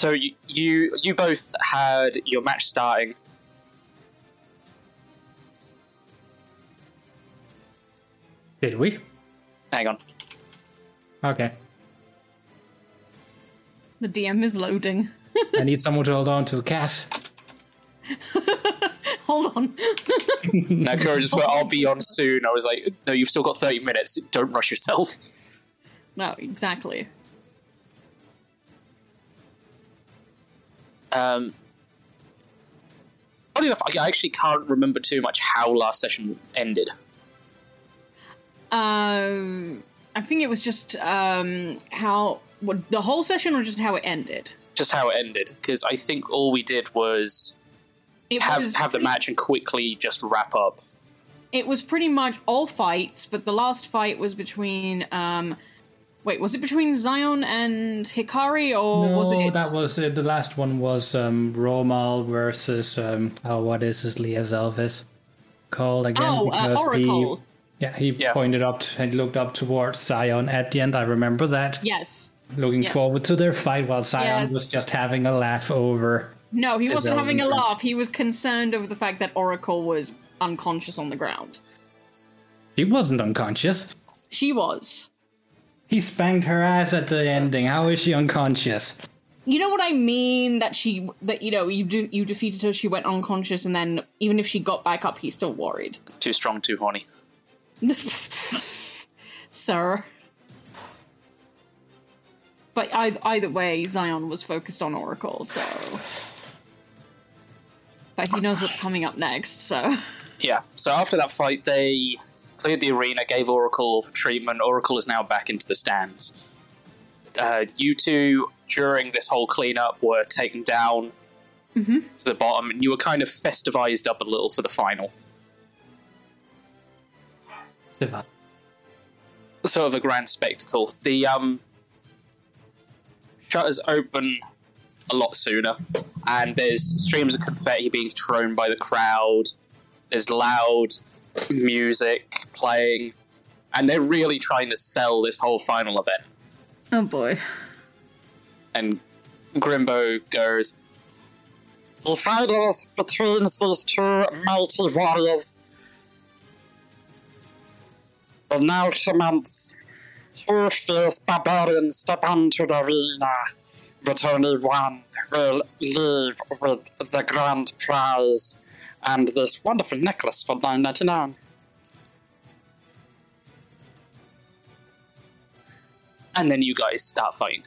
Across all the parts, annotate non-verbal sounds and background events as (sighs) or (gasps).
So you, you you both had your match starting. Did we? Hang on. Okay. The DM is loading. (laughs) I need someone to hold on to. Cass. (laughs) Hold on. (laughs) Now Kura just put, "I'll be on soon." I was like, "No, you've still got thirty minutes. Don't rush yourself." no, exactly. Um, funny enough, I actually can't remember too much how last session ended. Um, I think it was just um how what the whole session or just how it ended. Just how it ended, because I think all we did was It have was have the match and quickly just wrap up. It was pretty much all fights, but the last fight was between um. Wait, was it between Zion and Hikari, or no, was it? that was uh, the last one was um, Romal versus um, oh, what is his Leah's Elvis called again? oh, uh, Because Oracle. He, yeah, he Yeah. pointed up to, and looked up towards Zion at the end. I remember that. Yes. Looking Yes. forward to their fight while Zion Yes. was just having a laugh over. No, he His wasn't having a laugh. He was concerned over the fact that Oracle was unconscious on the ground. He wasn't unconscious. She was. He spanked her ass at the ending. How is she unconscious? You know what I mean? That she, that you know, you do, you defeated her. She went unconscious, and then even if she got back up, he's still worried. Too strong, too horny. (laughs) Sir. But either, either way, Zion was focused on Oracle, so. But he knows what's coming up next, so. Yeah. So after that fight, they cleared the arena, gave Oracle treatment. Oracle is now back into the stands. Uh, you two, during this whole cleanup, were taken down to the bottom, and you were kind of festivized up a little for the final. Sort of a grand spectacle. The um, shutters open a lot sooner, and there's streams of confetti being thrown by the crowd. There's loud music playing, and they're really trying to sell this whole final event. Oh boy. And Grimbo goes, The finals between these two mighty warriors will now commence. Two fierce barbarians step onto the arena, but only one will leave with the grand prize and this wonderful necklace for nine ninety nine. And then you guys start fighting.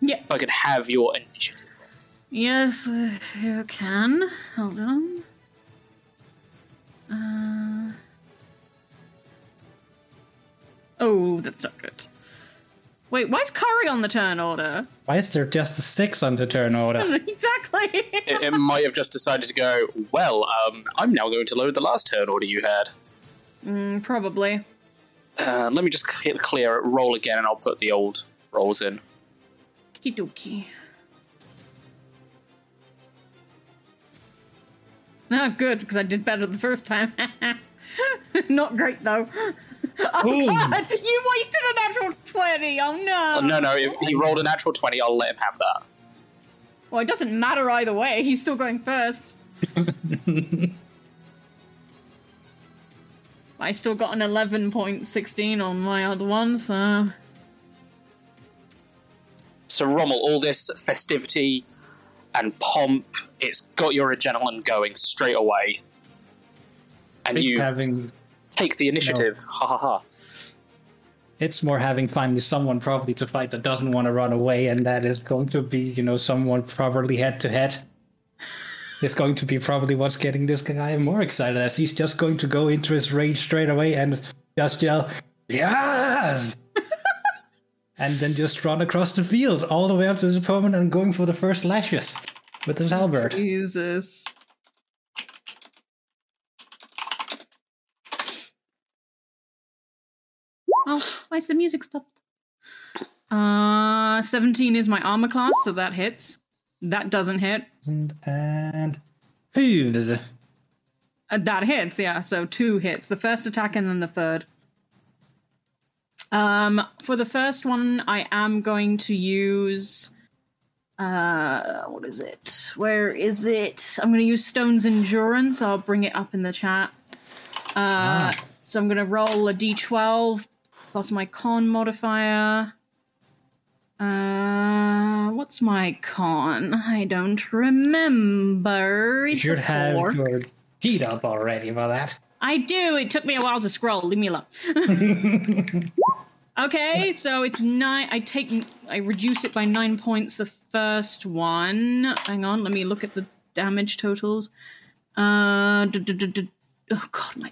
Yeah. If I could have your initiative. Yes, you can. Hold on. Uh... Oh, that's not good. Wait, why is curry on the turn order? Why is there just a six on the turn order? (laughs) exactly. It, it might have just decided to go, well, um, I'm now going to load the last turn order you had. Mm, probably. Uh, let me just hit clear it, roll again, and I'll put the old rolls in. Okie dokie. Ah, good, because I did better the first time. (laughs) (laughs) Not great, though. (laughs) Oh, Boom. God! You wasted a natural 20! Oh, no! Oh, no, no, if he rolled a natural 20, I'll let him have that. Well, it doesn't matter either way. He's still going first. (laughs) I still got an 11.16 on my other one, so. So, Rommel, all this festivity and pomp, it's got your adrenaline going straight away. And It's you having take the initiative. Ha ha ha. it's more having finally someone probably to fight that doesn't want to run away, and that is going to be, you know, someone probably head to head. Is going to be probably what's getting this guy more excited as he's just going to go into his rage straight away and just yell, Yes! (laughs) and then just run across the field all the way up to his opponent and going for the first lashes with his halberd. Jesus. Oh, why's the music stopped? Uh, 17 is my armor class, so that hits. That doesn't hit. And, and hooves. Uh, that hits, yeah. So two hits. The first attack and then the third. Um, for the first one, I am going to use Uh, what is it? Where is it? I'm gonna use Stone's Endurance. I'll bring it up in the chat. Uh, so I'm gonna roll a d12 plus my con modifier. Uh, what's my con? I don't remember. You should have four. your heat up already for that. I do. It took me a while to scroll. Leave me alone. (laughs) okay, so it's nine. I take. I reduce it by nine points. The first one. Hang on. Let me look at the damage totals. Uh. oh God, my.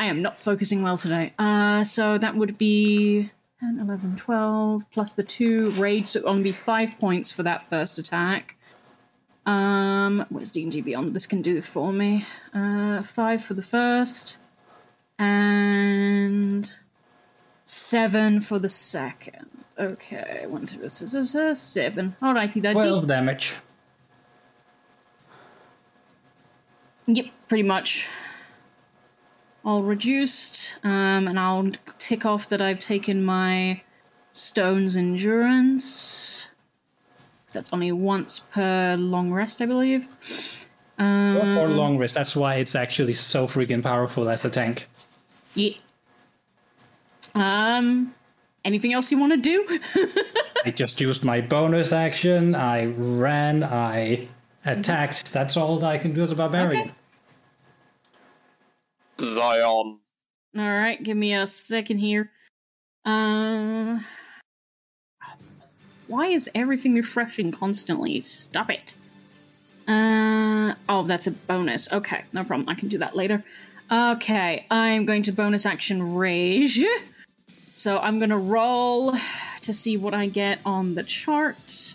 I am not focusing well today. Uh. So that would be 10, 11, 12 plus the two rage. So it would only be five points for that first attack. Um, where's D and D Beyond? This can do it for me. Uh, five for the first, and seven for the second. Okay, one, two, three, four, five, seven. Alrighty, that. 12 damage. Yep, pretty much. All reduced, um, and I'll tick off that I've taken my stone's endurance. That's only once per long rest, I believe. Um, Or long rest. That's why it's actually so freaking powerful as a tank. Yeah. Um. Anything else you want to do? (laughs) I just used my bonus action. I ran. I attacked. That's all I can do as a barbarian. Okay. Zion. All right, give me a second here. Um. Why is everything refreshing constantly? Stop it. Uh. Oh, that's a bonus. Okay, no problem. I can do that later. Okay, I'm going to bonus action rage. (laughs) So I'm gonna roll to see what I get on the chart.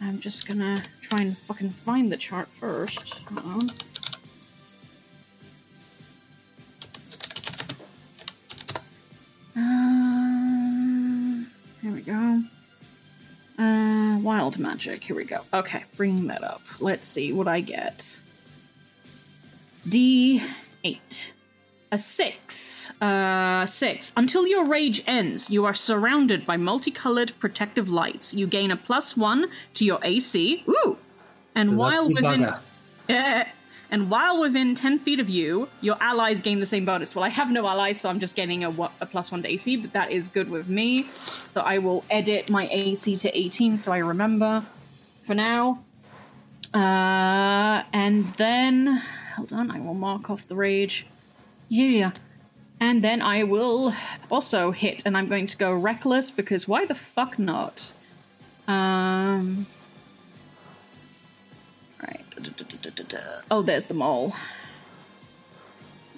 I'm just gonna try and fucking find the chart first. Hold on. Uh, here we go. Uh, wild magic. Here we go. Okay, bringing that up. Let's see what I get. D8. A six. Uh, six. Until your rage ends, you are surrounded by multicolored protective lights. You gain a plus one to your AC. Ooh! And while within. (laughs) and while within 10 feet of you, your allies gain the same bonus. Well, I have no allies, so I'm just getting a, a plus one to AC, but that is good with me. So I will edit my AC to 18 so I remember for now. Uh, and then. Hold on, I will mark off the rage. Yeah. And then I will also hit, and I'm going to go reckless because why the fuck not? Um. Oh, there's the mole.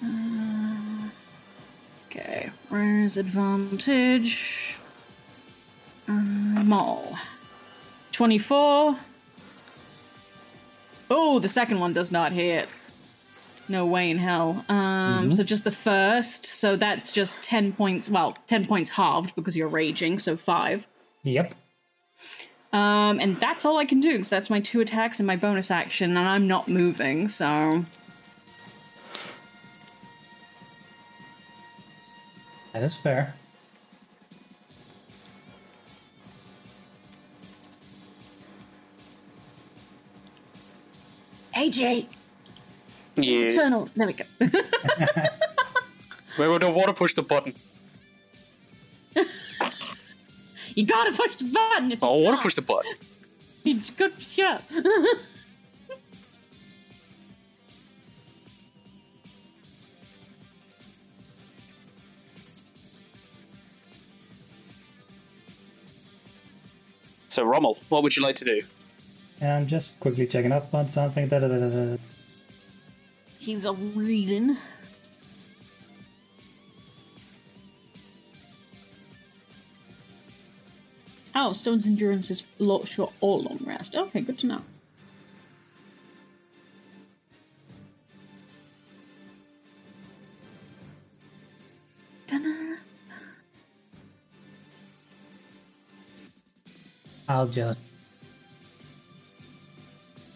Uh, okay, where's advantage? Uh, mole. 24. Oh, the second one does not hit. No way in hell. Um, So just the first. So that's just 10 points. Well, 10 points halved because you're raging, so 5. Yep. Um, and that's all I can do because that's my two attacks and my bonus action, and I'm not moving, so. That is fair. AJ! Yeah. Eternal! There we go. We would want to push the button. (laughs) you gotta push the button! It's oh, I want to push the button. You just gotta shut up. So, Rommel, what would you like to do? I'm just quickly checking up on something. Da, da, da, da, da. He's a reading. Oh, Stone's endurance is lo- short or long rest. Okay, good to know. I'll just.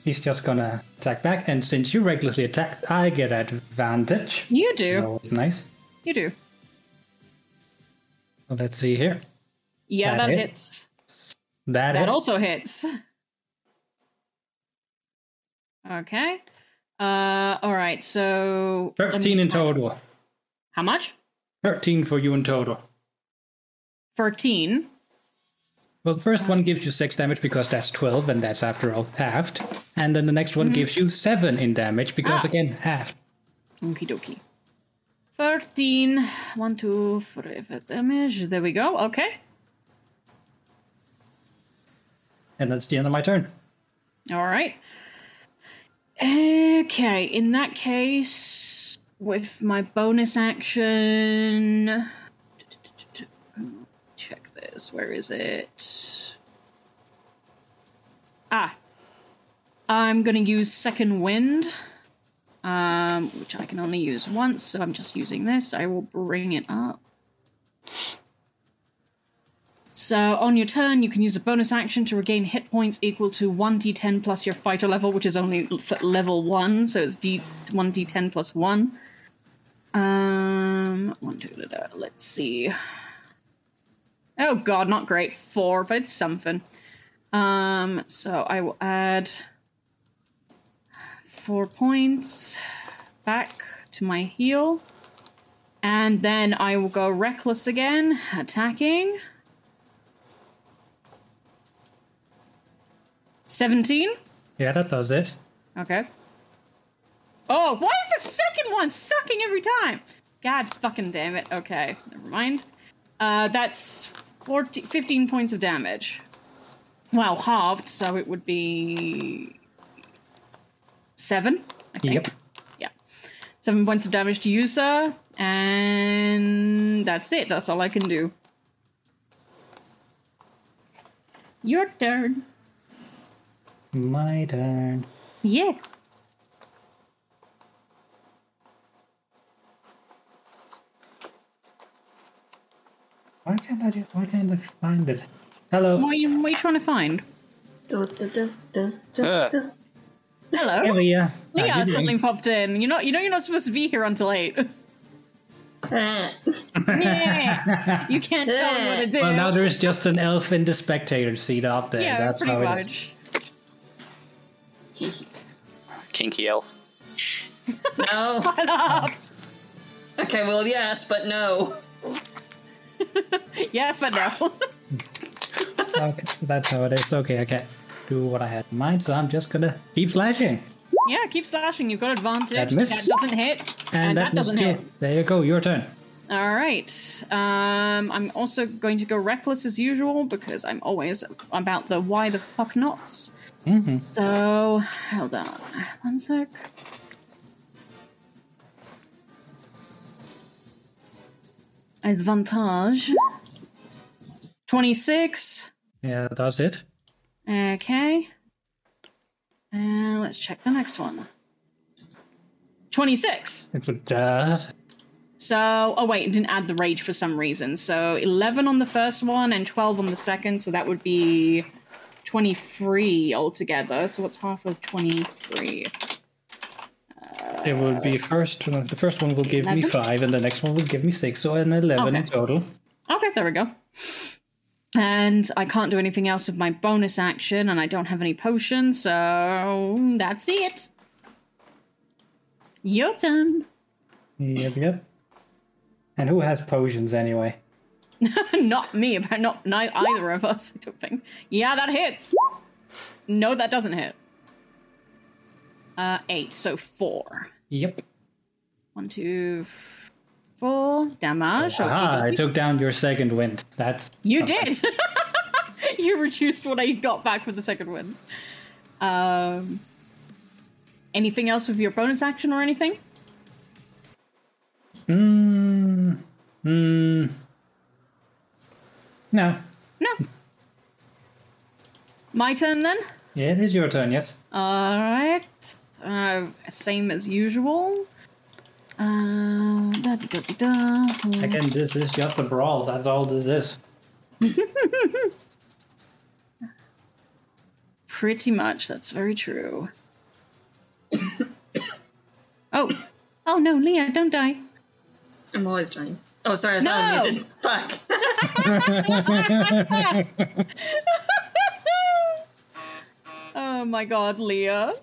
He's just gonna attack back, and since you recklessly attacked, I get advantage. You do. always nice. You do. Let's see here. Yeah, That that hit. hits. That, That also hits. Okay. Uh, all right. So 13 in total. How much? 13 for you in total. Thirteen. Well, the first one gives you 6 damage because that's 12, and that's after all halved. And then the next one gives you 7 in damage because, Ah. again, halved. Okie dokie. 13. 1, 2, 4 damage. There we go. Okay. And that's the end of my turn. All right. Okay. In that case, with my bonus action. Check this. Where is it? Ah. I'm going to use Second Wind. Um, which I can only use once, so I'm just using this. I will bring it up. So on your turn, you can use a bonus action to regain hit points equal to 1d10 plus your fighter level, which is only level 1, so it's d 1d10 plus 1. Um, one, two, da, da, let's see. Oh god, not great. 4, but it's something. Um, so I will add 4 points back to my heal. And then I will go reckless again, attacking. 17. Yeah, that does it. Okay. Oh, why is the second one sucking every time? God fucking damn it. Okay, never mind. Uh, that's 14, 15 points of damage. Well, halved, so it would be seven. I think. Yep. Yeah. Seven points of damage to user, and that's it. That's all I can do. Your turn. My turn. Yeah. Why can't I, do- why can't I find it? Hello. What are you, what are you trying to find? Du, du, du, du, du, Uh. Hello. Hey, Leah. How Leah you suddenly popped in. You're not. You know you're not supposed to be here until eight. Eh. (laughs) yeah. You can't tell me what to do. Well, now there's just an elf in the spectator seat up there. yeah, That's pretty how it is. much. (laughs) Kinky elf. no. (laughs) Shut up. Okay, well, yes, but no. (laughs) Yes, but no. Okay, that's how it is. Okay, I can't do what I had in mind, so I'm just gonna keep slashing. yeah, keep slashing. You've got advantage. That missed. doesn't hit, And, and, that, that, doesn't too. hit. There you go, your turn. All right. Um, I'm also going to go reckless as usual because I'm always about the why the fuck nots. Mm-hmm. So hold on, one sec. Advantage. Twenty-six. Yeah, that does it. Okay. And let's check the next one. 26. It would, uh, So, oh wait, it didn't add the rage for some reason. So 11 on the first one and 12 on the second. So that would be 23 altogether. So what's half of 23? it would be first. uh, The first one will give me five, and the next one will give me six, so an eleven in total. Okay, there we go. And I can't do anything else with my bonus action, and I don't have any potions, so that's it. Your turn. Yep, yep. And who has potions anyway? (laughs) not me, but not ni- either of us. I don't think. Yeah, that hits. No, that doesn't hit. Uh, eight, so four. Yep. One, two, four. Damage. Ah, I took down your second wind. That's You did. (laughs) you reduced what I got back with the second wind. Um, anything else with your bonus action or anything? Hmm. Hmm. No. No. My turn then. Yeah, it is your turn. Yes. All right. Uh, same as usual. Uh, da, da, da, da, da. Again, this is just a brawl. That's all this is. (laughs) Pretty much. That's very true. (coughs) oh. Oh no, Leah, don't die. I'm always trying. Oh, sorry, I No! thought I muted. Fuck. (laughs) Oh my god, Leah.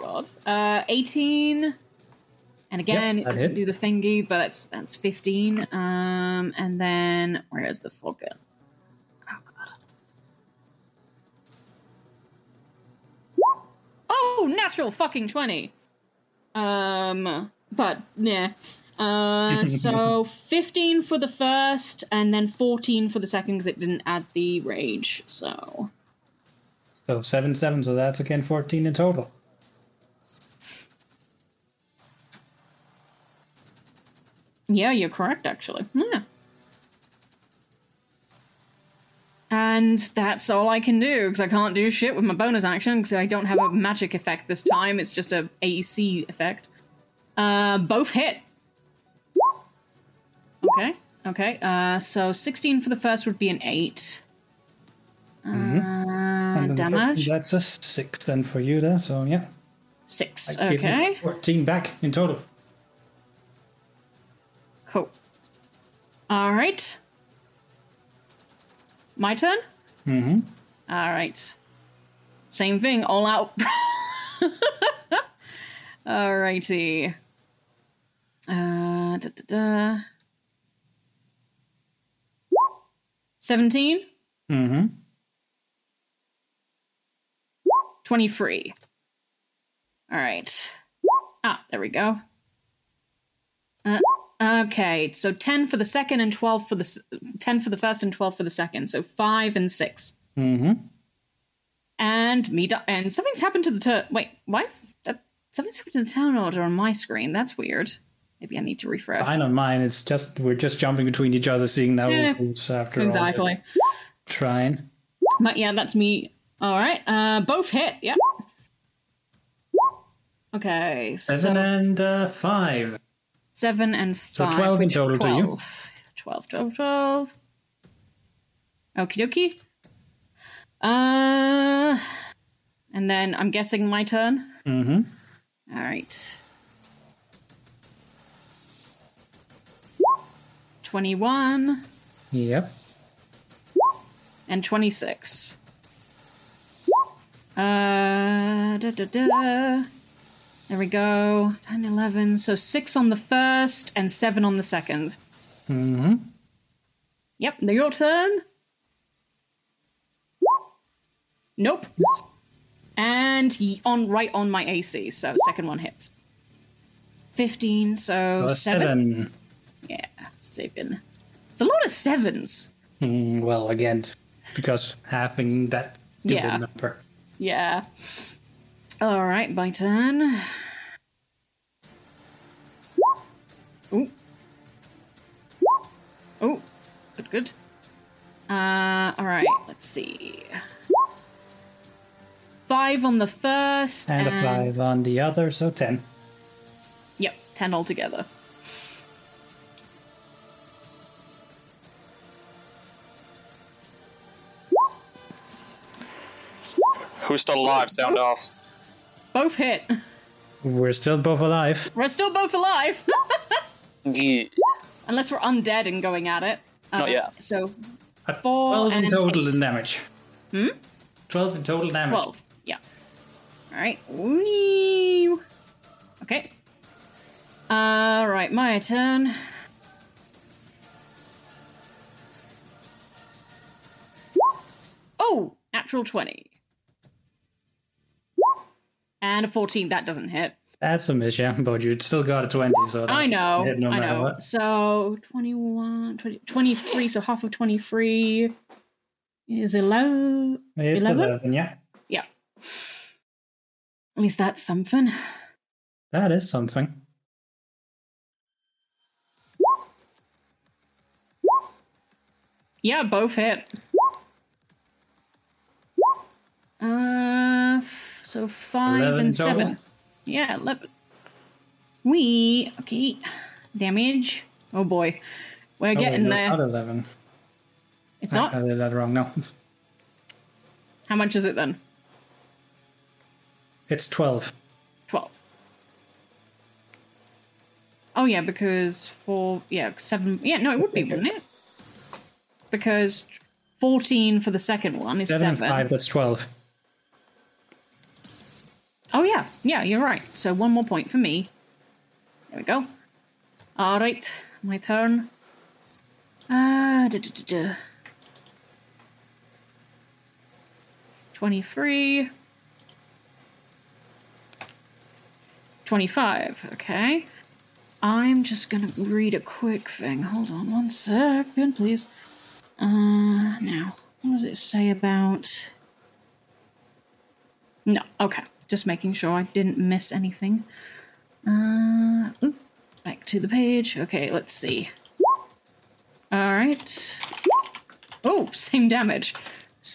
Where's God? Uh, 18. And again, Yep, it doesn't hits. do the thingy, but that's that's 15. Um, and then where is the fucking? Oh god. Oh, natural fucking 20. Um, but yeah. Uh, (laughs) so 15 for the first, and then 14 for the second because it didn't add the rage. So So seven seven, so that's again fourteen in total. Yeah, you're correct, actually. Yeah. And that's all I can do because I can't do shit with my bonus action because I don't have a magic effect this time. It's just a AC effect. Uh, both hit. Okay. Okay. Uh, so 16 for the first would be an 8. Uh, And then damage? That's a six then for you there. So yeah. 6. I Okay. Fourteen back in total. Cool. All right. My turn? Mm-hmm. All right. Same thing, all out. (laughs) Alrighty. Uh, da, da, da. 17, Mm-hmm. 23. All right. Ah, there we go. Uh, okay, so 10 for the second and 12 for the 10 for the first and 12 for the second. So 5 and 6. Mm-hmm. And me and something's happened to the turn. Wait, why is that? Something's happened to the turn order on my screen. That's weird. Maybe I need to refresh. Fine on mine. It's just we're just jumping between each other, seeing now Yeah, after all. Trying. But yeah, that's me. All right. Uh, both hit. Yep. Okay. Seven so and uh, five. seven and five. So 12 in total to you. 12. 12, 12, 12. Okie dokie. Uh, and then I'm guessing my turn. Mm-hmm. All right. 21 Yep. and 26. Uh, da, da, da. There we go. 10, 11. So 6 on the first and 7 on the second. Mm-hmm. Yep, now your turn. Nope. And on right on my AC, so second one hits. 15, so 7. seven. Yeah, 7. It's a lot of sevens. Mm, well, again, because having that double Yeah. number. Yeah. All right, my turn. Ooh. Ooh. Good, good. Uh, all right, let's see. Five on the first, And a five on the other, so ten. Yep, ten altogether. Who's still alive? Sound off. Both hit. We're still both alive. We're still both alive, Yeah. unless we're undead and going at it. Uh, Not yet. So At Four 12 in total eight. in damage. Hmm? 12 in total damage. 12. Yeah. All right. Wee. Okay. All right, my turn. Oh, natural 20. And a 14, that doesn't hit. That's a miss, yeah, but you still got a 20, so I know. no I matter know. what. So 21, 20, 23, so half of 23 is 11. It's 11? 11, yeah. Yeah. At least that's something. That is something. Yeah, both hit. Uh, so five and total? seven. Yeah, eleven. We okay. Damage. Oh boy, we're Oh, getting there. not 11. It's not. I did that wrong, no. How much is it then? It's 12. Twelve. Oh yeah, because four. Yeah, seven. Yeah, no, it would be, wouldn't it? Because fourteen for the second one is 7 seven. 5, that's 12. Yeah, Yeah, you're right. So one more point for me. There we go. All right, my turn. Uh, da, da, da, da. 23. 25, okay. I'm just gonna read a quick thing. Hold on one second, please. Uh, now, what does it say about. No, okay. Just making sure I didn't miss anything. Uh, back to the page. Okay, let's see. Alright. Oh, (laughs) same damage.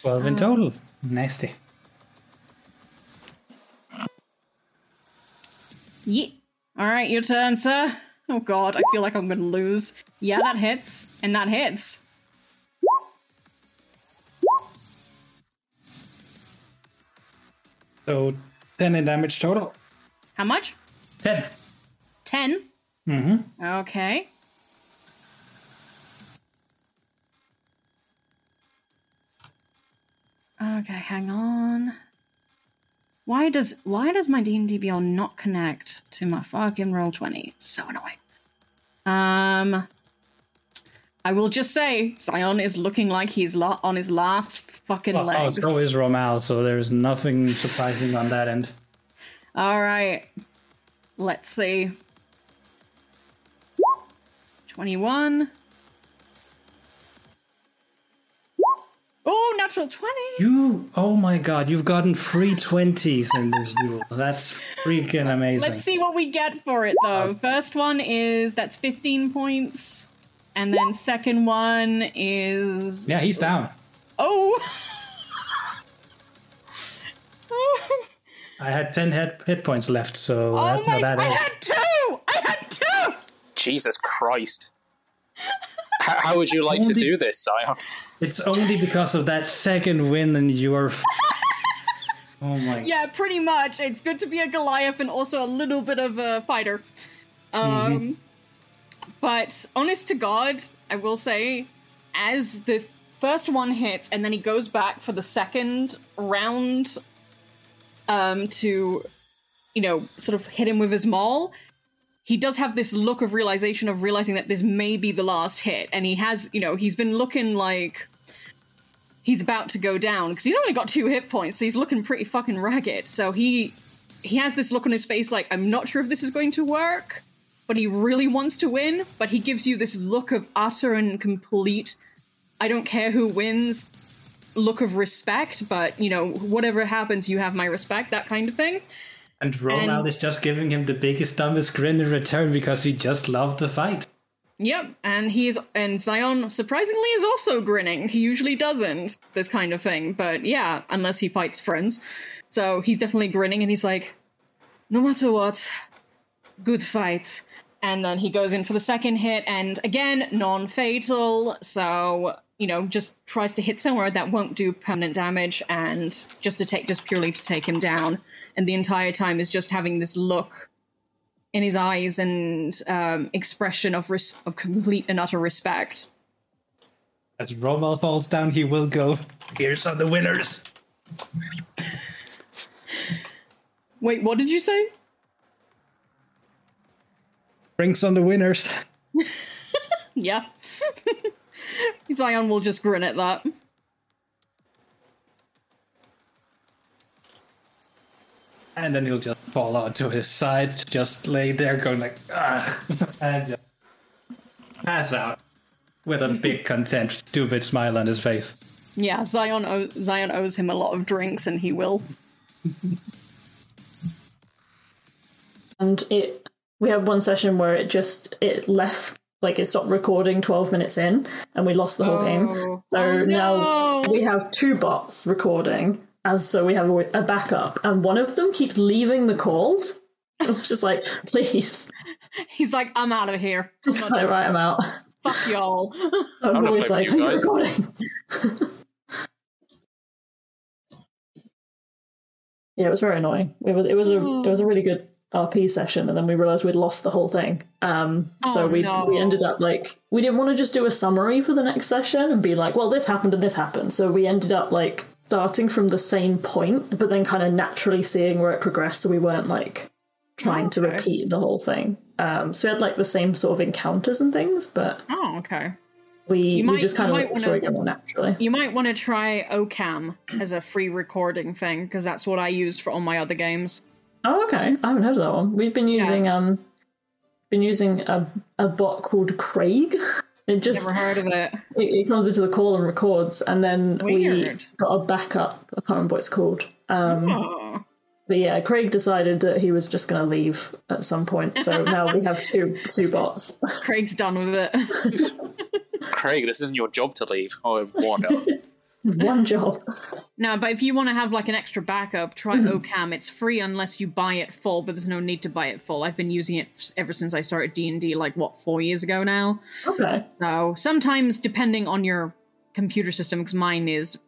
12 in total. Nasty. Yeah. All right, your turn, sir. Oh god, I feel like I'm gonna lose. Yeah, that hits, and that hits. So 10 in damage total. How much? 10. Ten. Mm-hmm. Okay. Okay, hang on. Why does why does my D and D Beyond not connect to my fucking Roll20? It's so annoying. Um, I will just say Zion is looking like he's la- on his last fucking Well, oh, legs. so is Romal, so there's nothing surprising on that end. All right. Let's see. 21. Oh, natural 20. You, oh my god, you've gotten three 20s in this duel. That's freaking amazing. Let's see what we get for it, though. Uh, First one is that's 15 points. And then second one is. Yeah, he's down. Oh! I had 10 hit, hit points left, so oh that's my! not that I bad. had two! I had two! Jesus Christ. how, how would you like to do this, Zion? It's only because of that second win and you're. f- (laughs) oh my Yeah, pretty much. It's good to be a Goliath and also a little bit of a fighter. Um, But honest to God, I will say, as the first one hits and then he goes back for the second round um, to, you know, sort of hit him with his maul, he does have this look of realization of realizing that this may be the last hit. And he has, you know, he's been looking like he's about to go down because he's only got two hit points, so he's looking pretty fucking ragged. So he he has this look on his face like I'm not sure if this is going to work, he really wants to win. But he gives you this look of utter and complete I don't care who wins look of respect, but you know whatever happens, you have my respect, that kind of thing. And Romal And- is just giving him the biggest, dumbest grin in return because he just loved the fight. Yep, and he is, and Zion surprisingly is also grinning. He usually doesn't this kind of thing, but yeah, unless he fights friends. So he's definitely grinning, and he's like, "No matter what, good fight." And then he goes in for the second hit, and again, non-fatal. So you know, just tries to hit somewhere that won't do permanent damage, and just to take, just purely to take him down. And the entire time is just having this look in his eyes and um, expression of res- of complete and utter respect. As Romal falls down, he will go. Here's are the winners. Wait, what did you say? Drinks on the winners. (laughs) Yeah. (laughs) Zion will just grin at that. And then he'll just fall onto his side, just lay there going like, ah, (laughs) and just pass out with a big content, stupid smile on his face. Yeah, Zion o- Zion owes him a lot of drinks, and he will. and it we had one session where it just it left like it stopped recording 12 minutes in and we lost the whole game. Oh. so Oh, now we have two bots recording as so we have a, a backup and one of them keeps leaving the call. I'm just like (laughs) please. He's like, I'm out of here. I'm just like right i'm out. Fuck y'all. (laughs) i'm not always like are you you recording? (laughs) Yeah it was very annoying. It was it was a it was a mm. really good RP session, and then we realized we'd lost the whole thing. Um, so Oh, we no. we ended up like we didn't want to just do a summary for the next session and be like, well, this happened and this happened. So we ended up like starting from the same point, but then kind of naturally seeing where it progressed, so we weren't like trying to Okay. repeat the whole thing. Um, so we had like the same sort of encounters and things, but Oh, okay. we we might- just you kind of might like the wanna- story go more naturally. You might want to try OCam as a free recording thing because that's what I used for all my other games. Oh, okay. I haven't heard of that one. We've been using um, been using a a bot called Craig. It just Never heard of it. it, it comes into the call and records, and then we got a backup. I can't remember what it's called. Um, Oh. But yeah, Craig decided that he was just going to leave at some point. So (laughs) now we have two two bots. Craig's done with it. Craig, this isn't your job to leave. Oh, whatever. (laughs) (laughs) One job. no, but if you want to have like an extra backup, try Hmm. OCam. It's free unless you buy it full, but there's no need to buy it full. I've been using it ever since I started D and D, like what four years ago now. Okay. So sometimes, depending on your computer system, because mine is,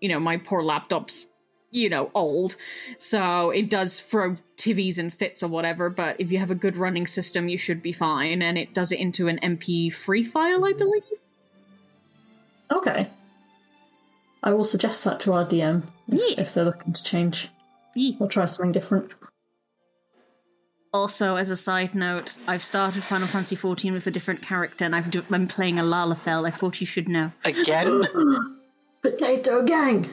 you know, my poor laptop's, you know, old, so it does throw TVs and fits or whatever. But if you have a good running system, you should be fine, and it does it into an MP3 file, I believe. Okay. I will suggest that to our DM if, Yeah. if they're looking to change Yeah. or try something different. Also, as a side note, I've started Final Fantasy XIV with a different character, and I've do- I'm playing a Lalafell. I thought you should know. Again? (gasps) Potato gang.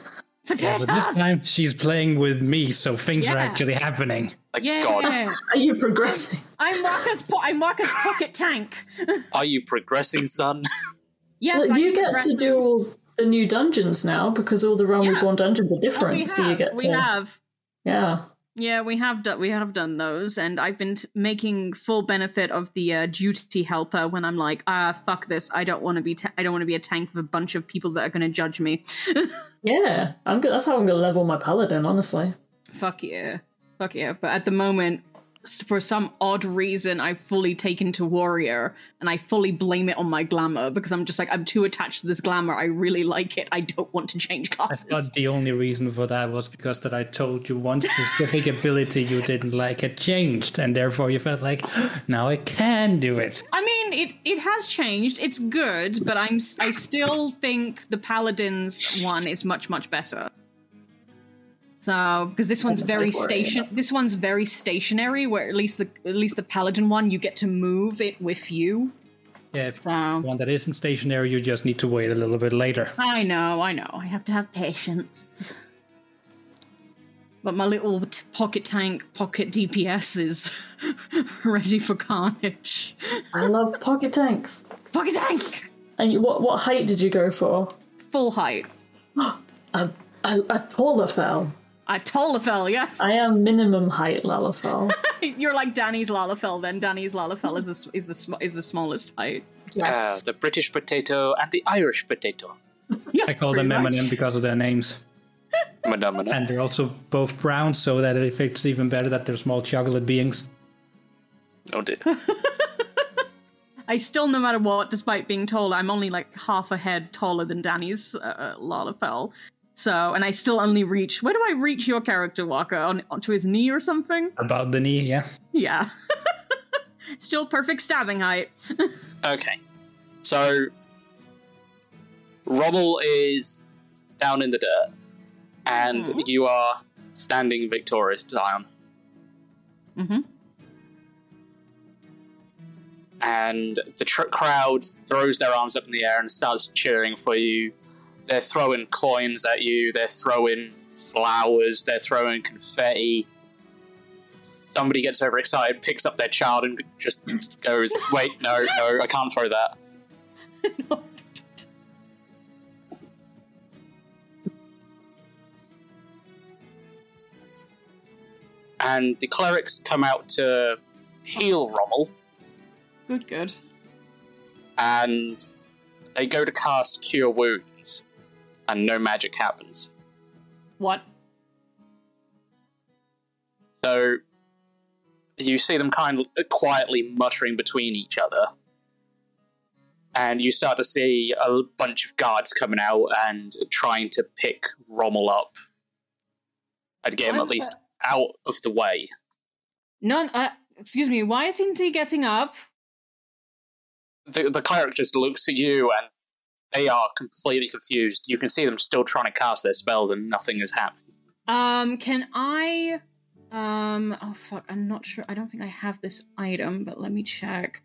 Potatoes. But this time she's playing with me, so things are actually happening. Like, yeah, God, Are you progressing? I'm Marcus. Po- I'm Marcus Pocket Tank. are you progressing, son? (laughs) yes, Well, I'm you get to do all the new dungeons now because all the Realm Yeah. Reborn dungeons are Oh, different. we have. so you get we to have. yeah. Yeah, we have done we have done those, and I've been t- making full benefit of the uh, duty helper when I'm like, ah, fuck this, I don't want to be, ta- I don't want to be a tank of a bunch of people that are going to judge me. (laughs) Yeah, I'm good. That's how I'm gonna level my paladin. Honestly, fuck yeah, fuck yeah. But at the moment, for some odd reason, I've fully taken to warrior, and I fully blame it on my glamour because I'm just like, I'm too attached to this glamour. I really like it. I don't want to change I classes. thought the only reason for that was because that I told you one specific (laughs) ability you didn't like had changed, and therefore you felt like (gasps) now I can do it. I mean, it it has changed. It's good, but I'm I still think the paladins one is much much better. So because this one's very like worrying station. This one's very stationary. Where at least the at least the paladin one, you get to move it with you. Yeah, if So one that isn't stationary, you just need to wait a little bit later. I know, I know. I have to have patience. But my little t- pocket tank, pocket DPS is (laughs) ready for carnage. I love pocket tanks. Pocket tank, And you, what what height did you go for? full height. (gasps) A a, a taller fell. I Tolafel, yes. I am minimum height Lalafell. (laughs) You're like Danny's Lalafell. Then Danny's Lalafell is the is the sm- is the smallest height. Uh, the British potato and the Irish potato. (laughs) yeah, I call them pretty much. M&M because of their names. Madame. And they're also both brown, so that it fits even better that they're small chocolate beings. Oh dear. (laughs) I still, no matter what, despite being tall, I'm only like half a head taller than Danny's uh, Lalafell. So, and I still only reach. Where do I reach your character, Walker? On onto his knee or something? About the knee, yeah. Yeah. (laughs) still perfect stabbing height. (laughs) Okay. So Rommel is down in the dirt, and you are standing victorious, Zion. Mhm. And the tr- crowd throws their arms up in the air and starts cheering for you. They're throwing coins at you. They're throwing flowers. They're throwing confetti. Somebody gets overexcited, picks up their child, and just goes, "Wait, no, no, I can't throw that." and the clerics come out to heal Rommel, good, good. and they go to cast Cure Wounds, and no magic happens. What? So you see them kind of quietly muttering between each other, and you start to see a bunch of guards coming out and trying to pick Rommel up and get him at least out of the way. None. Uh, excuse me. Why isn't he getting up? The, the cleric just looks at you and They are completely confused. You can see them still trying to cast their spells and nothing is happening. Um, can I? Um, oh fuck, I'm not sure. I don't think I have this item, but let me check.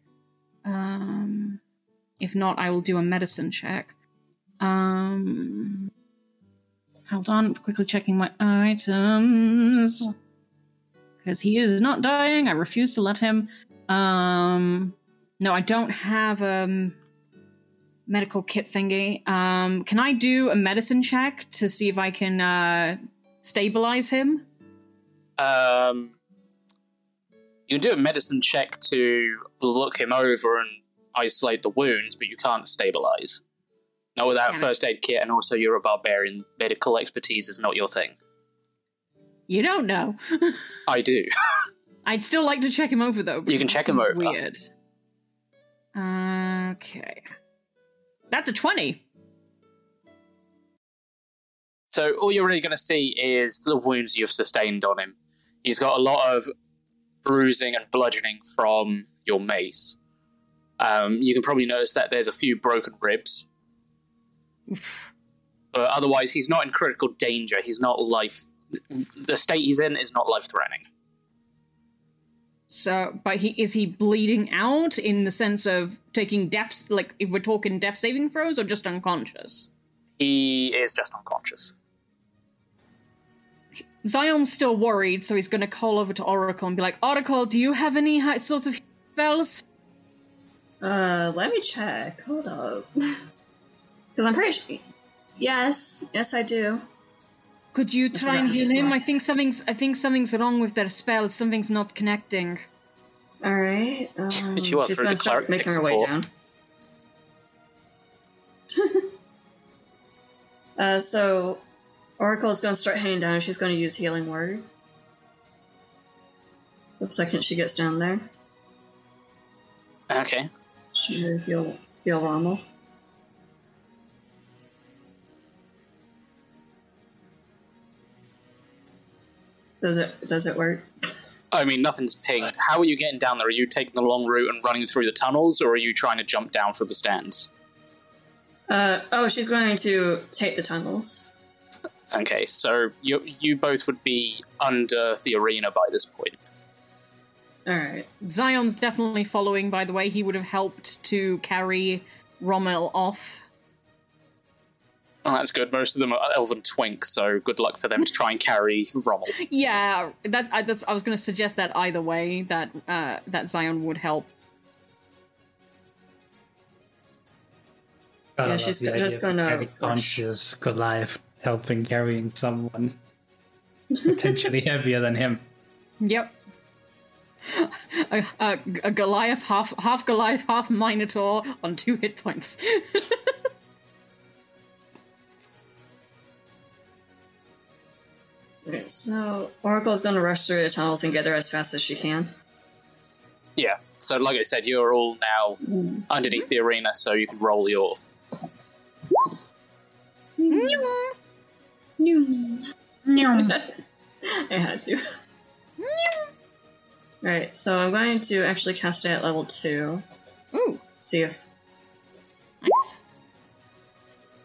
Um, if not, I will do a medicine check. Um, hold on, quickly checking my items because he is not dying. I refuse to let him. Um, no, I don't have um medical kit thingy. Um, can I do a medicine check to see if I can uh stabilize him? Um, you can do a medicine check to look him over and isolate the wounds, but you can't stabilize. Not without first aid kit, and also you're a barbarian. Medical expertise is not your thing. You don't know. (laughs) I do. I'd still like to check him over though. You can check him over. Weird. Okay, that's a twenty. So all you're really going to see is the wounds you've sustained on him. He's got a lot of bruising and bludgeoning from your mace. Um, you can probably notice that there's a few broken ribs. But otherwise, he's not in critical danger. He's not life. The state he's in is not life threatening. So, but he is he bleeding out in the sense of taking deaths? Like, if we're talking death saving throws, or just unconscious? He is just unconscious. Zion's still worried, so he's going to call over to Oracle and be like, "Oracle, do you have any hi- sorts of spells?" Uh, let me check. Hold up. (laughs) Because I'm pretty sure. Yes, yes, I do. Could you try and heal him? I think something's I think something's wrong with their spells. Something's not connecting. All right. (laughs) Um, If you want she's gonna start making her way support. down. (laughs) uh, so Oracle is going to start heading down. She's going to use Healing Word. The second she gets down there, Okay. she heal heal Rommel. Does it does it work? I mean, nothing's pinged. How are you getting down there? Are you taking the long route and running through the tunnels, or are you trying to jump down through the stands? Uh, oh, she's going to take the tunnels. Okay, so you you both would be under the arena by this point. All right. Zion's definitely following. By the way, he would have helped to carry Rommel off. Oh, that's good. Most of them are elven twinks, so good luck for them to try and carry Rommel. (laughs) Yeah, that's I, that's I was going to suggest that either way that uh, that Zion would help. Yeah, love she's the just idea of a gonna very conscious Goliath helping carrying someone potentially (laughs) heavier than him. Yep. A, a, a Goliath, half half Goliath, half Minotaur on two hit points. (laughs) Okay, so Oracle's going to rush through the tunnels and get there as fast as she can. Yeah. So, like I said, you're all now hmm. underneath the arena, so you can roll your. (laughs) I had to. Right, so I'm going to actually cast it at level 2. Ooh, See if. nice.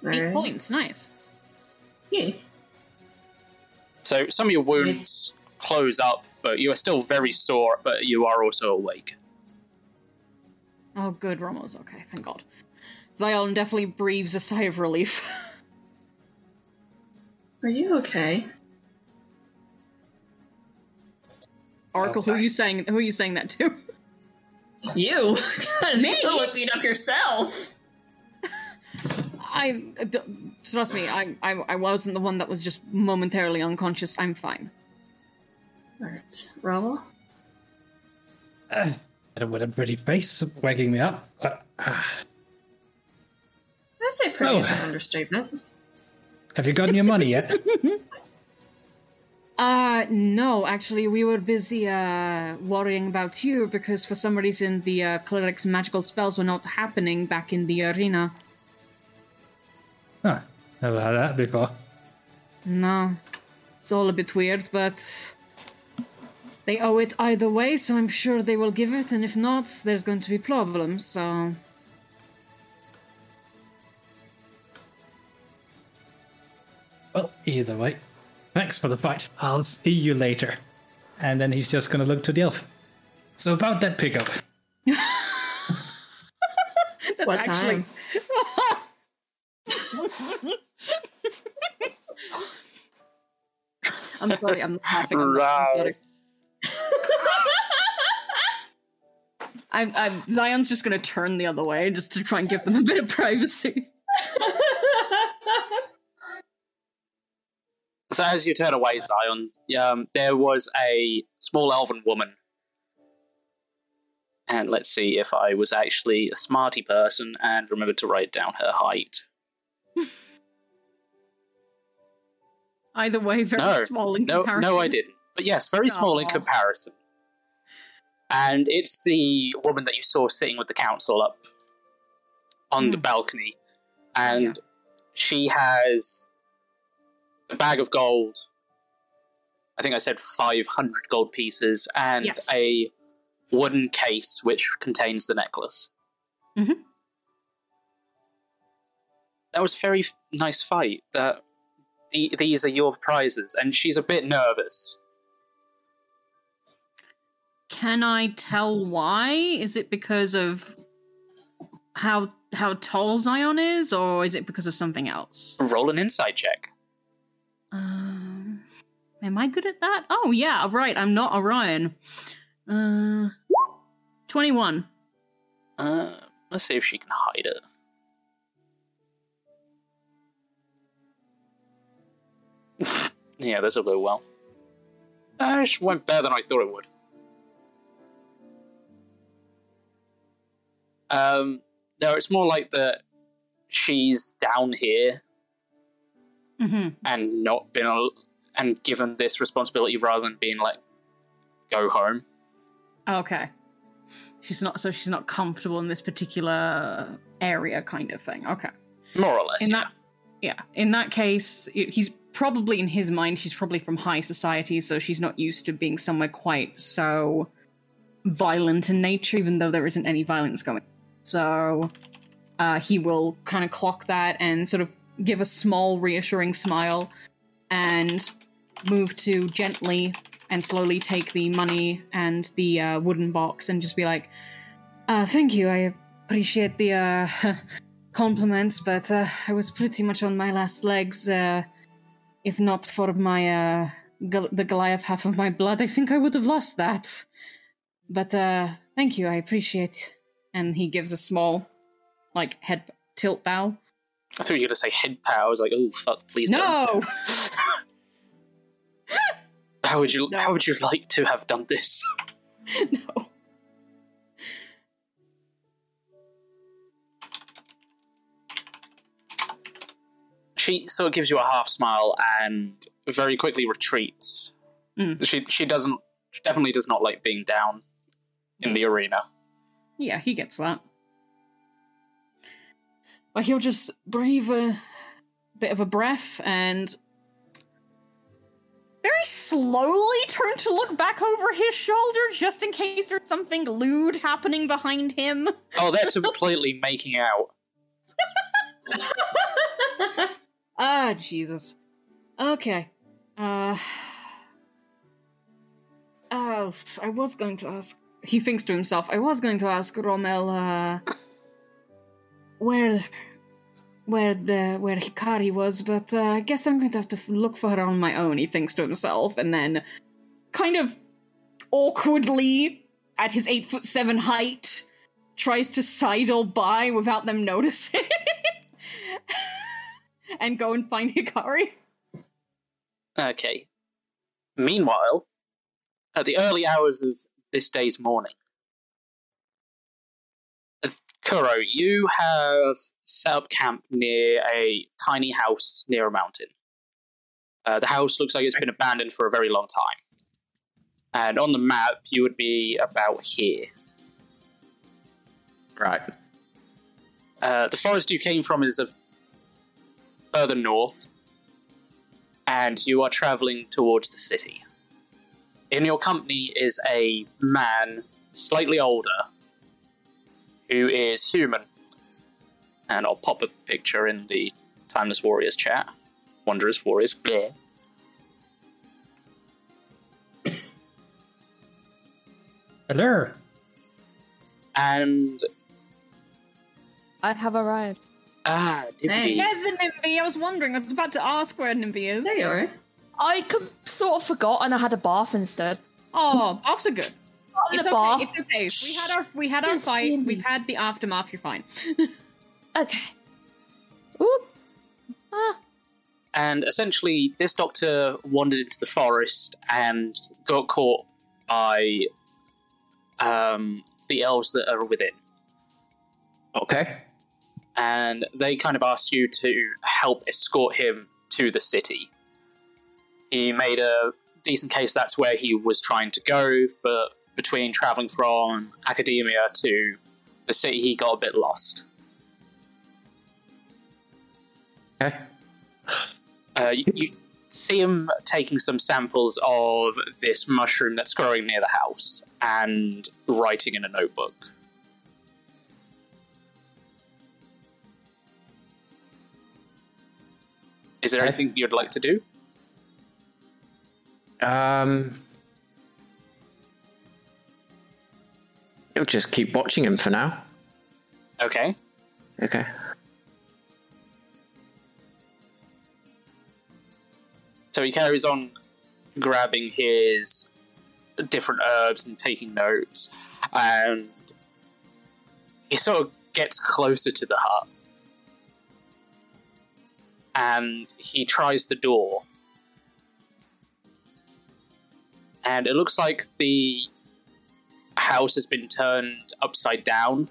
Eight Alright. points, nice. Yeah. So, some of your wounds close up, but you are still very sore, but you are also awake. Oh, good, Rommel's okay, thank God. Zion definitely breathes a sigh of relief. (laughs) Are you okay? Oracle, who are you saying? Who are you saying that to? You! (laughs) Me? You would beat up yourself! I uh, trust me. I, I I wasn't the one that was just momentarily unconscious. I'm fine. Alright, Rommel? Uh, with a pretty face, waking me up. But, uh, I'd say pretty Oh. is an understatement. have you gotten your money yet? (laughs) Uh, no, actually, we were busy uh worrying about you because for some reason the uh, cleric's magical spells were not happening back in the arena. Ah, never had that before. No, it's all a bit weird, but they owe it either way, so I'm sure they will give it, and if not, there's going to be problems, so. Well, either way, thanks for the fight. I'll see you later. And then he's just going to look to the elf. So, about that pickup. (laughs) That's what actually. Time? I'm sorry, I'm not laughing. I'm, not, I'm sorry. (laughs) I'm, I'm, Zion's just going to turn the other way just to try and give them a bit of privacy. So as you turn away, Zion, um, there was a small elven woman. And let's see if I was actually a smarty person and remembered to write down her height. (laughs) Either way, very No, small in No, comparison. no, I didn't. But yes, very small in comparison. And it's the woman that you saw sitting with the council up on the Hmm. balcony. And she has a bag of gold. I think I said 500 gold pieces and Yes. a wooden case which contains the necklace. Mhm. That was a very nice fight. That the, these are your prizes, and she's a bit nervous. Can I tell why? Is it because of how how tall Zion is, or is it because of something else? Roll an insight check. Um, am I good at that? Oh yeah, right. I'm not Orion. Uh, twenty-one. Uh, let's see if she can hide it. Yeah, this will go well. Uh, it went better than I thought it would. Um, no, it's more like that she's down here hmm and not been al- and given this responsibility rather than being like go home. Okay. She's not so she's not comfortable in this particular area, kind of thing. Okay. More or less. in yeah. that yeah in that case he's probably in his mind she's probably from high society so she's not used to being somewhere quite so violent in nature even though there isn't any violence going so uh, he will kind of clock that and sort of give a small reassuring smile and move to gently and slowly take the money and the uh, wooden box and just be like uh, thank you i appreciate the uh, (laughs) compliments, but uh, I was pretty much on my last legs. If not for my uh, Gol- the Goliath half of my blood, I think I would have lost that. But uh, thank you, I appreciate. And he gives a small, like head tilt bow. I thought you were going to say head power. I was like, oh fuck, please don't. No, (laughs) How would you No. how would you like to have done this? (laughs) no. She sort of gives you a half smile and very quickly retreats. Mm. She she doesn't she definitely does not like being down in the arena. Yeah, he gets that. But he'll just breathe a bit of a breath and very slowly turn to look back over his shoulder just in case there's something lewd happening behind him. Oh, they're (laughs) completely making out. (laughs) Ah, Jesus. Okay. Uh. Oh, I was going to ask. He thinks to himself, I was going to ask Rommel, uh. Where. Where the. Where Hikari was, but uh, I guess I'm going to have to look for her on my own, he thinks to himself, and then. Kind of awkwardly, at his 8 foot 7 height, tries to sidle by without them noticing. (laughs) and go and find (laughs) Hikari. Okay. Meanwhile, at the early hours of this day's morning, uh, Kuro, you have set up camp near a tiny house near a mountain. Uh, the house looks like it's been abandoned for a very long time. And on the map, you would be about here. Right. Uh, the forest you came from is a further north, and you are traveling towards the city. In your company is a man, slightly older, who is human. And I'll pop a picture in the Timeless Warriors chat. Wondrous warriors, bleh. (coughs) Hello. And I have arrived. Ah, Nimby. Hey. Yes, Nimby. I was wondering. I was about to ask where Nimby is. There you are. I com- sort of forgot and I had a bath instead. Oh, baths are good. Not It's a okay. bath. It's okay. We had our we had our Yes, fight. Nimby. We've had the aftermath. You're fine. (laughs) Okay. Oop. Ah. And essentially, this doctor wandered into the forest and got caught by um, the elves that are within. Okay. And they kind of asked you to help escort him to the city. He made a decent case that's where he was trying to go, but between traveling from academia to the city, he got a bit lost. Okay. Uh, you, you see him taking some samples of this mushroom that's growing near the house and writing in a notebook. Is there Okay. anything you'd like to do? Um. You'll just keep watching him for now. Okay. Okay. So he carries on grabbing his different herbs and taking notes, and he sort of gets closer to the hut. And he tries the door. And it looks like the house has been turned upside down.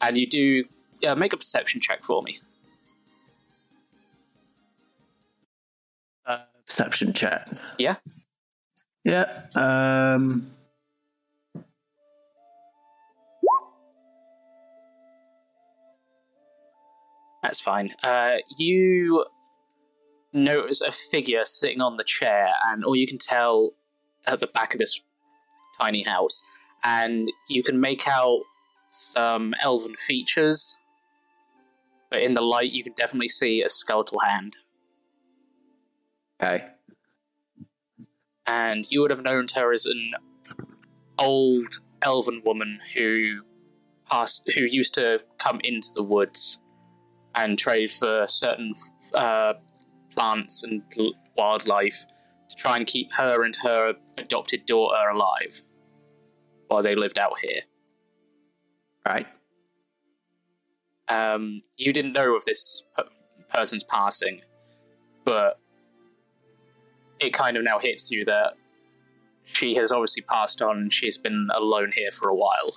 And you do uh, make a perception check for me. Perception check. Yeah? Yeah. Um. That's fine. Uh, you notice a figure sitting on the chair, and or you can tell at the back of this tiny house, and you can make out some elven features. But in the light, you can definitely see a skeletal hand, Okay. and you would have known her as an old elven woman who passed, who used to come into the woods and trade for certain uh, plants and wildlife to try and keep her and her adopted daughter alive while they lived out here. Right. Um, you didn't know of this person's passing, but it kind of now hits you that she has obviously passed on and she's been alone here for a while.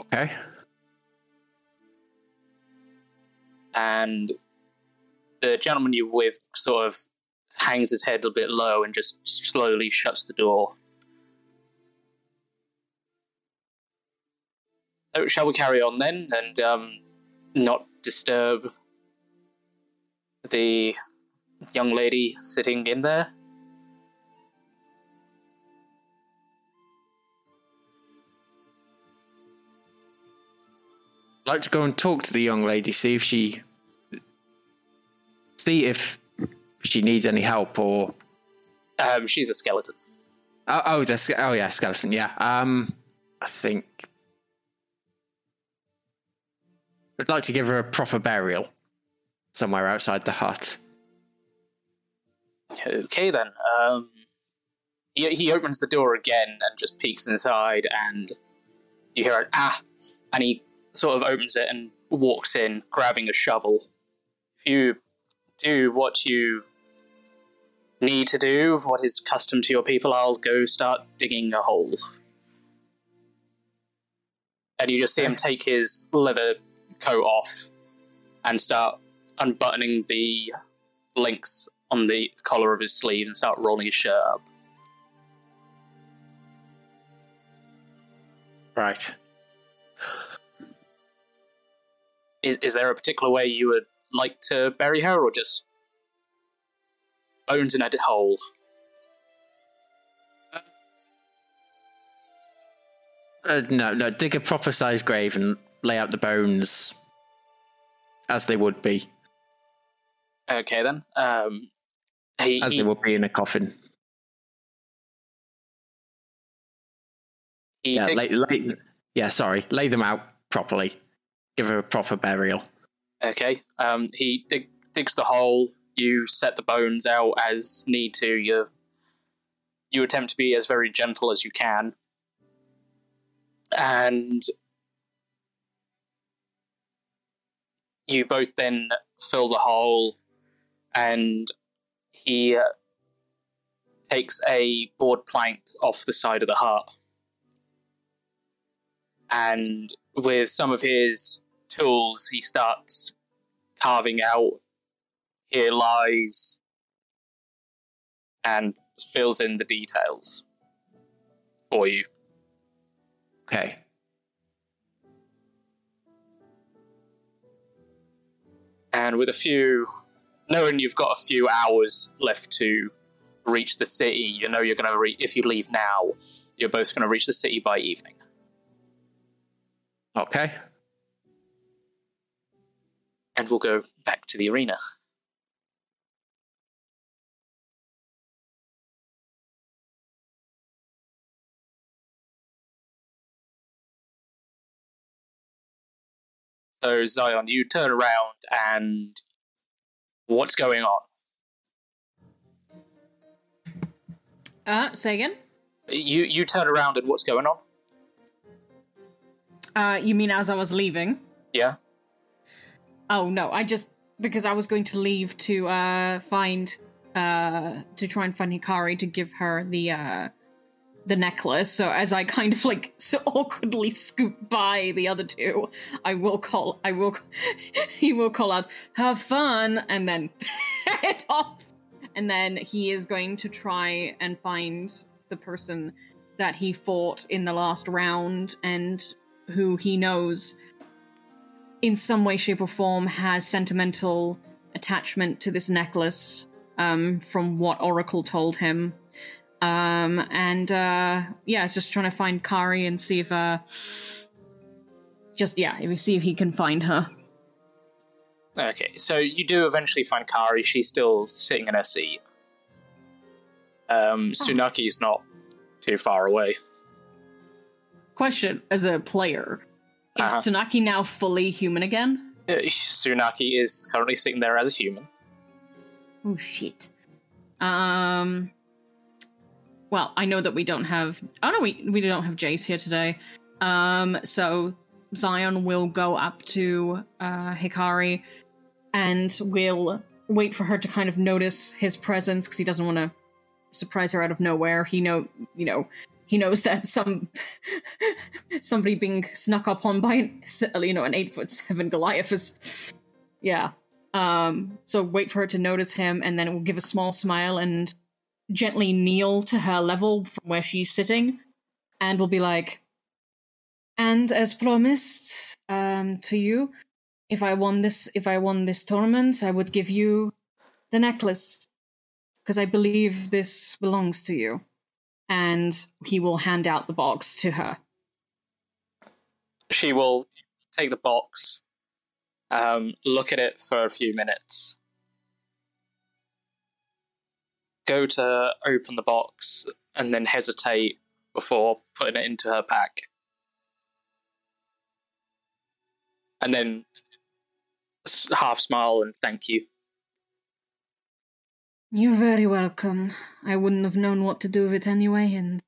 Okay. and the gentleman you're with sort of hangs his head a bit low and just slowly shuts the door. So, shall we carry on then and um, not disturb the young lady sitting in there? Like to go and talk to the young lady, see if she, see if she needs any help or. Um, she's a skeleton. Oh, oh, the, oh yeah, skeleton. Yeah. Um, I think I'd like to give her a proper burial somewhere outside the hut. Okay then. Um, he, he opens the door again and just peeks inside, and you hear an ah, and he sort of opens it and walks in, grabbing a shovel. If you do what you need to do, what is custom to your people, I'll go start digging a hole. And you just see him take his leather coat off and start unbuttoning the links on the collar of his sleeve and start rolling his shirt up. Right. Is, is there a particular way you would like to bury her, or just bones in a hole? Uh, no, no. Dig a proper sized grave and lay out the bones as they would be, Okay then. Um, he, as he, they would be in a coffin. Yeah, digs- lay, lay, yeah. Sorry, lay them out properly. Give her a proper burial. Okay. Um, he dig, digs the hole. You set the bones out as need to. You you attempt to be as very gentle as you can, and you both then fill the hole, and he uh, takes a board plank off the side of the hut, and with some of his tools, he starts carving out here lies and fills in the details for you. Okay. And with a few, knowing you've got a few hours left to reach the city, you know you're going to re- if you leave now, you're both going to reach the city by evening. Okay. And we'll go back to the arena. So Zion, you turn around and what's going on? Uh, say again. You you turn around and what's going on? Uh, you mean as I was leaving? Yeah. Oh no, I just because I was going to leave to uh find uh to try and find Hikari to give her the uh the necklace. So as I kind of like so (laughs) awkwardly scoop by the other two, I will call I will (laughs) he will call out have fun and then (laughs) head off. And then he is going to try and find the person that he fought in the last round and who he knows in some way, shape, or form has sentimental attachment to this necklace um, from what Oracle told him. Um, and uh, yeah, it's just trying to find Kari and see if, uh, just yeah, if see if he can find her. Okay, so you do eventually find Kari. She's still sitting in her seat. Um, Tsunaki's not too far away. Question: As a player, is Uh-huh. Tsunaki now fully human again? Uh, Tsunaki is currently sitting there as a human. Oh shit. Um. Well, I know that we don't have. Oh no, we we don't have Jace here today. Um. So Zion will go up to uh, Hikari and will wait for her to kind of notice his presence because he doesn't want to surprise her out of nowhere. He know, you know, he knows that some somebody being snuck up on by an, you know an eight foot seven Goliath is, yeah. Um, so wait for her to notice him, and then it will give a small smile and gently kneel to her level from where she's sitting, and will be like, "And as promised, um, to you, if I won this, if I won this tournament, I would give you the necklace because I believe this belongs to you." And he will hand out the box to her. She will take the box, um, look at it for a few minutes, go to open the box, and then hesitate before putting it into her pack. And then half smile and thank you. You're very welcome. I wouldn't have known what to do with it anyway, and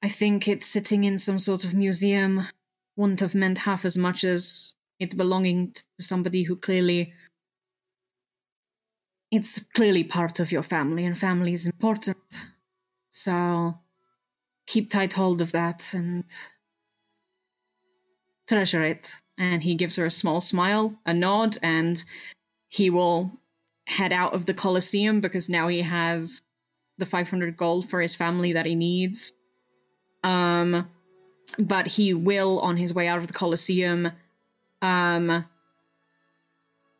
I think it sitting in some sort of museum wouldn't have meant half as much as it belonging to somebody who clearly. It's clearly part of your family, and family is important. So keep tight hold of that and treasure it. And he gives her a small smile, a nod, and he will head out of the Colosseum because now he has the 500 gold for his family that he needs. Um, but he will, on his way out of the Colosseum, um,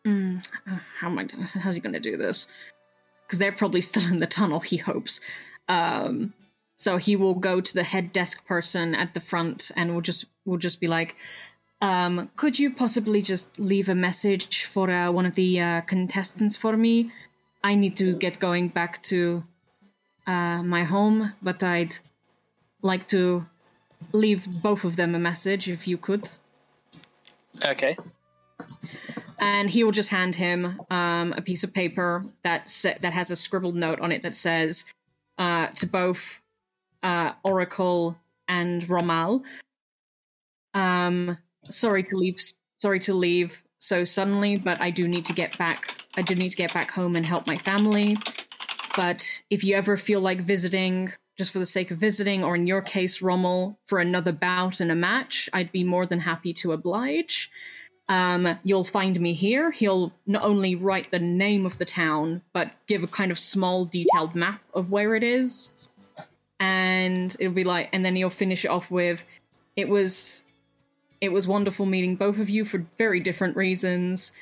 mm, how am I? How's he going to do this? Because they're probably still in the tunnel. He hopes. Um, so he will go to the head desk person at the front and will just will just be like, Um, could you possibly just leave a message for uh, one of the uh, contestants for me? I need to get going back to uh, my home, but I'd like to leave both of them a message if you could. Okay. and he will just hand him um, a piece of paper that sa- that has a scribbled note on it that says uh, to both uh, Oracle and Rommel. Um, sorry to leave. Sorry to leave so suddenly, but I do need to get back. I do need to get back home and help my family. But if you ever feel like visiting, just for the sake of visiting, or in your case, Rommel, for another bout and a match, I'd be more than happy to oblige. Um, you'll find me here. He'll not only write the name of the town, but give a kind of small, detailed map of where it is. And it'll be like, and then he'll finish it off with, "It was, it was wonderful meeting both of you for very different reasons,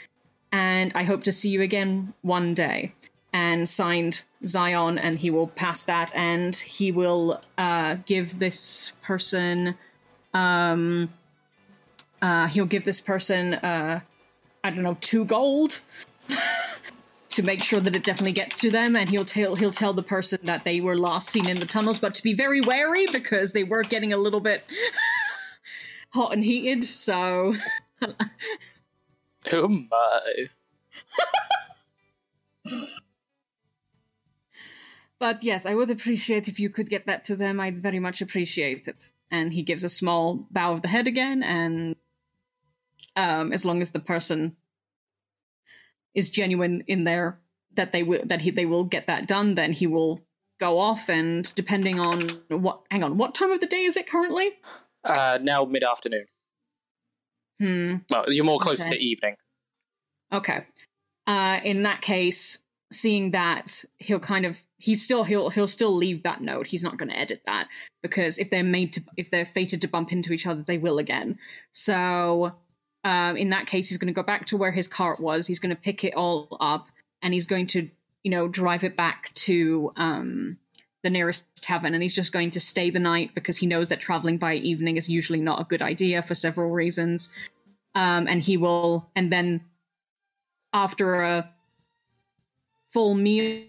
and I hope to see you again one day." And signed Zion, and he will pass that, and he will uh, give this person. Um, uh, he'll give this person, uh, I don't know, two gold (laughs) to make sure that it definitely gets to them, and he'll tell he'll tell the person that they were last seen in the tunnels, but to be very wary because they were getting a little bit (laughs) hot and heated. So, Oh my. but yes, I would appreciate if you could get that to them. I'd very much appreciate it. And he gives a small bow of the head again, and um, as long as the person is genuine in there that they will that he they will get that done, then he will go off. And depending on what, hang on, what time of the day is it currently? Uh, now mid afternoon. Hmm. Well, you're more close Okay. to evening. Okay. Uh, in that case, seeing that, he'll kind of he's still he'll he'll still leave that note. He's not going to edit that because if they're made to if they're fated to bump into each other, they will again. So, um, in that case, he's going to go back to where his cart was. He's going to pick it all up and he's going to you know drive it back to um the nearest tavern and he's just going to stay the night because he knows that traveling by evening is usually not a good idea for several reasons um, and he will and then after a full meal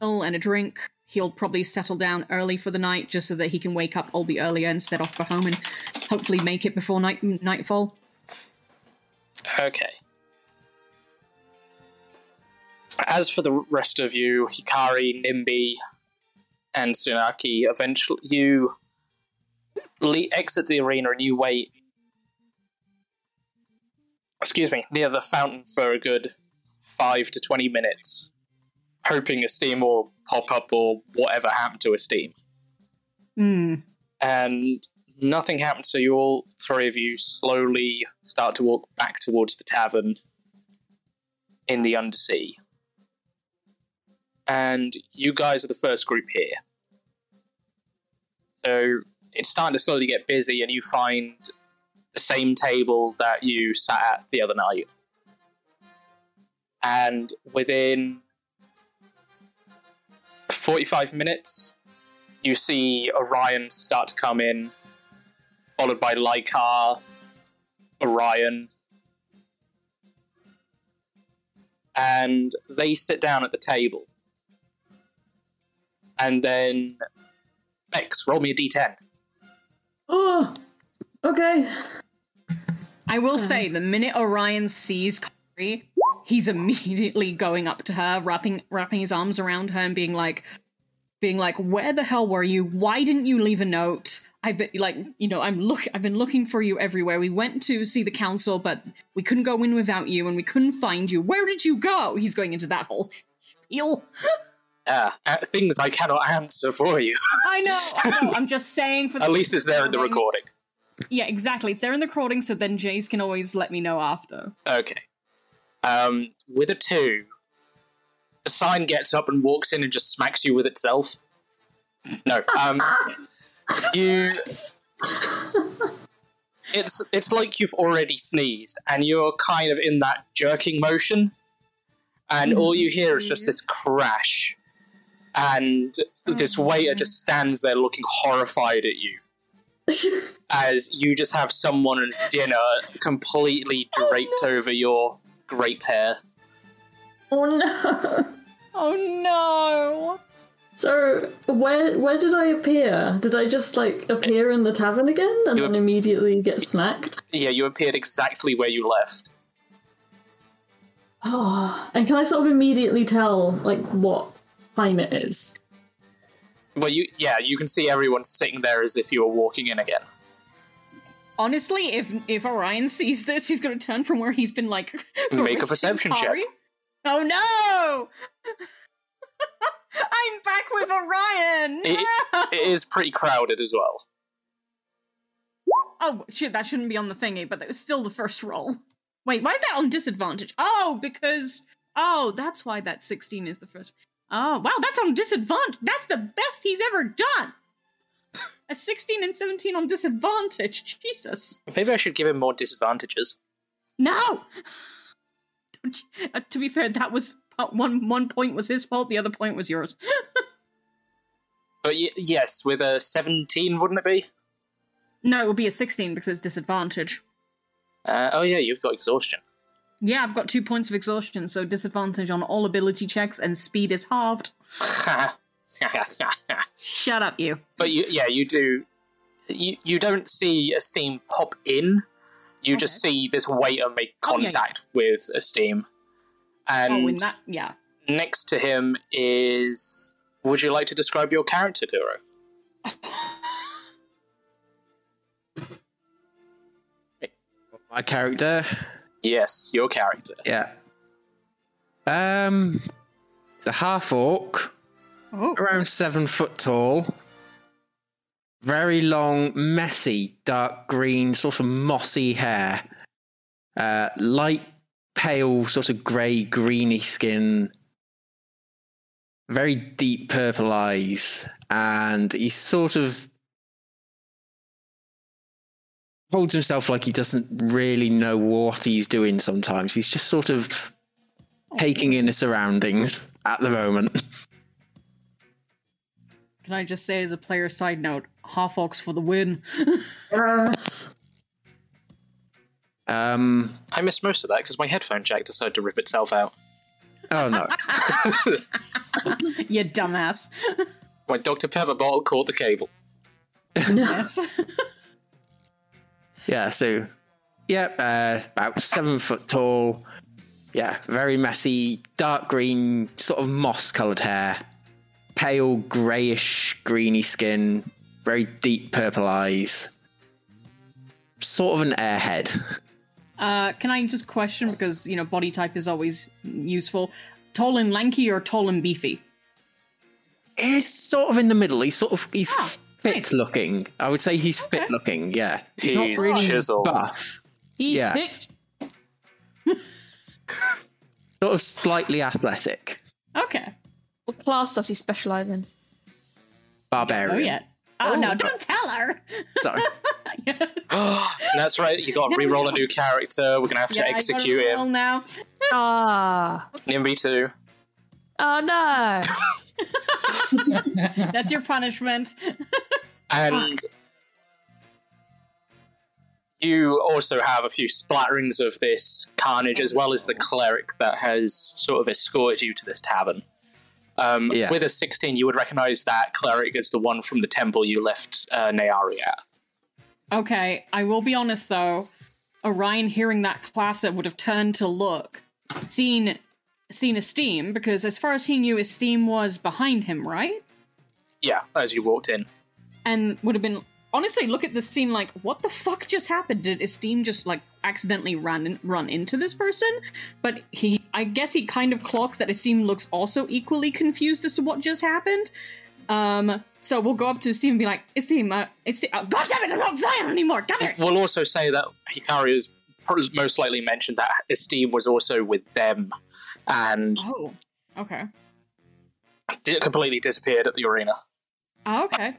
and a drink he'll probably settle down early for the night just so that he can wake up all the earlier and set off for home and hopefully make it before night nightfall Okay. As for the rest of you, Hikari, Nimby, and Tsunaki, eventually you le- exit the arena and you wait. Excuse me, near the fountain for a good five to twenty minutes, hoping Esteem will pop up or whatever happened to Esteem. Hmm. and nothing happens. So you all three of you slowly start to walk back towards the tavern in the undersea. And you guys are the first group here. So it's starting to slowly get busy, and you find the same table that you sat at the other night. And within 45 minutes, you see Orion start to come in, followed by Lycar, Orion, and they sit down at the table. And then Bex, roll me a d10. Oh, okay. I will say, the minute Orion sees Kari, he's immediately going up to her, wrapping wrapping his arms around her, and being like, being like, "Where the hell were you? Why didn't you leave a note? I've been like, you know, I'm look, I've been looking for you everywhere. We went to see the council, but we couldn't go in without you, and we couldn't find you. Where did you go? He's going into that whole spiel. (laughs) Ah, uh, things I cannot answer for you. I know, (laughs) I know. I'm just saying for the At least it's there in the recording. Yeah, exactly. It's there in the recording, so then Jace can always let me know after. Okay. Um, with a two, the sign gets up and walks in and just smacks you with itself. No. Um, (laughs) you. It's it's like you've already sneezed and you're kind of in that jerking motion, and all you hear is just this crash, and oh, this waiter just stands there looking horrified at you, (laughs) as you just have someone's dinner completely oh, draped over your grape hair. oh no. Oh no! So where where did I appear? Did I just like appear in the tavern again and You- then immediately get smacked? Yeah, you appeared exactly where you left. Oh, and can I sort of immediately tell like what time it is? Well, you yeah, you can see everyone sitting there as if you were walking in again. Honestly, if if Orion sees this, he's gonna turn from where he's been like. (laughs) Make a berate (laughs) perception check. Oh no! (laughs) I'm back with Orion. It- No! It is pretty crowded as well. Oh shit, that shouldn't be on the thingy, but that was still the first roll. Wait, why is that on disadvantage? Oh, because oh, that's why that 16 is the first. Oh, wow, that's on disadvantage. That's the best he's ever done. A 16 and 17 on disadvantage. Jesus. Maybe I should give him more disadvantages. No. Uh, to be fair, that was uh, one one point was his fault, the other point was yours. (laughs) But y- yes, with a 17, wouldn't it be? no, it would be a 16 because it's disadvantage. Uh, oh yeah, you've got exhaustion. Yeah, I've got two points of exhaustion, so disadvantage on all ability checks, and speed is halved. (laughs) Shut up, you. but you, yeah, you do. You you don't see Esteem pop in. You just see this waiter make Oh, yeah, yeah. contact with Esteem, and oh, in that, yeah. next to him is. Would you like to describe your character, Kuro? (laughs) My character. Yes, your character. Yeah. Um, it's a half orc, Oh, around seven foot tall, very long, messy, dark green, sort of mossy hair, uh, light pale, sort of grey, greeny skin, very deep purple eyes, and he's sort of holds himself like he doesn't really know what he's doing sometimes. He's just sort of taking in the surroundings at the moment. can I just say, as a player side note, half orcs for the win. Yes. Um, I missed most of that because my headphone jack decided to rip itself out. oh no. (laughs) you dumbass. My Dr. Pepper bottle caught the cable. yes. (laughs) Yeah, so yeah, uh, about seven foot tall. Yeah, very messy, dark green, sort of moss coloured hair, pale greyish greeny skin, very deep purple eyes. Sort of an airhead. Uh, can I just question because you know body type is always useful? Tall and lanky or tall and beefy? He's sort of in the middle. He's sort of he's Ah, fit nice. looking. I would say he's Okay. fit looking. Yeah, he's, He's not really chiseled. buff. He Yeah. picked (laughs) Sort of slightly athletic. Okay. what class does he specialize in? Barbarian. Oh yeah. Oh, no! Don't tell her. Sorry. (laughs) (gasps) That's right, you got to re-roll a new character. We're gonna have to Yeah, execute roll him. now. Ah. Nimby too. Oh no. (laughs) That's your punishment. And you also have a few splatterings of this carnage, as well as the cleric that has sort of escorted you to this tavern. Um, Yeah. With a 16, you would recognize that cleric as the one from the temple you left uh, Nayari at. Okay, I will be honest though. Orion hearing that classic would have turned to look, seen seen Esteem, because as far as he knew, Esteem was behind him, right? Yeah, as you walked in. And would have been honestly look at the scene like, what the fuck just happened? Did Esteem just like accidentally run in, run into this person? But he, I guess he kind of clocks that Esteem looks also equally confused as to what just happened. Um, so we'll go up to Esteem and be like, Esteem, uh, Esteem, oh, God damn it, I'm not Zion anymore. Damn it. We'll also say that Hikari has most likely mentioned that Esteem was also with them and Oh, okay. di- completely disappeared at the arena. Oh, okay.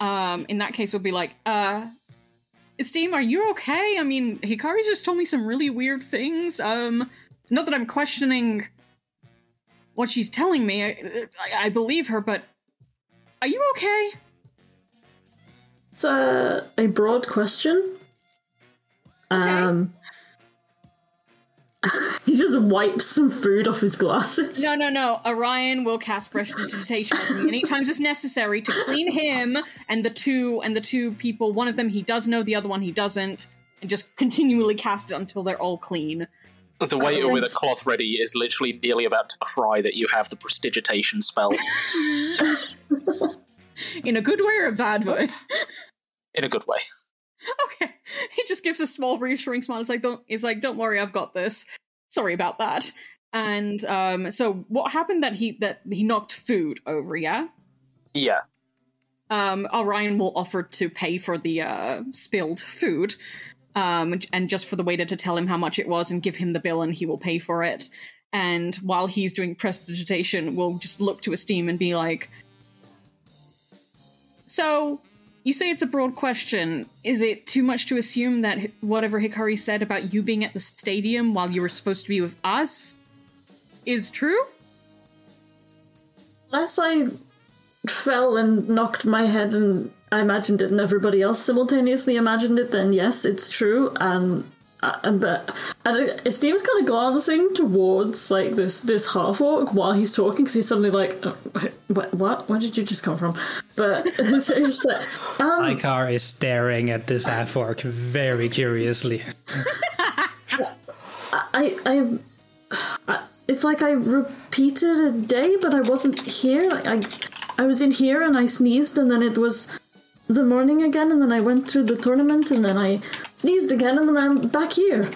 Um, in that case, we'll be like, uh, Esteem, are you okay? I mean, Hikari just told me some really weird things. Um, not that I'm questioning what she's telling me. I, I, I believe her, but are you okay? It's a, a broad question. Um, (laughs) he just wipes some food off his glasses. No, no, no. Orion will cast prestidigitation on me anytime it's necessary to clean him and the two and the two people. One of them he does know, the other one he doesn't, and just continually cast it until they're all clean. The waiter with a cloth ready is literally nearly about to cry that you have the prestidigitation spell. (laughs) In a good way or a bad way? in a good way. Okay. (laughs) He just gives a small reassuring smile. It's like don't it's like, don't worry, I've got this. Sorry about that. And um so what happened that he that he knocked food over, yeah? Yeah. um, Orion will offer to pay for the uh, spilled food, um, and just for the waiter to tell him how much it was and give him the bill, and he will pay for it. And while he's doing prestidigitation, we'll just look to Esteem and be like, "So, you say it's a broad question. Is it too much to assume that whatever Hikari said about you being at the stadium while you were supposed to be with us is true?" Unless I fell and knocked my head and I imagined it and everybody else simultaneously imagined it, then yes, it's true. And and but and Esteem's kind of glancing towards like this this half orc while he's talking because he's suddenly like, uh, what, what? Where did you just come from? But (laughs) so it's just like, um, Lycar is staring at this half orc very curiously. (laughs) I, I, I, it's like I repeated a day, but I wasn't here. I, I was in here and I sneezed, and then it was the morning again, and then I went through the tournament, and then I sneezed again, and then I'm back here.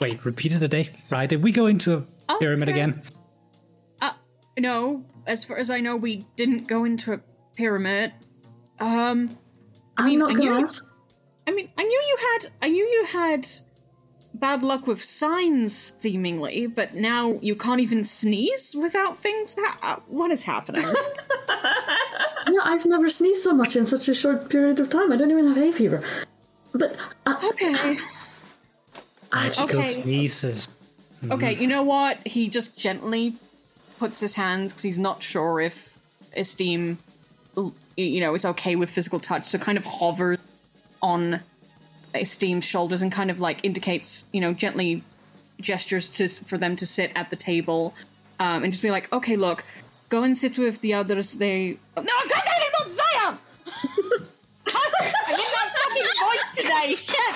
Wait, repeated the day? Right, did we go into a pyramid again? Uh, no. As far as I know, we didn't go into a pyramid. Um, I I'm mean, not I gonna knew- ask. I mean, I knew you had, I knew you had bad luck with signs, seemingly, but now you can't even sneeze without things. Ha- uh, what is happening? (laughs) Yeah, I've never sneezed so much in such a short period of time. I don't even have hay fever. But uh, okay, (sighs) Magical Okay. sneezes. okay. You know what? He just gently puts his hands because he's not sure if esteem, you know, is okay with physical touch. So kind of hovers on esteem's shoulders and kind of like indicates, you know, gently gestures to for them to sit at the table, um, and just be like, okay, look, go and sit with the others. They no, I can't anymore, Zaya. I didn't have fucking voice today. Shit.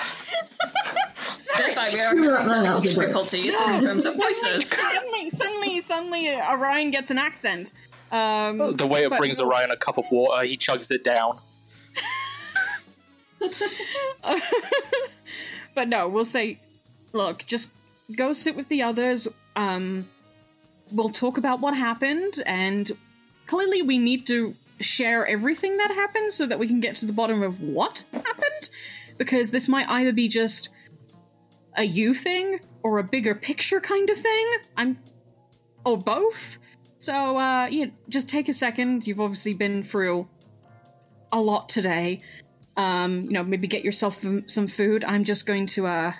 (laughs) Step by, we are having no, no, technical keep going. difficulties in terms of voices. suddenly, suddenly, suddenly, Orion gets an accent. Um, The waiter but brings no. Orion a cup of water, he chugs it down. (laughs) but no, we'll say, look, just go sit with the others. Um, we'll talk about what happened, and clearly we need to share everything that happened so that we can get to the bottom of what happened. Because this might either be just a you thing or a bigger picture kind of thing. I'm, or both. So, uh, yeah, just take a second. You've obviously been through a lot today um, you know, maybe get yourself some, food. I'm just going to, uh,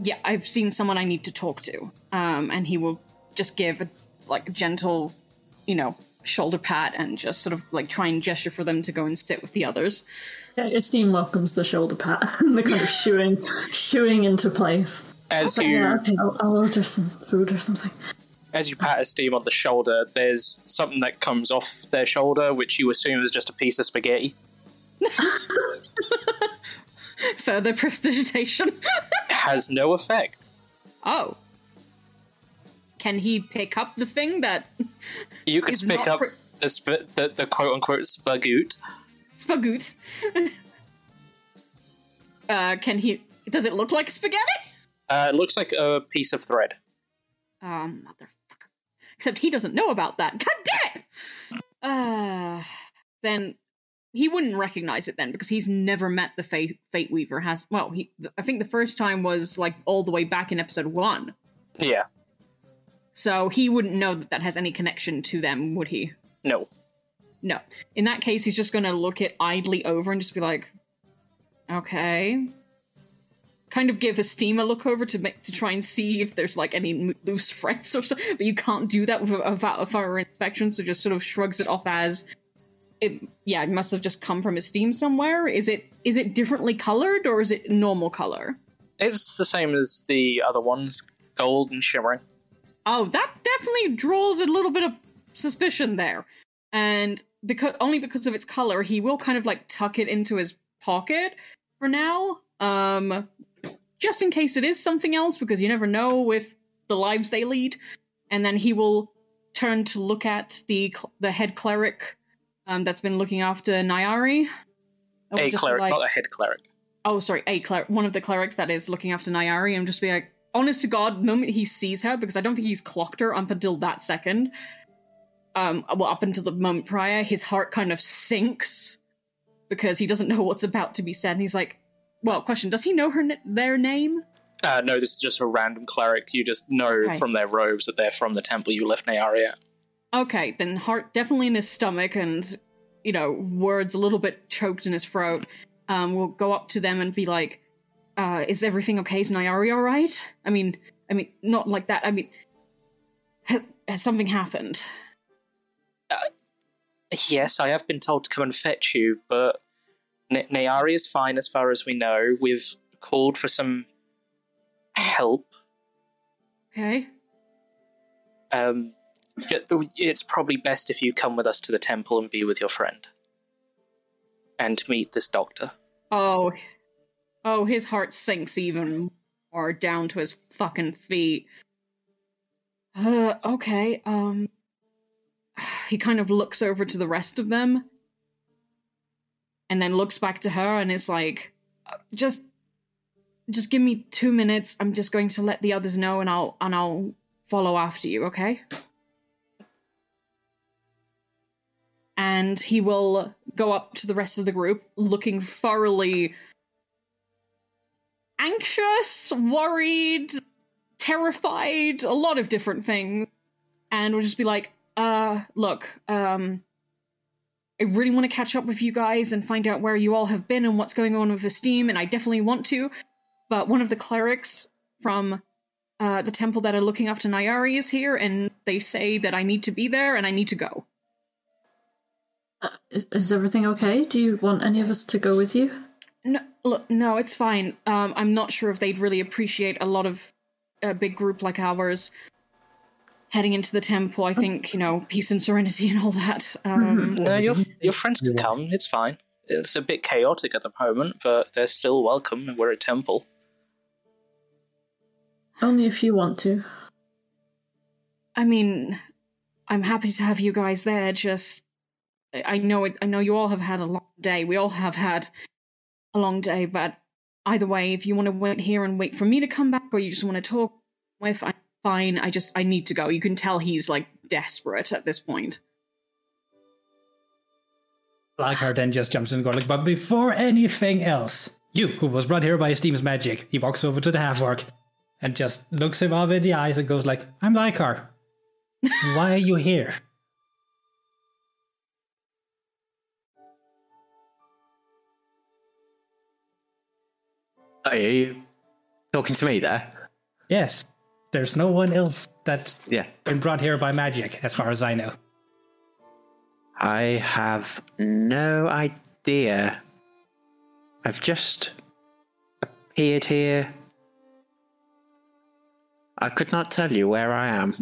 yeah, I've seen someone I need to talk to. Um, and he will just give a, like, a gentle, you know, shoulder pat and just sort of like try and gesture for them to go and sit with the others. Yeah, (laughs) Esteem welcomes the shoulder pat (laughs) and the kind of shooing, shooing into place. As But you yeah, okay, I'll, I'll order some food or something. as you pat Esteem on the shoulder, there's something that comes off their shoulder, which you assume is just a piece of spaghetti. (laughs) Further prestidigitation. Has no effect. oh. Can he pick up the thing that You can Is pick up pre- the, sp- the the quote unquote spagoot. Spagoot? (laughs) uh, can he? Does it look like spaghetti? Uh, it looks like a piece of thread. Oh, motherfucker. Except he doesn't know about that. God damn it! Uh, then he wouldn't recognize it then because he's never met the Fate, Fate Weaver. Has well, he I think the first time was like all the way back in episode one, Yeah. so he wouldn't know that that has any connection to them, would he? No. No. In that case, he's just going to look it idly over and just be like, okay. Kind of give Esteem a look over to make to try and see if there's like any loose threads or so, but you can't do that with a, thorough inspection, so just sort of shrugs it off as, it yeah, it must have just come from Esteem somewhere. Is it is it differently colored or is it normal color? It's the same as the other ones, gold and shimmering. Oh, that definitely draws a little bit of suspicion there. And because only because of its color, he will kind of like tuck it into his pocket for now. Um just in case it is something else because you never know with the lives they lead. And then he will turn to look at the the head cleric um, that's been looking after Nyari. A cleric, like- not a head cleric. oh sorry a cleric one of the clerics that is looking after Nyari and just be like honest to god the moment he sees her because i don't think he's clocked her up until that second um well up until the moment prior his heart kind of sinks because he doesn't know what's about to be said. And he's like well question does he know her their name? Uh, no, this is just a random cleric. You just know Okay. from their robes that they're from the temple you left Nayari at. okay then heart definitely in his stomach and you know words a little bit choked in his throat. Um will go up to them and be like uh is everything okay? Is Nyari all right? I mean i mean not like that. I mean has, has something happened Yes, I have been told to come and fetch you, but N- Nayari is fine as far as we know. We've called for some help. okay Um, it's probably best if you come with us to the temple and be with your friend. And meet this doctor. oh oh his heart sinks even more down to his fucking feet uh okay um (sighs) he kind of looks over to the rest of them and then looks back to her and is like "Uh, just just give me 2 minutes. I'm just going to let the others know and i'll and i'll follow after you okay? And he will go up to the rest of the group looking thoroughly anxious worried terrified a lot of different things and will just be like uh look um I really want to catch up with you guys and find out where you all have been and what's going on with Esteem, and I definitely want to. But one of the clerics from uh, the temple that are looking after Nyari is here, and they say that I need to be there and I need to go. Uh, is, is everything okay? Do you want any of us to go with you? No, look, no, it's fine. Um, I'm not sure if they'd really appreciate a lot of a big group like ours heading into the temple. I think you know peace and serenity and all that. Um, No, your your friends can come. It's fine. It's a bit chaotic at the moment, but they're still welcome. and We're a temple. Only if you want to. I mean, I'm happy to have you guys there. Just, I I know it. I know you all have had a long day. We all have had a long day. But either way, if you want to wait here and wait for me to come back, or you just want to talk with, I'm fine. I just, I need to go. You can tell he's like desperate at this point. Blackheart then just jumps in and goes like, but before anything else, you who was brought here by Steam's magic, he walks over to the half-orc and just looks him up in the eyes and goes like, I'm Blackheart. (laughs) Why are you here? Are you talking to me there? Yes, there's no one else that's Yeah. been brought here by magic, as far as I know. I have no idea. I've just appeared here. I could not tell you where I am.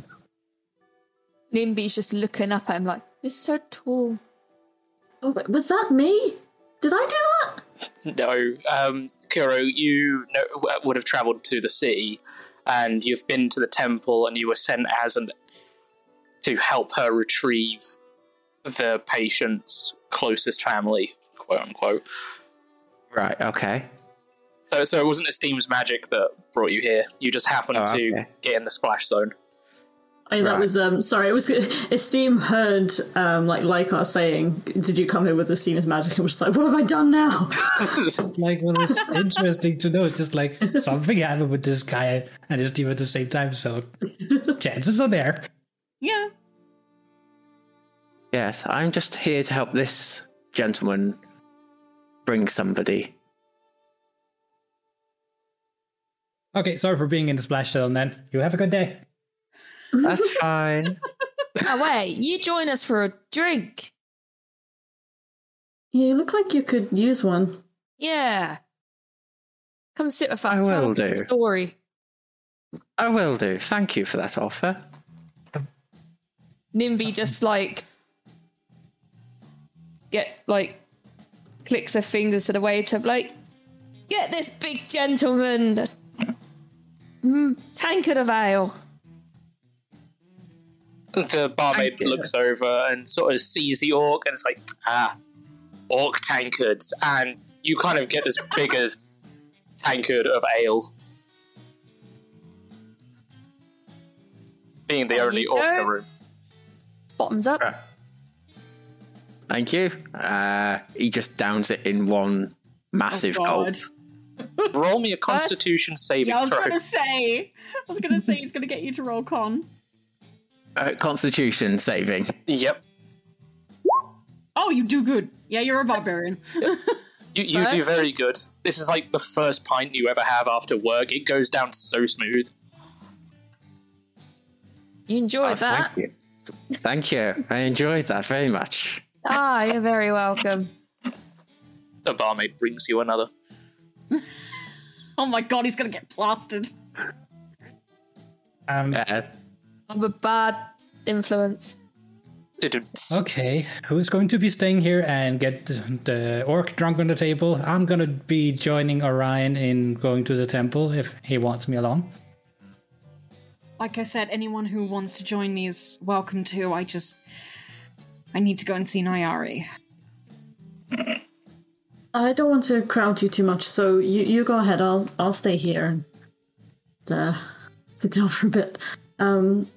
Nimby's just looking up at him like, you're so tall. Oh, wait, was that me? Did I do that? (laughs) No, um, Kuro, you know, would have travelled to the city, and you've been to the temple, and you were sent as an to help her retrieve the patient's closest family, quote unquote. Right, okay. So, so it wasn't Esteem's magic that brought you here. You just happened Oh, to okay. get in the splash zone. I, that Right. was um sorry. It was (laughs) Esteem heard um like Lycar saying, "Did you come here with Esteem's magic?" and was just like, "What have I done now?" (laughs) (laughs) Like, well, it's interesting to know. It's just like something happened with this guy and his team at the same time, so chances are there. Yeah. Yes, I'm just here to help this gentleman bring somebody. Okay, sorry for being in the splash zone then. You have a good day. That's (laughs) fine. Oh, wait, you join us for a drink. You look like you could use one. Yeah. Come sit with us. I tell will us the do. story. I will do. Thank you for that offer. Nimby just like get like clicks her fingers to the waiter, like get this big gentleman a mm, tankard of ale. The barmaid Thank looks over and sort of sees the orc and it's like, ah, orc tankards. And you kind of get this bigger tankard of ale. Being the There only orc in the room. Bottoms up. Thank you. Uh, he just downs it in one massive Oh, gulp. God. Roll me a constitution saving Yeah, I was throw. gonna say. I was gonna say he's gonna get you to roll con. Uh, Constitution saving. Yep. Oh, you do good. Yeah, you're a barbarian. (laughs) You, you do very good. This is like the first pint you ever have after work. It goes down so smooth. You enjoyed that? Thank you. Thank you. I enjoyed that very much. Ah, you're very welcome. The barmaid brings you another. (laughs) oh my god, he's gonna get plastered. Um, Uh, I'm a bad influence. Okay, who's going to be staying here and get the orc drunk on the table? I'm gonna be joining Orion in going to the temple if he wants me along. Like I said, anyone who wants to join me is welcome to. I just. I need to go and see Nayari. I don't want to crowd you too much, so you, you go ahead. I'll I'll stay here and uh, (laughs) sit down for a bit. Um,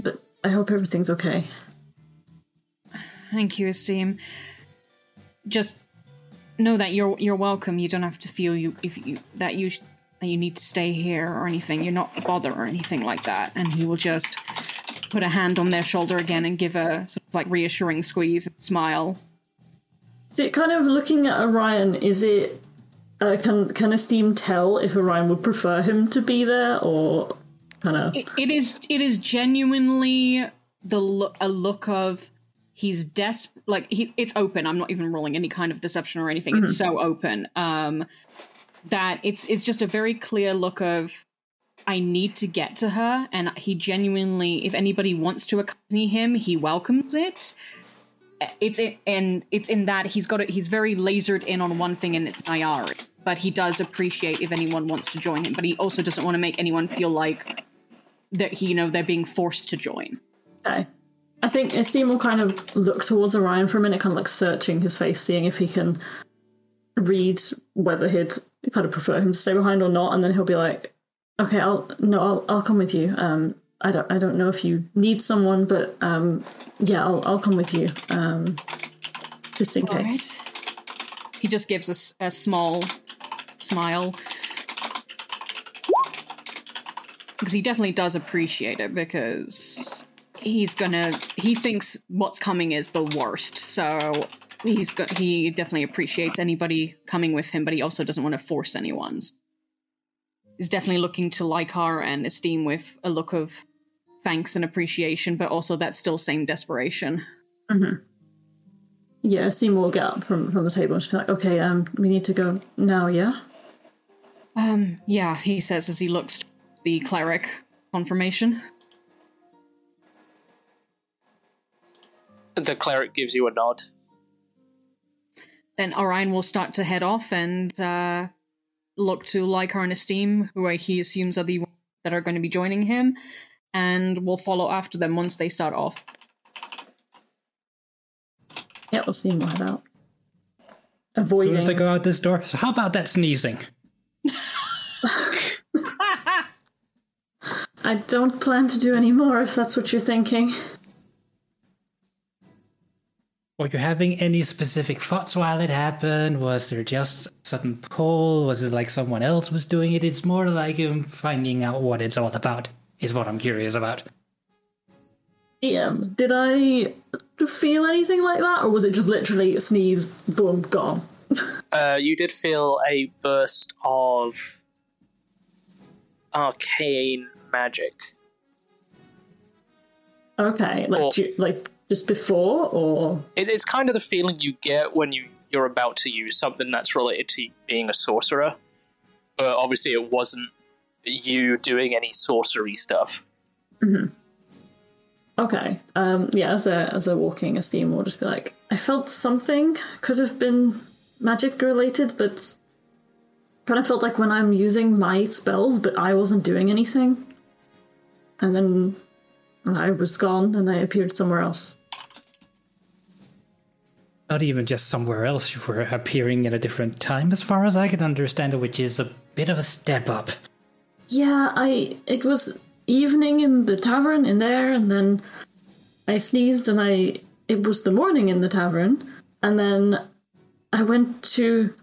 but I hope everything's okay. Thank you, Esteem. Just know that you're you're welcome. You don't have to feel you if you that you that you need to stay here or anything. You're not bothered or anything like that. And he will just put a hand on their shoulder again and give a sort of like reassuring squeeze and smile. Is it kind of looking at Orion? Is it uh, can can Esteem tell if Orion would prefer him to be there or kind of? It, it is it is genuinely the look a look of he's desperate like he it's open. I'm not even rolling any kind of deception or anything. It's so open. Um that it's it's just a very clear look of i need to get to her and he genuinely if anybody wants to accompany him he welcomes it. It's in, and it's in that he's got it he's very lasered in on one thing and it's Nayari. But he does appreciate if anyone wants to join him but he also doesn't want to make anyone feel like that he you know they're being forced to join Okay. I think Esteem will kind of look towards Orion for a minute, kind of like searching his face, seeing if he can read whether he'd kind of prefer him to stay behind or not, and then he'll be like, "Okay, I'll no, I'll I'll come with you. Um, I don't I don't know if you need someone, but um, yeah, I'll I'll come with you. Um, just in case." he just gives us a, small smile because he definitely does appreciate it because he's gonna he thinks what's coming is the worst so he's go- he definitely appreciates anybody coming with him but he also doesn't want to force anyone he's definitely looking to like Lycar and esteem with a look of thanks and appreciation but also that still same desperation Yeah, Esteem will get up from from the table and just be like, "Okay, um, we need to go now. Yeah." um yeah he says as he looks the cleric confirmation The cleric gives you a nod. then Orion will start to head off and uh, look to Lycar and Esteem, who he assumes are the ones that are going to be joining him, and will follow after them once they start off. Yeah, we'll see will head out. As soon Avoiding. as they go out this door, how about that sneezing? (laughs) I don't plan to do any more if that's what you're thinking. Were you having any specific thoughts while it happened? Was there just a sudden pull? Was it like someone else was doing it? It's more like um, finding out what it's all about, is what I'm curious about. DM, did I feel anything like that, or was it just literally sneeze, boom, gone? (laughs) Uh, you did feel a burst of arcane magic. Okay, like Or- ju- like just before, or It is kind of the feeling you get when you you're about to use something that's related to being a sorcerer, but obviously it wasn't you doing any sorcery stuff. Okay. Um, yeah, as they're as they're walking, Esteem will just be like, I felt something could have been magic related, but kind of felt like when I'm using my spells, but I wasn't doing anything. And then I was gone and I appeared somewhere else. Not even just somewhere else, you were appearing in a different time, as far as I can understand it, which is a bit of a step up. Yeah, I it was evening in the tavern in there and then I sneezed and I it was the morning in the tavern and then I went to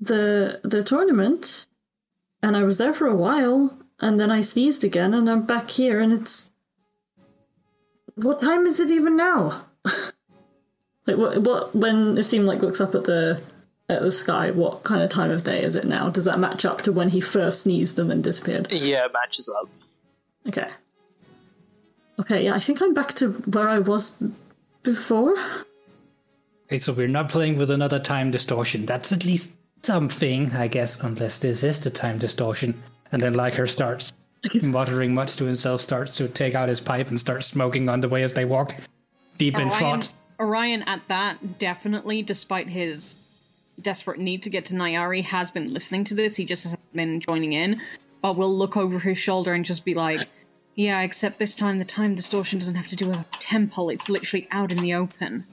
the the tournament and I was there for a while and then I sneezed again and I'm back here and it's what time is it even now? (laughs) like what what when it seemed like looks up at the at the sky, what kind of time of day is it now? Does that match up to when he first sneezed and then disappeared? Yeah, it matches up. Okay. Okay, yeah, I think I'm back to where I was before. Okay, so we're not playing with another time distortion. That's at least something, I guess, unless this is the time distortion. And then Lycar starts (laughs) muttering much to himself, starts to take out his pipe and starts smoking on the way as they walk, deep in Orion, thought. Orion, at that, definitely, despite his desperate need to get to Nayari, has been listening to this. He just hasn't been joining in. But will look over his shoulder and just be like, Yeah, except this time the time distortion doesn't have to do with a temple, it's literally out in the open.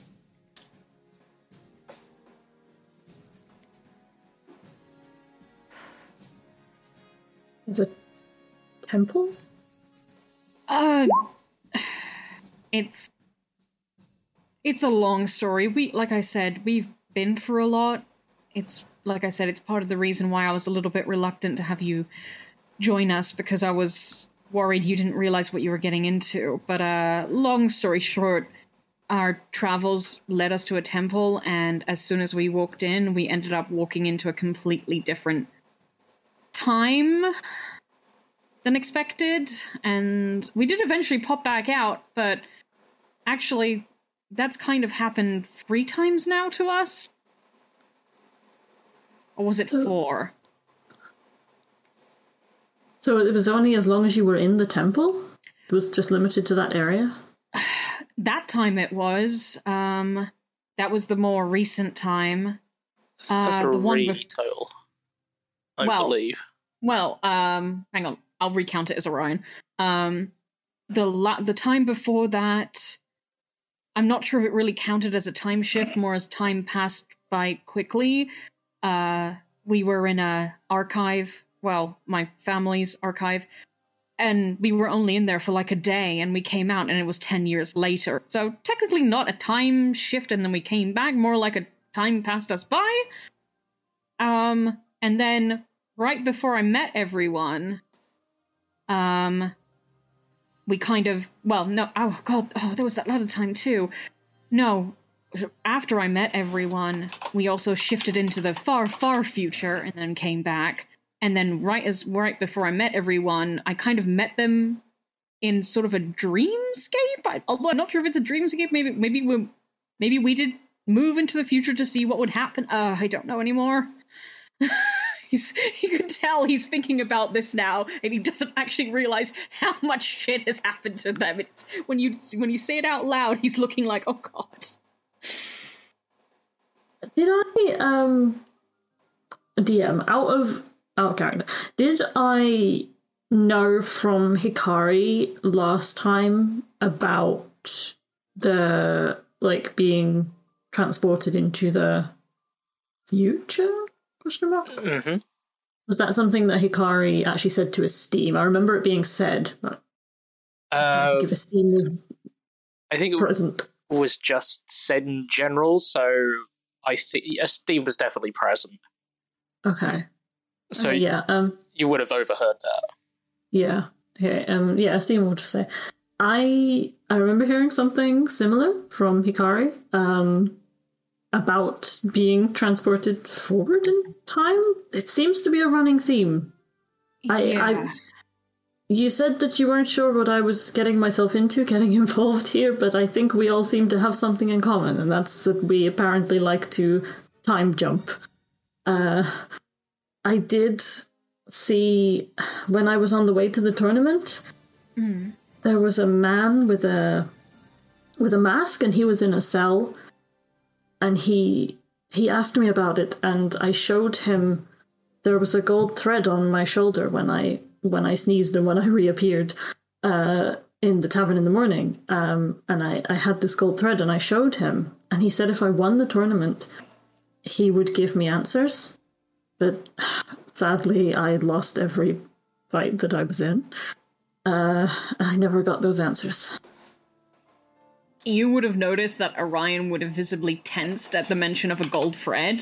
Is a temple? Uh, it's it's a long story. We, like I said, we've been through a lot. It's like I said, it's part of the reason why I was a little bit reluctant to have you join us because I was worried you didn't realize what you were getting into. But uh, long story short, our travels led us to a temple, and as soon as we walked in, we ended up walking into a completely different time than expected, and we did eventually pop back out, but actually, that's kind of happened three times now to us. Or was it four? So it was only as long as you were in the temple? It was just limited to that area? (sighs) That time it was. Um, that was the more recent time. Uh, the one Three bef- total, I Well- believe. Well, um, hang on. I'll recount it as Orion. Um, the la- the time before that, I'm not sure if it really counted as a time shift, more as time passed by quickly. Uh, we were in a archive. Well, my family's archive, and we were only in there for like a day, and we came out, and it was ten years later. So technically, not a time shift, and then we came back. More like a time passed us by. Um, and then right before I met everyone, um, we kind of well, no, oh god, oh, there was that lot of time too. No, after I met everyone, we also shifted into the far, far future and then came back. And then right as right before I met everyone, I kind of met them in sort of a dreamscape. I, although I'm not sure if it's a dreamscape. Maybe maybe we maybe we did move into the future to see what would happen. Uh, I don't know anymore. (laughs) he's (laughs) he could tell he's thinking about this now and he doesn't actually realize how much shit has happened to them it's when you when you say it out loud he's looking like oh god Did I um DM out of out of character? Did I know from Hikari last time about the like being transported into the future? Question mark. hmm Was that something that Hikari actually said to Esteem? I remember it being said, but I Uh, think if Esteem was I think it present. was just said in general, so I think Esteem was definitely present. Okay. So Uh, yeah. Um. you would have overheard that. Yeah. Okay. Um. Yeah. Esteem will just say, I I remember hearing something similar from Hikari. Um. About being transported forward in time. It seems to be a running theme. I- I- You said that you weren't sure what I was getting myself into, getting (laughs) involved here, but I think we all seem to have something in common, and that's that we apparently like to time jump. Uh, I did see when I was on the way to the tournament. There was a man with a with a mask, and he was in a cell, and he he asked me about it, and I showed him there was a gold thread on my shoulder when I when I sneezed and when I (laughs) reappeared uh, in the tavern in the morning. Um, and I, I had this gold thread and I showed him, and he said if I won the tournament, he would give me answers. But (sighs) sadly, I lost every fight that I was in. Uh, I never got those answers. You would have noticed that Orion would have visibly tensed at the mention of a gold thread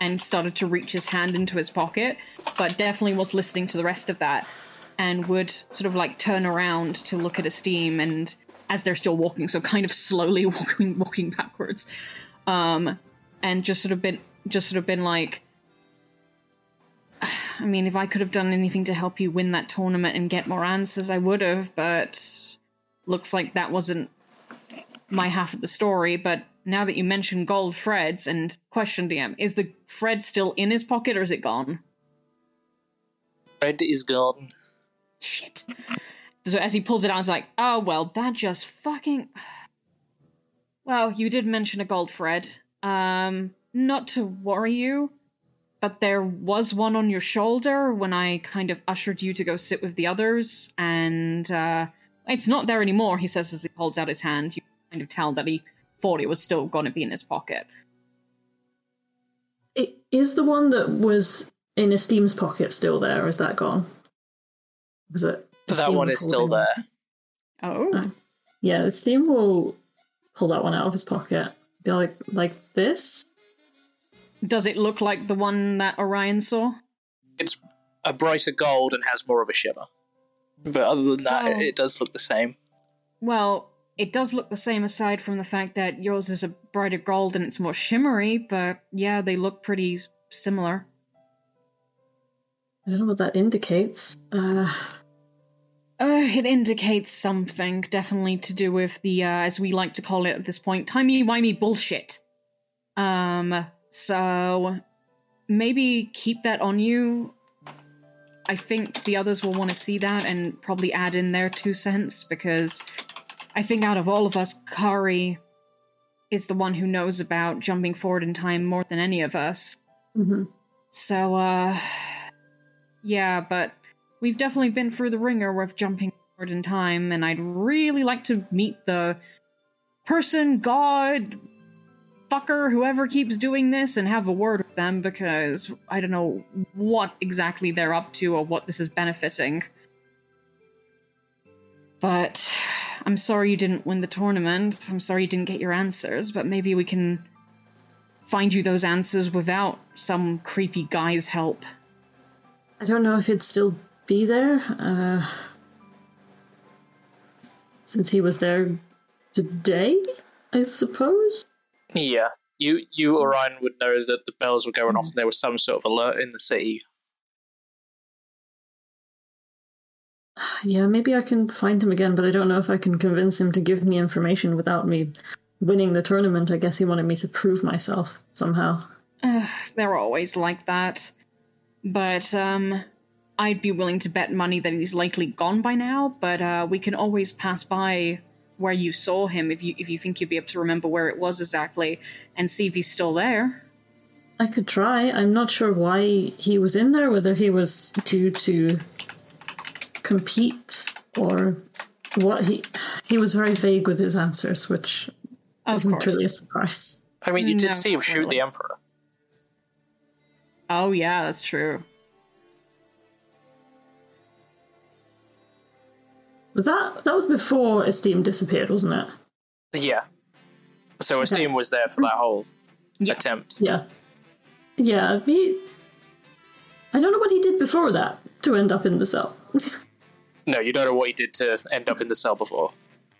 and started to reach his hand into his pocket, but definitely was listening to the rest of that and would sort of like turn around to look at Esteem and as they're still walking, so kind of slowly (laughs) walking walking backwards. Um and just sort of been just sort of been like I mean, if I could have done anything to help you win that tournament and get more answers, I would have, but looks like that wasn't my half of the story. But now that you mention gold Fred's and question DM, is the Fred still in his pocket or is it gone? Fred is gone. Shit. So as he pulls it out, he's like, oh, well, that just fucking. Well, you did mention a gold Fred. Um, not to worry you, but there was one on your shoulder when I kind of ushered you to go sit with the others, and uh, it's not there anymore, he says as he holds out his hand. You kind of tell that he thought it was still going to be in his pocket. It is the one that was in Esteem's pocket still there? or Is that gone? Was it? That one is still holding- there. Oh. oh. Yeah, Esteem will pull that one out of his pocket. Be like, like this. Does it look like the one that Orion saw? It's a brighter gold and has more of a shimmer. But other than that, Oh. it, it does look the same. Well, it does look the same aside from the fact that yours is a brighter gold and it's more shimmery, but yeah, they look pretty similar. I don't know what that indicates. Uh, Uh, it indicates something, definitely to do with the, uh, as we like to call it at this point, timey-wimey bullshit. Um, so maybe keep that on you. I think the others will want to see that and probably add in their two cents because I think out of all of us, Kari is the one who knows about jumping forward in time more than any of us. mhm. So, uh, yeah, but we've definitely been through the ringer with jumping forward in time, and I'd really like to meet the person, god, fucker, whoever keeps doing this, and have a word with them because I don't know what exactly they're up to or what this is benefiting. But I'm sorry you didn't win the tournament. I'm sorry you didn't get your answers, but maybe we can find you those answers without some creepy guy's help. I don't know if he'd still be there. Uh, since he was there today, I suppose. Yeah. You, you, Orion, would know that the bells were going off and there was some sort of alert in the city. (sighs) Yeah, maybe I can find him again, but I don't know if I can convince him to give me information without me winning the tournament. I guess he wanted me to prove myself somehow. Ugh, (sighs) they're always like that. But, um, I'd be willing to bet money that he's likely gone by now, but, uh, we can always pass by where you saw him if you if you think you'd be able to remember where it was exactly and see if he's still there. I could try. I'm not sure why he was in there, whether he was due to compete or what he he was very vague with his answers, which Of wasn't course. really a surprise. I mean, you did No, see him shoot really. the Emperor. Oh yeah, that's true. Was that that was before Esteem disappeared, wasn't it? Yeah. So Esteem was there for that whole Yeah. attempt. Yeah. Yeah, he I don't know what he did before that to end up in the cell. (laughs) No, you don't know what he did to end up in the cell before.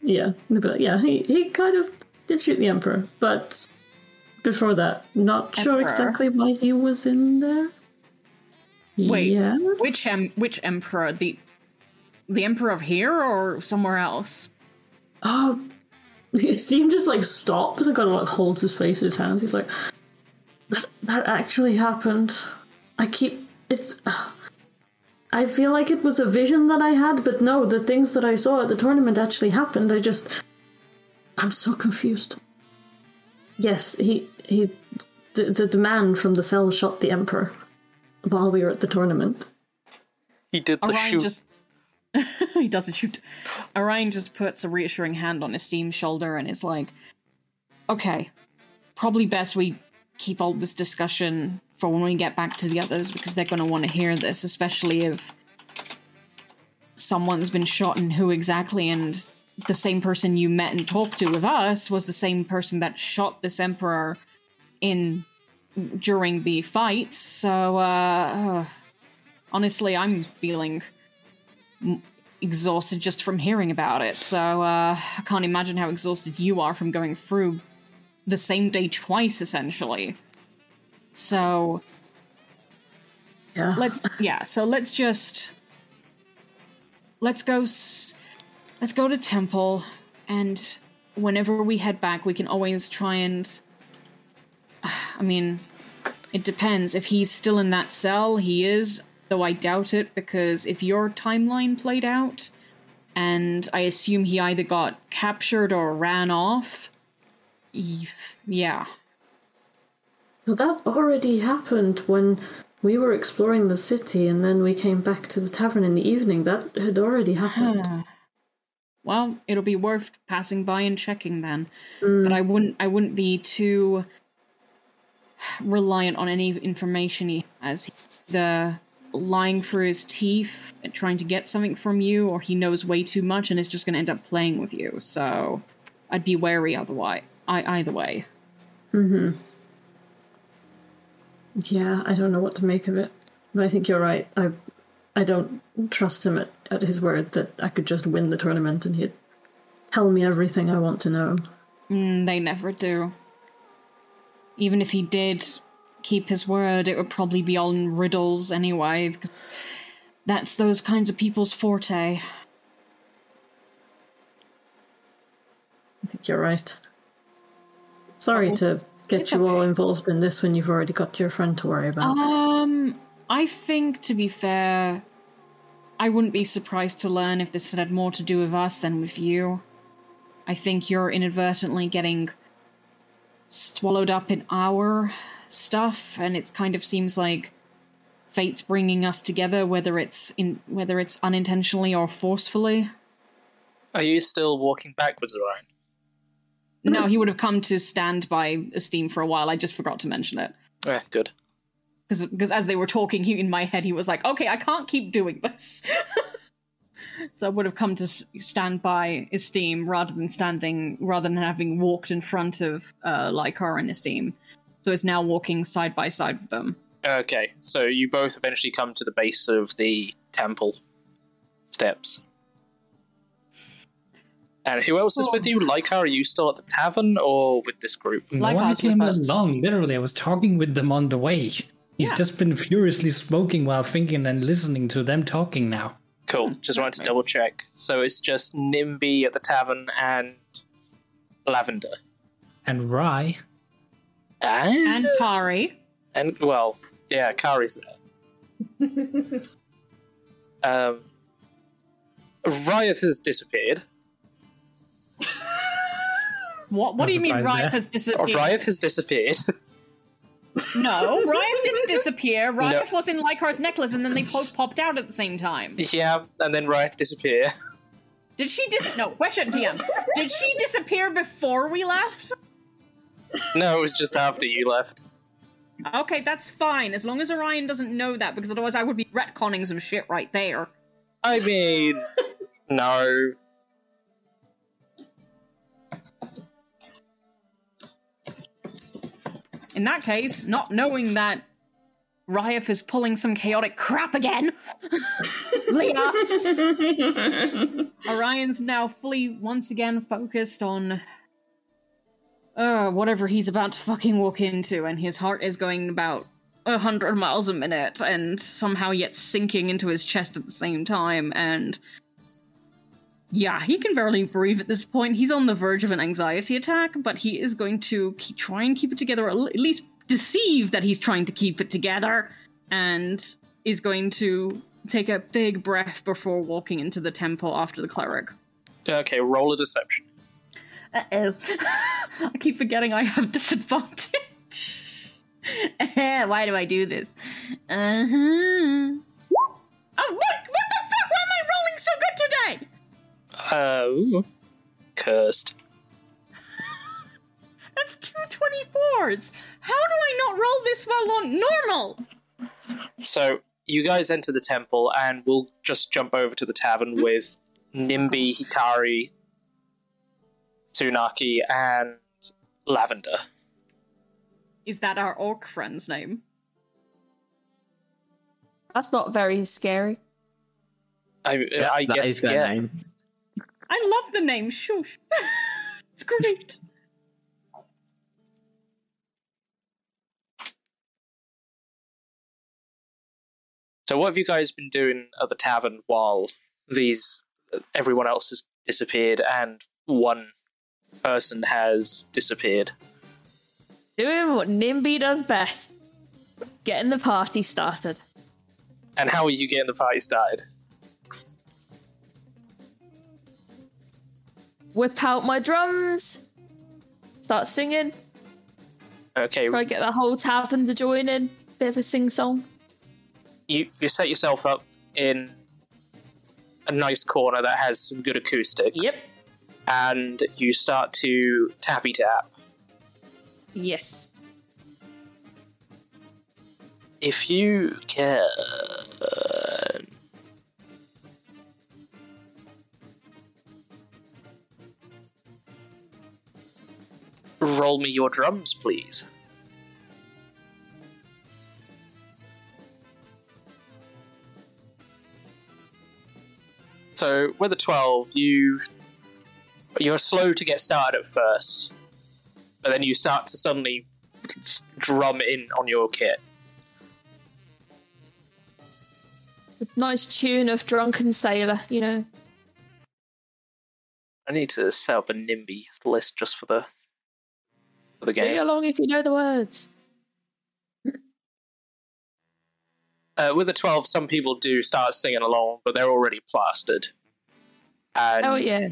yeah, but yeah, he, he kind of did shoot the Emperor, but before that, not sure exactly why he was in there. Wait, Yeah. which em- which emperor? The the emperor of here or somewhere else? Oh, Esteem just like stops and kind of like holds his face in his hands. He's like, that, that actually happened. I keep it's. I feel like it was a vision that I had, but no, the things that I saw at the tournament actually happened. I just, I'm so confused. Yes, he he, the the, the man from the cell shot the emperor while we were at the tournament. He did the Orion shoot. just (laughs) he does the shoot. Orion just puts a reassuring hand on Esteem's shoulder and is like, "Okay, probably best we keep all this discussion for when we get back to the others because they're going to want to hear this, especially if someone's been shot and who exactly and." The same person you met and talked to with us was the same person that shot this emperor in during the fights. So, uh, honestly, I'm feeling exhausted just from hearing about it. So uh, I can't imagine how exhausted you are from going through the same day twice, essentially. So Yeah. let's yeah. So let's just let's go. Let's go to temple, and whenever we head back, we can always try and. (sighs) I mean, it depends. If he's still in that cell, he is, though I doubt it, because if your timeline played out, and I assume he either got captured or ran off, yeah. So that already happened when we were exploring the city, and then we came back to the tavern in the evening. That had already happened. Ah. Well, it'll be worth passing by and checking then. Mm. But I wouldn't I wouldn't be too reliant on any information he has. The lying for his teeth and trying to get something from you, or he knows way too much and is just going to end up playing with you. So I'd be wary otherwise. I, either way. Mm-hmm. Yeah, I don't know what to make of it. But I think you're right. I I don't trust him at, at his word that I could just win the tournament and he'd tell me everything I want to know. Mm, they never do. Even if he did keep his word, it would probably be all in riddles anyway, because that's those kinds of people's forte. I think you're right. Sorry to get you all involved in this when you've already got your friend to worry about. Um, I think, to be fair, I wouldn't be surprised to learn if this had more to do with us than with you. I think you're inadvertently getting swallowed up in our stuff, and it kind of seems like fate's bringing us together, whether it's in whether it's unintentionally or forcefully. Are you still walking backwards, Orion? No, he would have come to stand by Esteem for a while. I just forgot to mention it. Yeah, good. because because as they were talking he, in my head he was like okay i can't keep doing this (laughs) so i would have come to stand by esteem rather than standing rather than having walked in front of uh Lycar and esteem so it's now walking side by side with them Okay, so you both eventually come to the base of the temple steps. And who else is with you? Lycar, are you still at the tavern or with this group? No Like one us, we're came first. along. Literally, I was talking with them on the way. He's Yeah. just been furiously smoking while thinking and listening to them talking now. Cool. Just wanted to double check. So it's just Nimby at the tavern and Lavender. And Rye, And, and kari and well, yeah, Kari's there. (laughs) um, Riot has disappeared. What what do you mean surprised riot there. has Oh, disappeared Riot has disappeared. no (laughs) riot didn't disappear riot No. was in Lycar's necklace and then they both popped out at the same time yeah, and then Riot disappear. did she dis no question DM did she disappear before we left No, it was just after you left. Okay, that's fine, as long as Orion doesn't know that, because otherwise I would be retconning some shit right there. I mean, (laughs) no. In that case, not knowing that Ryef is pulling some chaotic crap again, (laughs) Leah! (laughs) Orion's now fully, once again, focused on uh, whatever he's about to fucking walk into, and his heart is going about a hundred miles a minute, and somehow yet sinking into his chest at the same time, and yeah, he can barely breathe at this point. He's on the verge of an anxiety attack, but he is going to keep, try and keep it together, at at least deceive that he's trying to keep it together and is going to take a big breath before walking into the temple after the cleric. Okay, roll a deception. Uh oh. (laughs) I keep forgetting I have (laughs) disadvantage. Why do I do this? Uh huh. Oh, what? What the fuck? Why am I rolling so good today? Oh, cursed. (laughs) That's two 24s. How do I not roll this well on normal? So you guys enter the temple, and we'll just jump over to the tavern hmm? with Nimby, Hikari, Tsunaki, and Lavender. Is that our orc friend's name? That's not very scary. I, I That guess is their yeah. name. I love the name Shush. (laughs) it's great. So what have you guys been doing at the tavern while these uh, everyone else has disappeared and one person has disappeared? Doing what Nimby does best. Getting the party started. And how are you getting the party started? Whip out my drums. Start singing. Okay, Try get the whole tavern to join in. Bit of a sing song. you you set yourself up in a nice corner that has some good acoustics. Yep. And you start to tappy tap. Yes. If you can. Roll me your drums, please. So with a twelve, you you're slow to get started at first, but then you start to suddenly drum in on your kit. It's nice tune of Drunken Sailor, you know. I need to set up a Nimby list just for the for the Sing along if you know the words. Uh, with the twelve, some people do start singing along, but they're already plastered. And Oh yeah.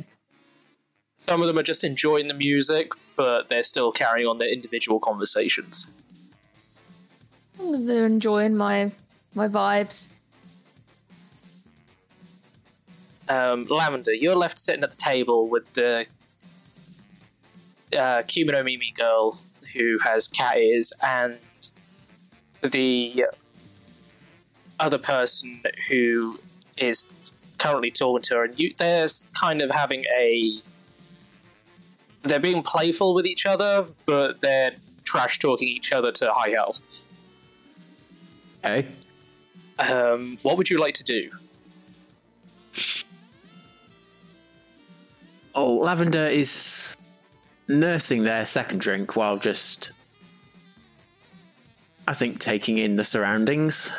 some of them are just enjoying the music, but they're still carrying on their individual conversations. As long as they're enjoying my my vibes. Um, Lavender, you're left sitting at the table with the uh, kemonomimi girl who has cat ears and the other person who is currently talking to her, and you, they're kind of having a. They're being playful with each other, but they're trash talking each other to high hell. Okay. Um, what would you like to do? Oh, Lavender is nursing their second drink while just, I think, taking in the surroundings.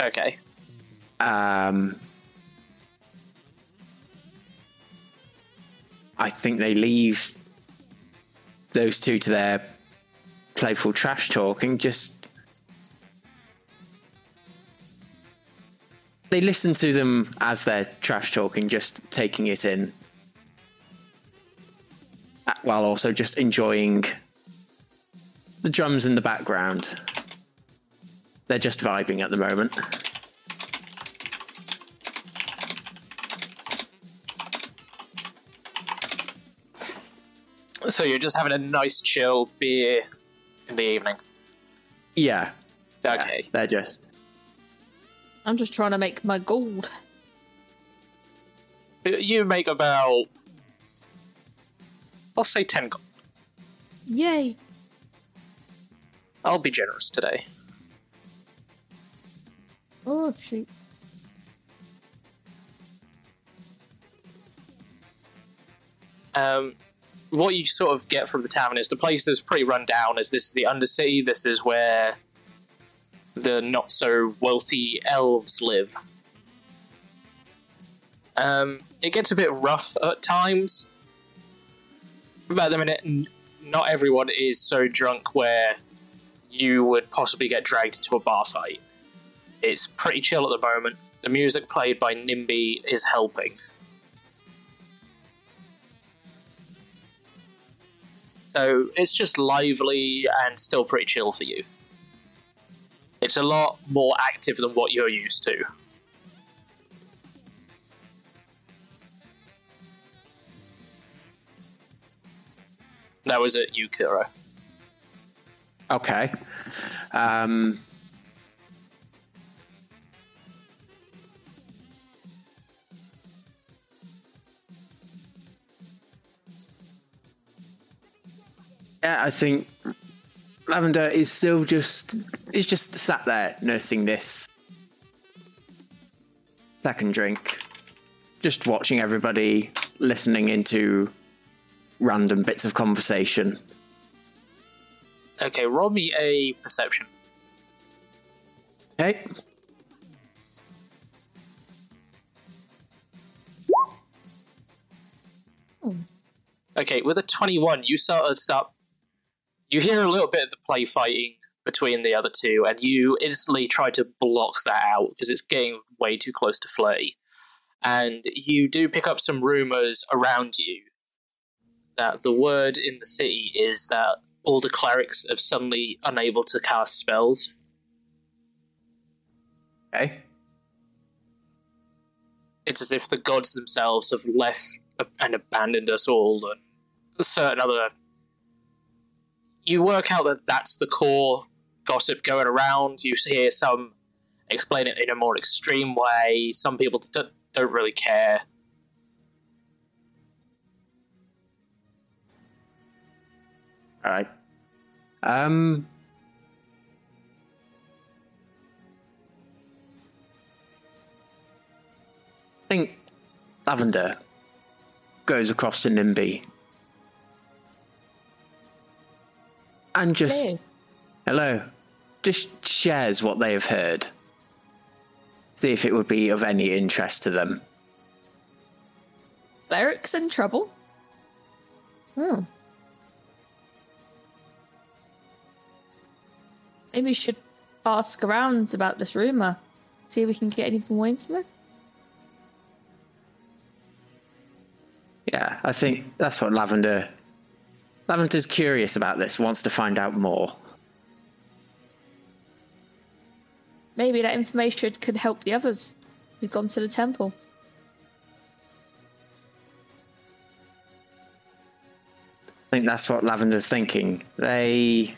Okay. Um, I think they leave those two to their playful trash talking. Just they listen to them as they're trash talking, just taking it in, while also just enjoying the drums in the background. They're just vibing at the moment. So you're just having a nice chill beer in the evening. Yeah, Okay. they're just I'm just trying to make my gold. You make about, I'll say 10 gold. Yay. I'll be generous today. Oh shoot. Um, what you sort of get from the tavern is the place is pretty run down, as this is the Undercity. This is where the not so wealthy elves live. Um, it gets a bit rough at times. At the minute, not everyone is so drunk where you would possibly get dragged to a bar fight. It's pretty chill at the moment. The music played by Nimby is helping. So it's just lively and still pretty chill for you. It's a lot more active than what you're used to. That was at Yukiro. Okay. Um, yeah, I think Lavender is still just is just sat there nursing this second drink, just watching everybody, listening into random bits of conversation. Okay, roll me a perception. Okay. Okay, with a 21, you start start. You hear a little bit of the play fighting between the other two, and you instantly try to block that out because it's getting way too close to flirty. And you do pick up some rumors around you that the word in the city is that all the clerics are suddenly unable to cast spells. Okay. It's as if the gods themselves have left and abandoned us all, and certain other. You work out that that's the core gossip going around. You hear some explain it in a more extreme way. Some people don't, don't really care. All right. Um. I think Lavender goes across to Nimby and just Hello. hello, just shares what they have heard. See if it would be of any interest to them. Cleric's in trouble. Hmm. Maybe we should ask around about this rumor. See if we can get anything more info. Yeah, I think that's what Lavender. Lavender's curious about this, wants to find out more. Maybe that information could help the others who've gone to the temple. I think that's what Lavender's thinking. They.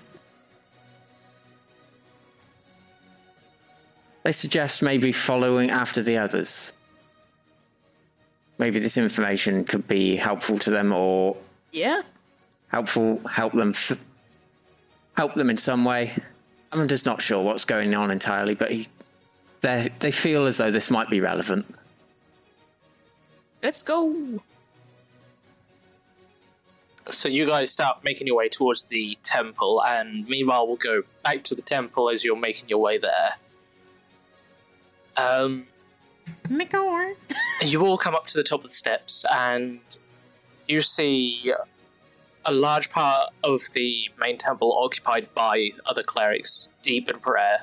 They suggest maybe following after the others. Maybe this information could be helpful to them or Yeah. helpful, help them, f- help them in some way. I'm just not sure what's going on entirely, but he, they they feel as though this might be relevant. Let's go. So you guys start making your way towards the temple, and meanwhile we'll go back to the temple as you're making your way there. Um, Mikor. (laughs) you all come up to the top of the steps, and you see a large part of the main temple occupied by other clerics, deep in prayer.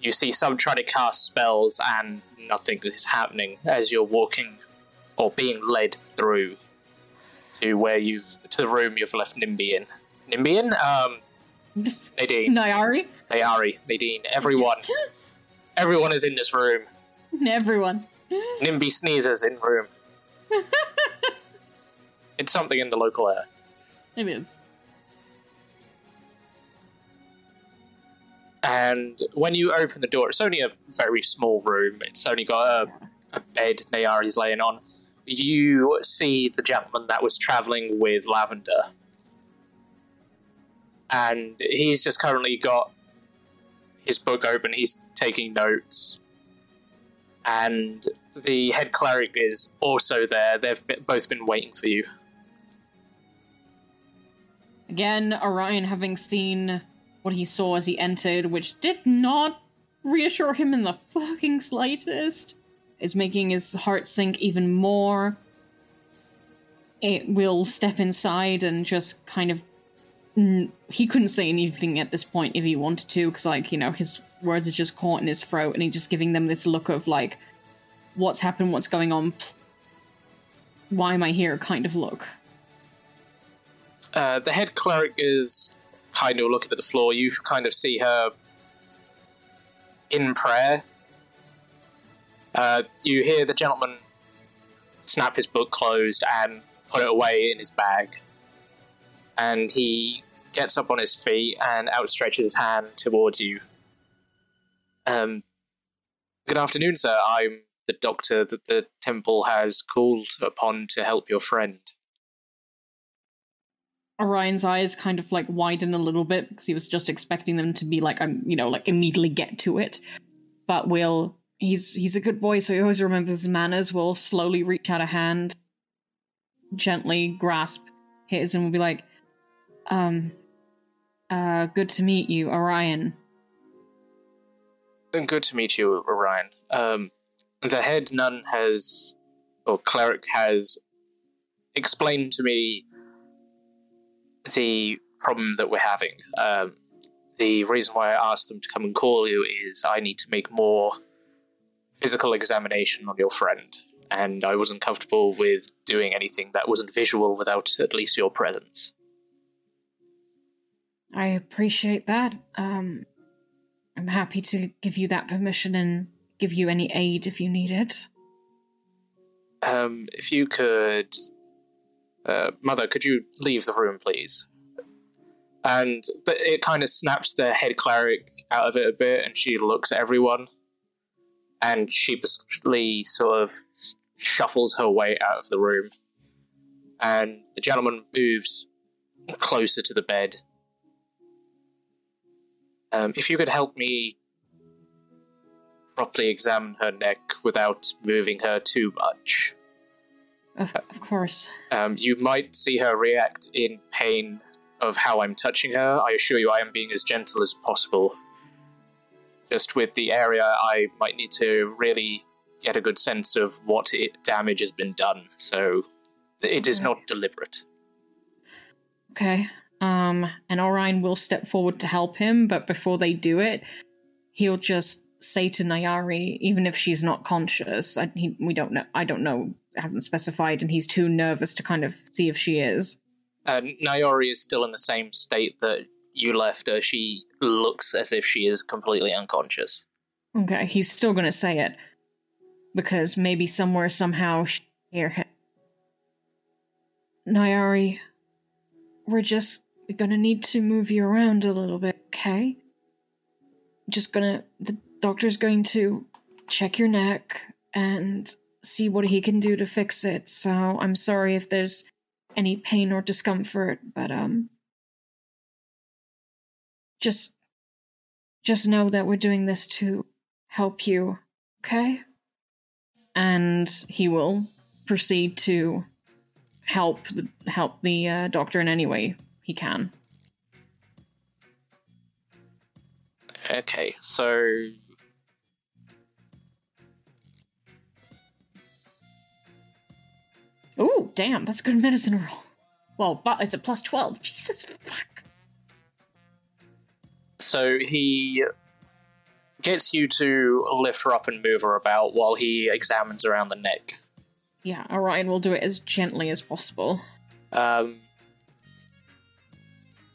You see some trying to cast spells, and nothing is happening as you're walking or being led through to where you've to the room you've left Nimby in. Nimby in? Um, (laughs) Nadine, Nyari. Nayari, Nadine, everyone, (laughs) everyone is in this room. (laughs) Everyone. Nimby sneezes in room. (laughs) it's something in the local air. It is. And when you open the door, it's only a very small room. It's only got a, a bed Nayari's laying on. You see the gentleman that was traveling with Lavender. And he's just currently got his book open. He's taking notes. And the head cleric is also there. They've both been waiting for you. Again, Orion having seen what he saw as he entered, which did not reassure him in the fucking slightest, is making his heart sink even more. It will step inside and just kind of he couldn't say anything at this point if he wanted to, because like you know his words are just caught in his throat, and he's just giving them this look of like, "What's happened? What's going on? Why am I here?" kind of look. Uh, the head cleric is kind of looking at the floor. You kind of see her in prayer. Uh, you hear the gentleman snap his book closed and put it away in his bag. And he gets up on his feet and outstretches his hand towards you. Um, good afternoon, sir. I'm the doctor that the temple has called upon to help your friend. Orion's eyes kind of like widen a little bit because he was just expecting them to be like, um, you know, like immediately get to it. But will he's he's a good boy, so he always remembers his manners. Will slowly reach out a hand, gently grasp his, and will be like, um, uh, good to meet you, Orion. Good to meet you, Orion. Um, the head nun has, or cleric has, explained to me the problem that we're having. Um, the reason why I asked them to come and call you is I need to make more physical examination on your friend, and I wasn't comfortable with doing anything that wasn't visual without at least your presence. I appreciate that. Um, I'm happy to give you that permission and give you any aid if you need it. Um, if you could, uh, mother, could you leave the room, please? And it kind of snaps the head cleric out of it a bit, and she looks at everyone, and sheepishly sort of shuffles her way out of the room. And the gentleman moves closer to the bed. Um, if you could help me properly examine her neck without moving her too much. Of, of course. Um, you might see her react in pain of how I'm touching her. I assure you, I am being as gentle as possible. Just with the area, I might need to really get a good sense of what it, damage has been done. So it is Okay. not deliberate. Okay. Um, and Orion will step forward to help him, but before they do it, he'll just say to Nayari, even if she's not conscious, I, he, we don't know. I don't know. Hasn't specified, and he's too nervous to kind of see if she is. Nayari is still in the same state that you left her. She looks as if she is completely unconscious. Okay, he's still gonna say it because maybe somewhere somehow she hear him. Nayari, we're just gonna need to move you around a little bit, okay? Just gonna the doctor's going to check your neck and see what he can do to fix it. So I'm sorry if there's any pain or discomfort, but um just just know that we're doing this to help you, okay? And he will proceed to help the, help the uh, doctor in any way he can. Okay, so. Ooh, damn, that's a good medicine roll. Well, but it's a plus twelve. (laughs) Jesus fuck. So he gets you to lift her up and move her about while he examines around the neck. Yeah, Orion will do it as gently as possible. Um,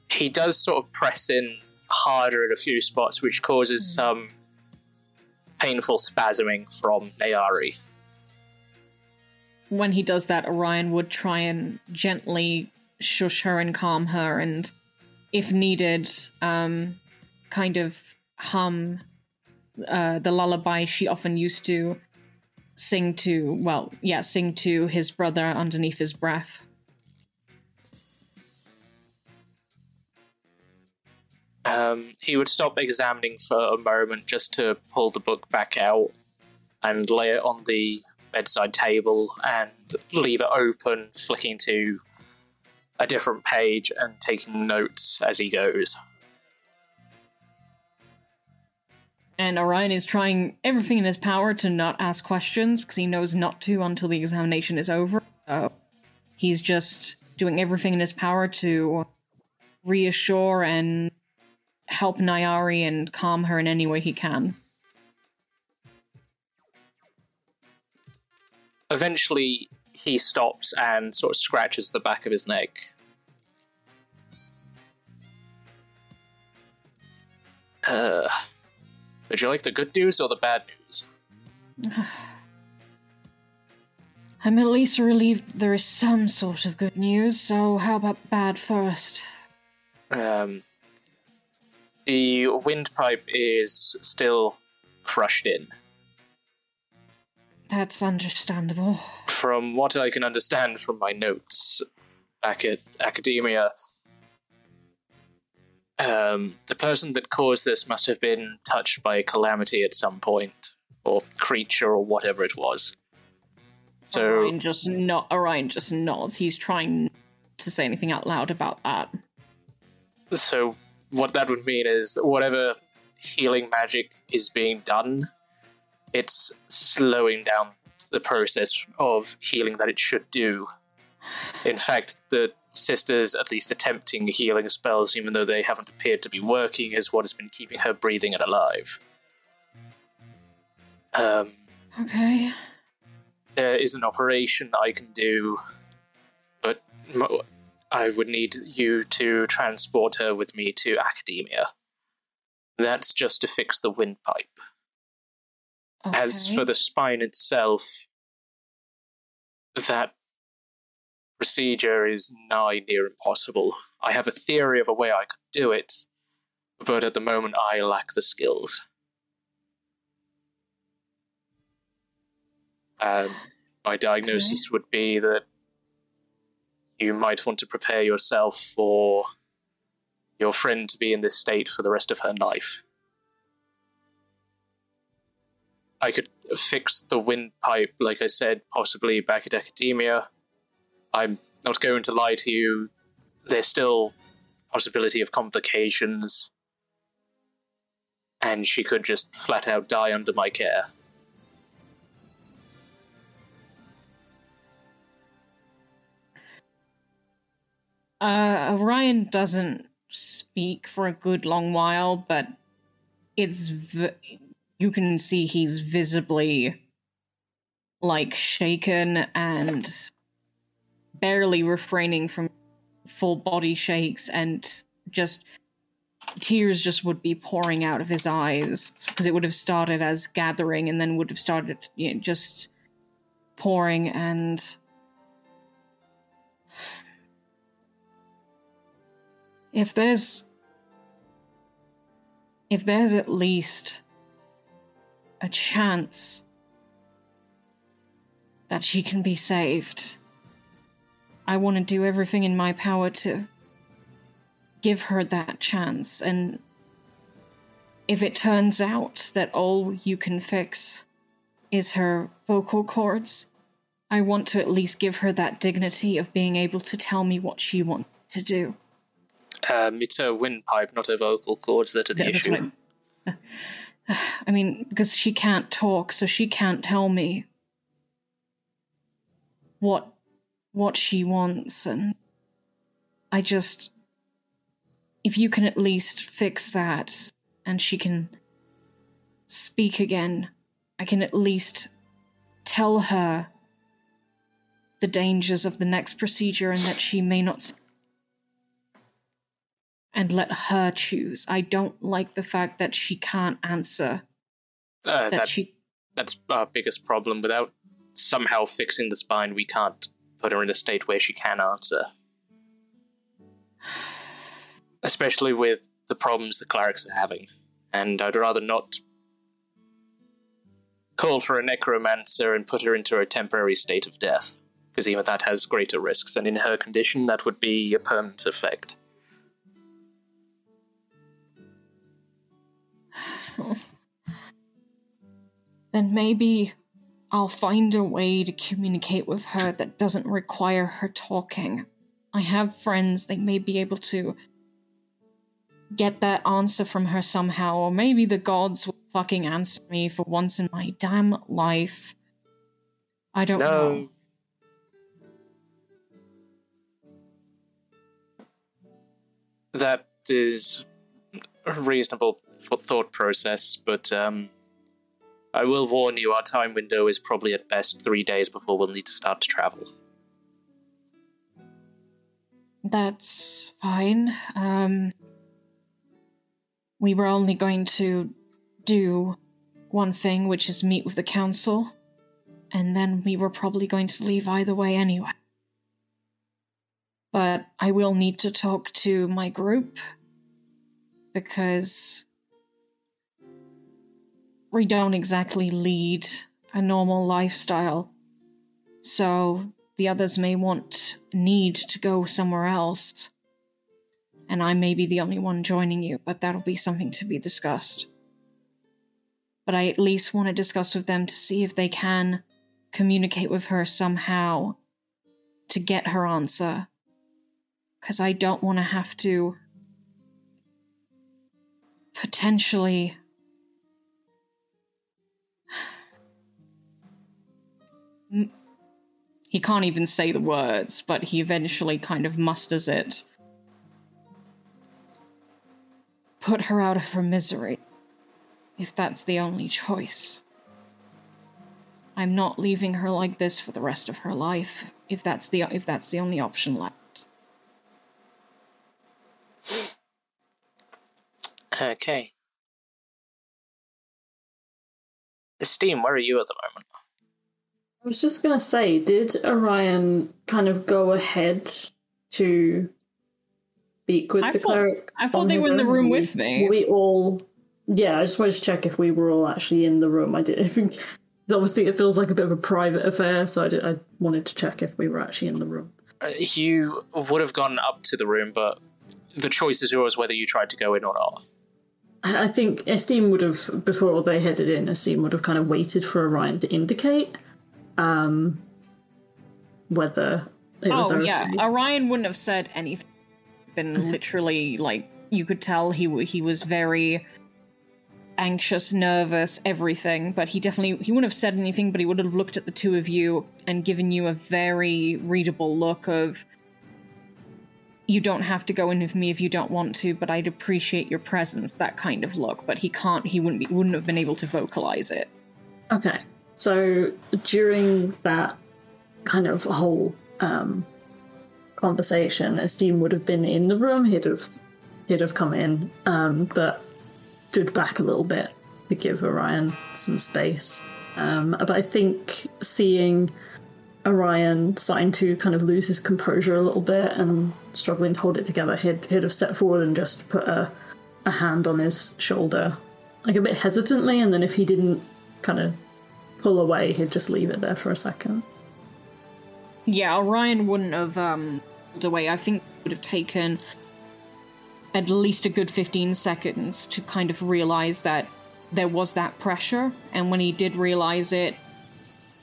he does sort of press in harder at a few spots, which causes some painful spasming from Nayari. When he does that, Orion would try and gently shush her and calm her, and if needed, um, kind of hum uh, the lullaby she often used to sing to. Well, yeah, sing to his brother underneath his breath. Um, he would stop examining for a moment just to pull the book back out and lay it on the bedside table and leave it open, flicking to a different page and taking notes as he goes. And Orion is trying everything in his power to not ask questions because he knows not to until the examination is over. So he's just doing everything in his power to reassure and help Nayari and calm her in any way he can. Eventually, he stops and sort of scratches the back of his neck. Uh, would you like the good news or the bad news? (sighs) I'm at least relieved there is some sort of good news, so how about bad first? Um, the windpipe is still crushed in. That's understandable. From what I can understand from my notes back at academia, um, the person that caused this must have been touched by a calamity at some point, or creature, or whatever it was. So Orion just not Orion just nods. He's trying to say anything out loud about that. So what that would mean is whatever healing magic is being done, it's slowing down the process of healing that it should do. In fact, the sisters at least attempting healing spells, even though they haven't appeared to be working, is what has been keeping her breathing and alive. Um, Okay. there is an operation I can do, but I would need you to transport her with me to academia. That's just to fix the windpipe. okay. As for the spine itself, that procedure is nigh near impossible. I have a theory of a way I could do it, but at the moment I lack the skills. Um, my diagnosis would be that you might want to prepare yourself for your friend to be in this state for the rest of her life. I could fix the windpipe, like I said, possibly back at academia. I'm not going to lie to you. There's still possibility of complications, and she could just flat out die under my care. Uh, Orion doesn't speak for a good long while, but it's v- you can see he's visibly like shaken and barely refraining from full body shakes and just tears just would be pouring out of his eyes because it would have started as gathering and then would have started you know, just pouring and if there's if there's at least a chance that she can be saved i want to do everything in my power to give her that chance. And if it turns out that all you can fix is her vocal cords i want to at least give her that dignity of being able to tell me what she wants to do Um, it's her windpipe, not her vocal cords that are the Yeah, issue. (laughs) I- mean, because she can't talk, so she can't tell me what what she wants, and I just if you can at least fix that, and she can speak again, I can at least tell her the dangers of the next procedure and that she may not and let her choose. I don't like the fact that she can't answer. Uh, That, that, she that's our biggest problem. Without somehow fixing the spine, we can't put her in a state where she can answer. (sighs) Especially with the problems the clerics are having. And I'd rather not call for a necromancer and put her into a temporary state of death. Because even that has greater risks, and in her condition, that would be a permanent effect. (laughs) then maybe I'll find a way to communicate with her that doesn't require her talking. I have friends, they may be able to get that answer from her somehow, or maybe the gods will fucking answer me for once in my damn life. I don't know. That is reasonable thought process, but um, I will warn you, our time window is probably at best three days before we'll need to start to travel. That's fine. Um, we were only going to do one thing, which is meet with the council, and then we were probably going to leave either way anyway. But I will need to talk to my group because we don't exactly lead a normal lifestyle. So the others may want, need to go somewhere else. And I may be the only one joining you, but that'll be something to be discussed. But I at least want to discuss with them to see if they can communicate with her somehow to get her answer. Because I don't want to have to potentially he can't even say the words, but he eventually kind of musters it. Put her out of her misery, if that's the only choice. I'm not leaving her like this for the rest of her life, if that's the if that's the only option left. Okay. Esteem, where are you at the moment? I was just gonna say, did Orion kind of go ahead to speak with I the thought- cleric? I thought they were in the room with me. We all? Yeah, I just wanted to check if we were all actually in the room. I did. I (laughs) think obviously it feels like a bit of a private affair, so I, did, I wanted to check if we were actually in the room. Uh, you would have gone up to the room, but the choice is yours whether you tried to go in or not. I I think Esteem would have, before they headed in, Esteem would have kind of waited for Orion to indicate um, whether it was Oh okay. yeah, Orion wouldn't have said anything. Been literally like you could tell he he was very anxious, nervous, everything. But he definitely he wouldn't have said anything. But he would have looked at the two of you and given you a very readable look of. You don't have to go in with me if you don't want to, but I'd appreciate your presence. That kind of look, but he can't. He wouldn't be. Wouldn't have been able to vocalize it. Okay. So during that kind of whole um, conversation, Esteem would have been in the room. He'd have he'd have come in, um, but stood back a little bit to give Orion some space. Um, but I think seeing Orion starting to kind of lose his composure a little bit and struggling to hold it together, he'd, he'd have stepped forward and just put a, a hand on his shoulder, like a bit hesitantly, and then if he didn't kind of pull away, he'd just leave it there for a second. Yeah, Orion wouldn't have um pulled away. I think would have taken at least a good 15 seconds to kind of realize that there was that pressure, and when he did realize it,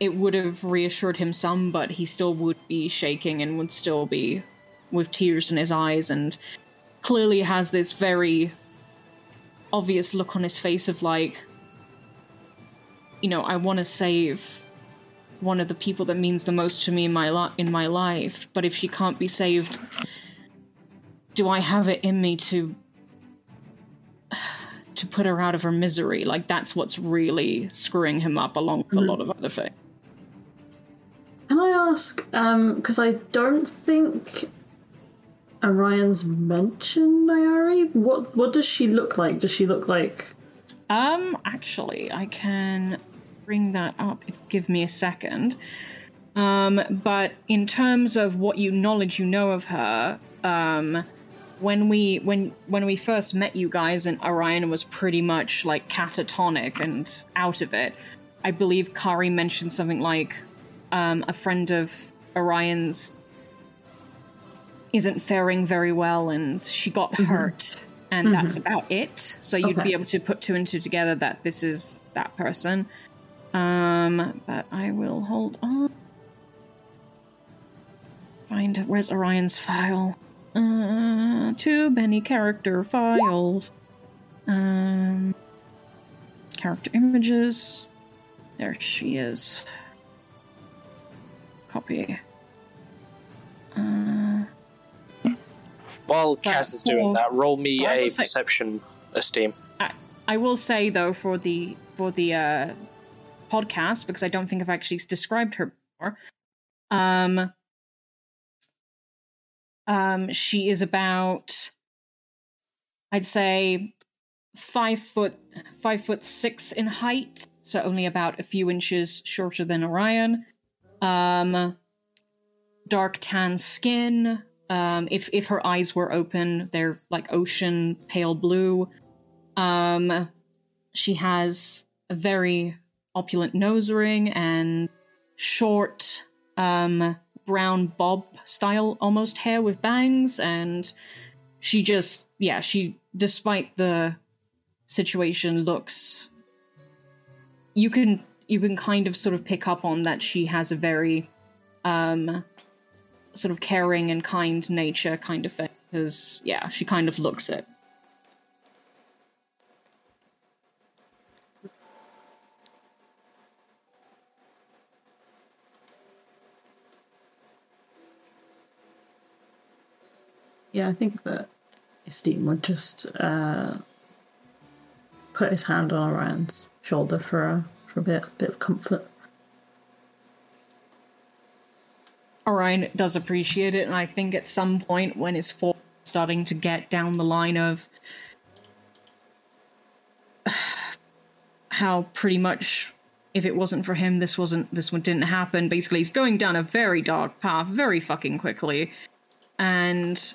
it would have reassured him some, but he still would be shaking and would still be with tears in his eyes and clearly has this very obvious look on his face of like you know, I want to save one of the people that means the most to me in my li- in my life. But if she can't be saved, do I have it in me to (sighs) to put her out of her misery? Like that's what's really screwing him up, along with a lot of other things. Can I ask, because I don't think Orion's mentioned Nayari. What what does she look like? Does she look like Um, actually, I can bring that up if give me a second. Um, but in terms of what you knowledge you know of her, um, when we when when we first met you guys and Orion was pretty much like catatonic and out of it, I believe Kari mentioned something like um, a friend of Orion's isn't faring very well and she got hurt and that's about it so you'd Okay. be able to put two and two together that this is that person um but i will hold on. Find where's Orion's file? Uh too many character files. Um character images. There she is. Copy. While Cass is doing that, roll me a say- perception Esteem. I, I will say though for the for the uh, podcast because I don't think I've actually described her before. Um, um, she is about, I'd say, five foot five foot six in height, so only about a few inches shorter than Orion. Um, dark tan skin. Um, if if her eyes were open, they're like ocean pale blue. Um, she has a very opulent nose ring and short, um, brown bob style almost hair with bangs. And she just, yeah, she, despite the situation, looks. You can you can kind of sort of pick up on that she has a very, um, sort of caring and kind nature kind of thing. Because yeah, she kind of looks it. Yeah, I think that Esteem would just uh, put his hand on Orion's shoulder for a, for a bit, bit of comfort. Orion does appreciate it, and I think at some point when his is starting to get down the line of (sighs) how pretty much if it wasn't for him this wasn't this one didn't happen basically he's going down a very dark path very fucking quickly and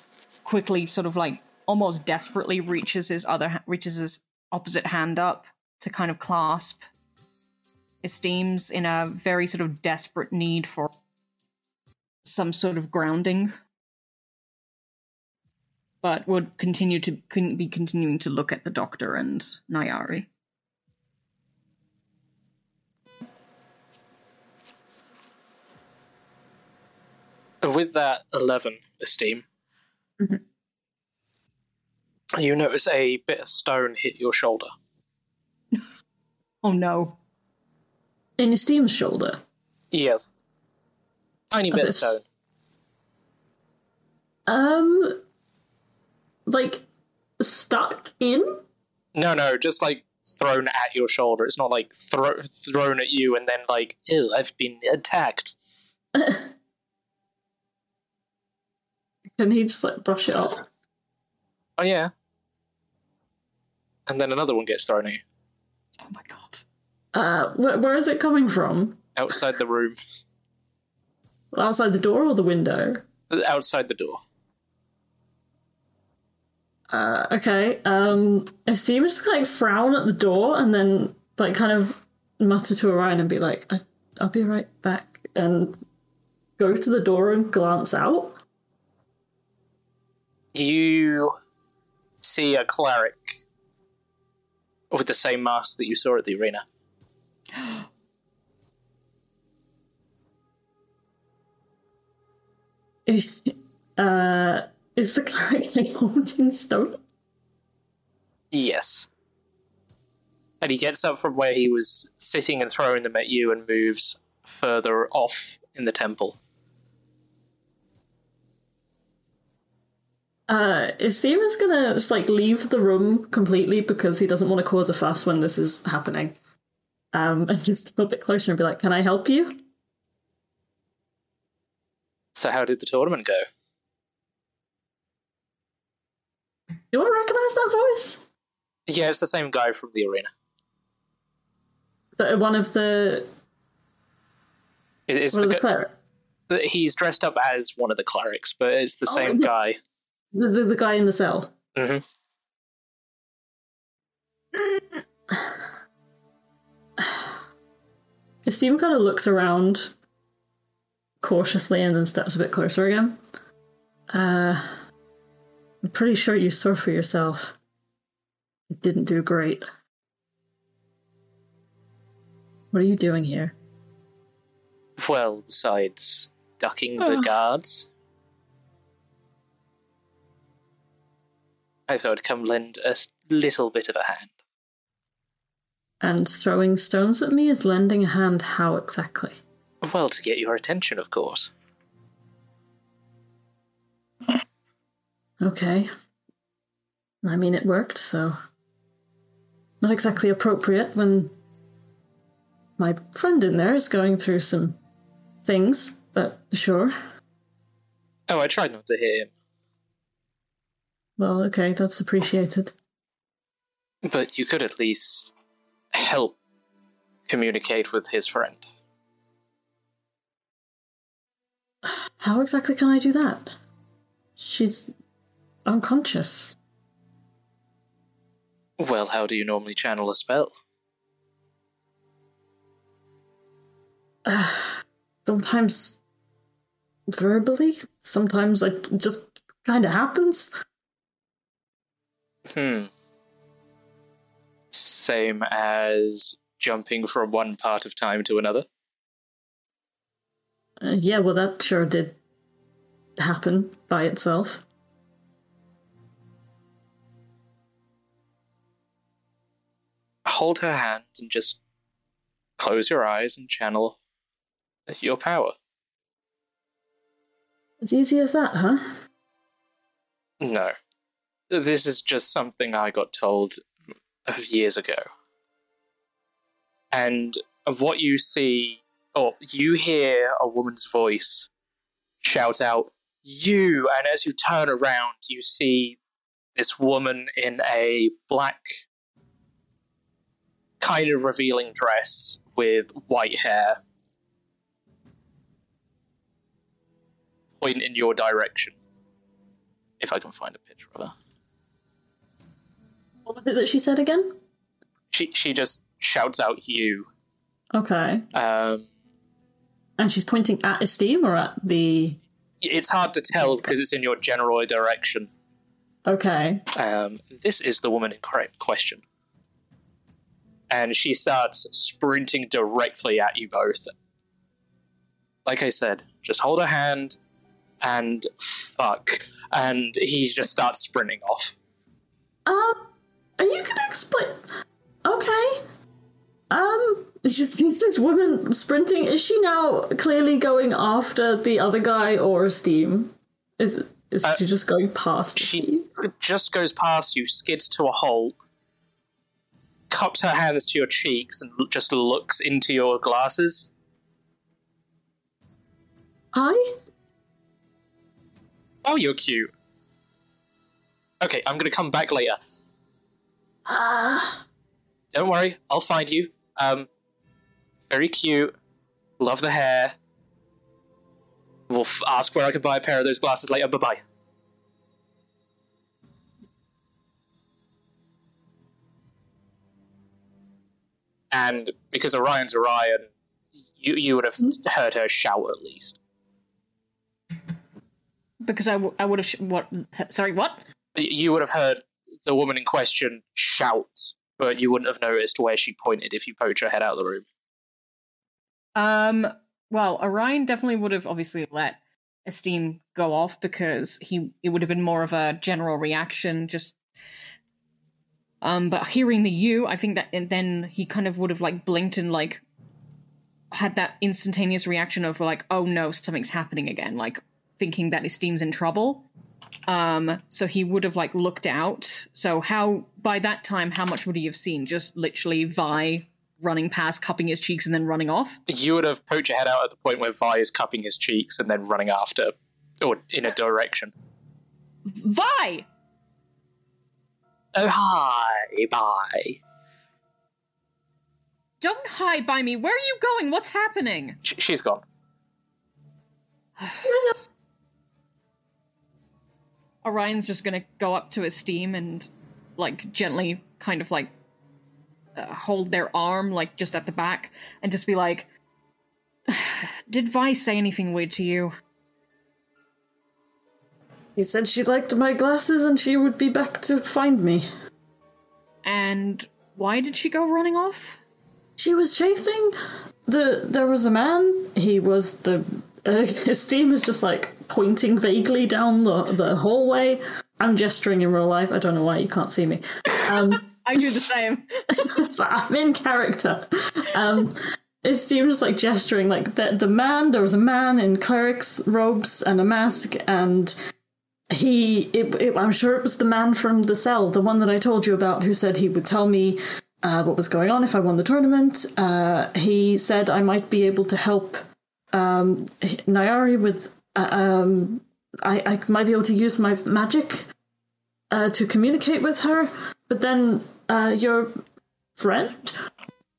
quickly sort of like almost desperately reaches his other reaches his opposite hand up to kind of clasp Esteem's in a very sort of desperate need for some sort of grounding but would continue to couldn't be continuing to look at the doctor and Nayari. With that 11 Esteem, Mhm. you notice a bit of stone hit your shoulder. (laughs) Oh no. In Esteem's shoulder. Yes. Tiny A bit of bit of stone. Um, like stuck in. No, no, just like thrown at your shoulder. It's not like thro- thrown at you and then like, ew, I've been attacked. (laughs) Can he just like brush it off? Oh, yeah. And then another one gets thrown at you Oh my god. Uh, where, where is it coming from? outside the room, Outside the door or the window? outside the door. Uh, okay. Um, Esteem just kind of like frown at the door and then like kind of mutter to Orion and be like, I- "I'll be right back," and go to the door and glance out. You see a cleric with the same mask that you saw at the arena. (gasps) uh, is the cleric like holding stone? Yes. And he gets up from where he was sitting and throwing them at you and moves further off in the temple. Uh, is gonna just like leave the room completely because he doesn't want to cause a fuss when this is happening. Um, (laughs) and just a little bit closer and be like, "Can I help you?" So, how did the tournament go? You want to recognize that voice? Yeah, it's the same guy from the arena. So one of the It- It's one the, of the cleric, he's dressed up as one of the clerics, but it's the Oh, same the- guy. The, the, the guy in the cell. (sighs) hmm Esteem kind of looks around cautiously and then steps a bit closer again. Uh, I'm pretty sure you saw for yourself. It didn't do great. What are you doing here? Well, besides ducking the guards, I thought I'd come lend a little bit of a hand. And throwing stones at me is lending a hand how exactly? Well, to get your attention, of course. Okay. I mean, it worked, so. Not exactly appropriate when my friend in there is going through some things, but sure. Oh, I tried not to hit him, Well, okay, that's appreciated. but you could at least help communicate with his friend. How exactly can I do that? She's unconscious. Well, how do you normally channel a spell? Sometimes verbally, sometimes like just kind of happens. Hmm. Same as jumping from one part of time to another. Uh, yeah, well, that sure did happen by itself. Hold her hand and just close your eyes and channel your power. As easy as that, huh? No. This is just something I got told years ago. And what you see, or you hear a woman's voice shout out, You! And as you turn around, you see this woman in a black, kind of revealing dress with white hair point in your direction. If I can find a picture of her. What was it that she said again? she she just shouts out you. Okay. Um, And she's pointing at Esteem or at the. it's hard to tell because it's in your general direction. Okay. Um, this is the woman in correct question, and she starts sprinting directly at you both. Like I said, just hold her hand, and fuck, and he just starts sprinting off. Um, are you gonna explain? Okay. Um, just is this woman sprinting? Is she now clearly going after the other guy or Esteem? Is is Uh, she just going past She Esteem? just goes past you, skids to a halt, cups her hands to your cheeks, and just looks into your glasses. Hi. Oh, you're cute. Okay, I'm gonna come back later. Ah. Don't worry, I'll find you. Um, very cute. Love the hair. We'll f- ask where I can buy a pair of those glasses later. Bye bye. And because Orion's Orion, you you would have heard her shout at least. Because I, w- I would have. Sh- what? Sorry, what? You would have heard the woman in question shouts, but you wouldn't have noticed where she pointed if you poked her head out of the room. Um. Well, Orion definitely would have obviously let Esteem go off because he it would have been more of a general reaction. Just. Um, but hearing the you, I think that, then he kind of would have like blinked and like had that instantaneous reaction of like, oh no, something's happening again, like thinking that Esteem's in trouble. Um, so he would have like looked out. So how by that time, how much would he have seen? Just literally Vi running past, cupping his cheeks, and then running off. You would have poked your head out at the point where Vi is cupping his cheeks and then running after, or in a direction. Vi, Oh, hi, bye. don't hide by me. Where are you going? What's happening? Sh- she's gone. (sighs) Orion's just gonna go up to his Esteem and like gently, kind of like uh, hold their arm, like just at the back, and just be like, (sighs) "Did Vi say anything weird to you?" He said she liked my glasses and she would be back to find me. And why did she go running off? She was chasing. The there was a man. He was the. Uh, (laughs) Esteem is just like pointing vaguely down the the hallway. I'm gesturing in real life. I don't know why you can't see me. Um, (laughs) I do the same. (laughs) so I'm in character. Um, team was like gesturing, like the the man. There was a man in cleric's robes and a mask, and he, it, it, I'm sure it was the man from the cell, the one that I told you about, who said he would tell me uh, what was going on if I won the tournament. Uh, he said I might be able to help um, Nayari with. Uh, um, I, I might be able to use my magic uh, to communicate with her, but then uh, your friend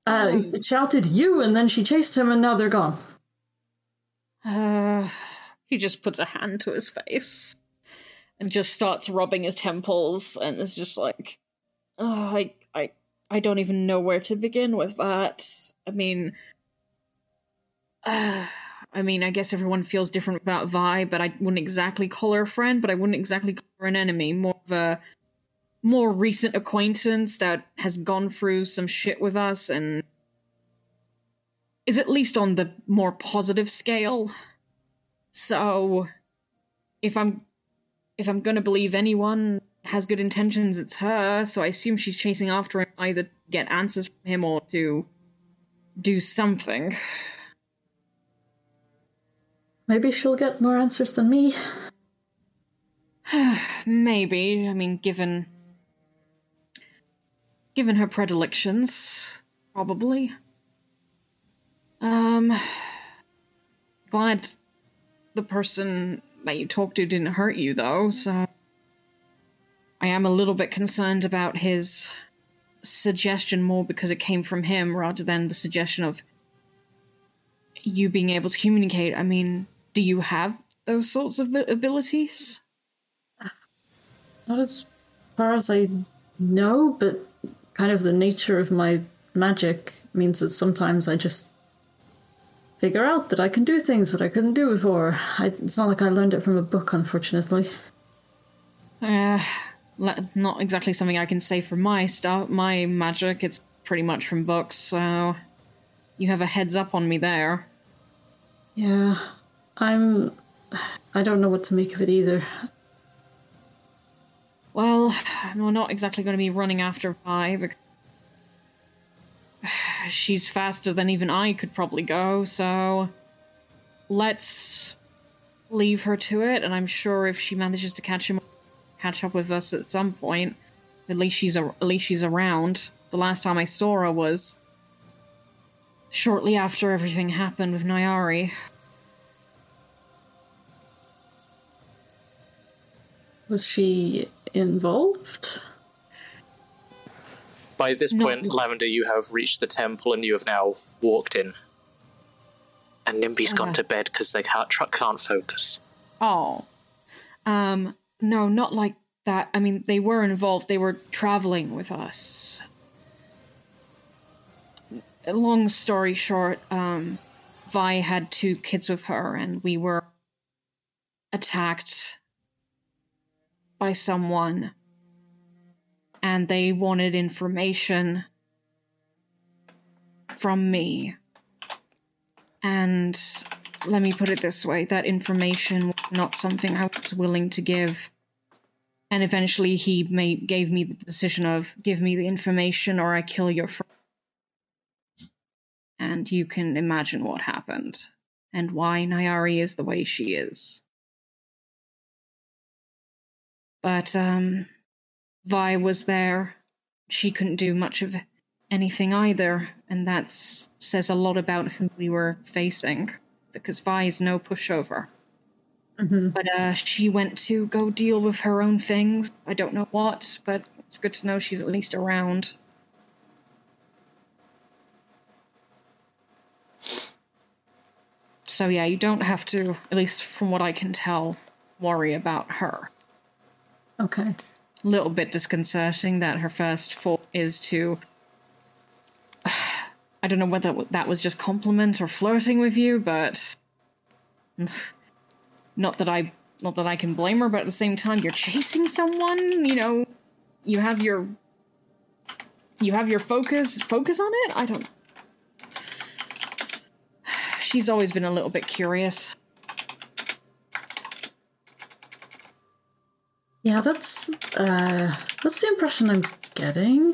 uh, shouted you, and then she chased him, and now they're gone. Uh, he just puts a hand to his face and just starts rubbing his temples and is just like, oh, I, I, I don't even know where to begin with that. I mean, uh, (sighs) I mean, I guess everyone feels different about Vi, but I wouldn't exactly call her a friend, but I wouldn't exactly call her an enemy. More of a more recent acquaintance that has gone through some shit with us and is at least on the more positive scale. So if I'm if I'm gonna believe anyone has good intentions, it's her, so I assume she's chasing after him either to get answers from him or to do something. Maybe she'll get more answers than me. (sighs) Maybe. I mean, given given her predilections, probably. Um, glad the person that you talked to didn't hurt you, though. So I am a little bit concerned about his suggestion more because it came from him rather than the suggestion of you being able to communicate. I mean, do you have those sorts of abilities? Not as far as I know, but kind of the nature of my magic means that sometimes I just figure out that I can do things that I couldn't do before. I, it's not like I learned it from a book, unfortunately. Uh, not exactly something I can say for my stuff. My magic, it's pretty much from books, so you have a heads up on me there. Yeah, I'm. I don't know what to make of it either. Well, we're not exactly going to be running after Vi because she's faster than even I could probably go, so let's leave her to it, and I'm sure if she manages to catch him catch up with us at some point, at least she's a, at least she's around. The last time I saw her was shortly after everything happened with Nayari. Was she involved? By this No. point, Lavender, you have reached the temple and you have now walked in. And Nimby's gone Uh-huh. to bed because the car- truck can't focus. Oh. Um, no, not like that. I mean, they were involved. They were traveling with us. Long story short, um, Vi had two kids with her, and we were attacked by someone. And they wanted information from me. And let me put it this way that information was not something I was willing to give. And eventually he made gave me the decision of give me the information or I kill your friend. And you can imagine what happened and why Nayari is the way she is. But um Vi was there. She couldn't do much of anything either, and that says a lot about who we were facing because Vi is no pushover. But uh, she went to go deal with her own things. I don't know what, but it's good to know she's at least around. So yeah, you don't have to, at least from what I can tell, worry about her. Okay. A little bit disconcerting that her first thought is to. (sighs) I don't know whether that was just compliment or flirting with you, but (sighs) not that I not that I can blame her, but at the same time, you're chasing someone. You know, you have your you have your focus focus on it. I don't. (sighs) She's always been a little bit curious. Yeah, that's uh that's the impression I'm getting.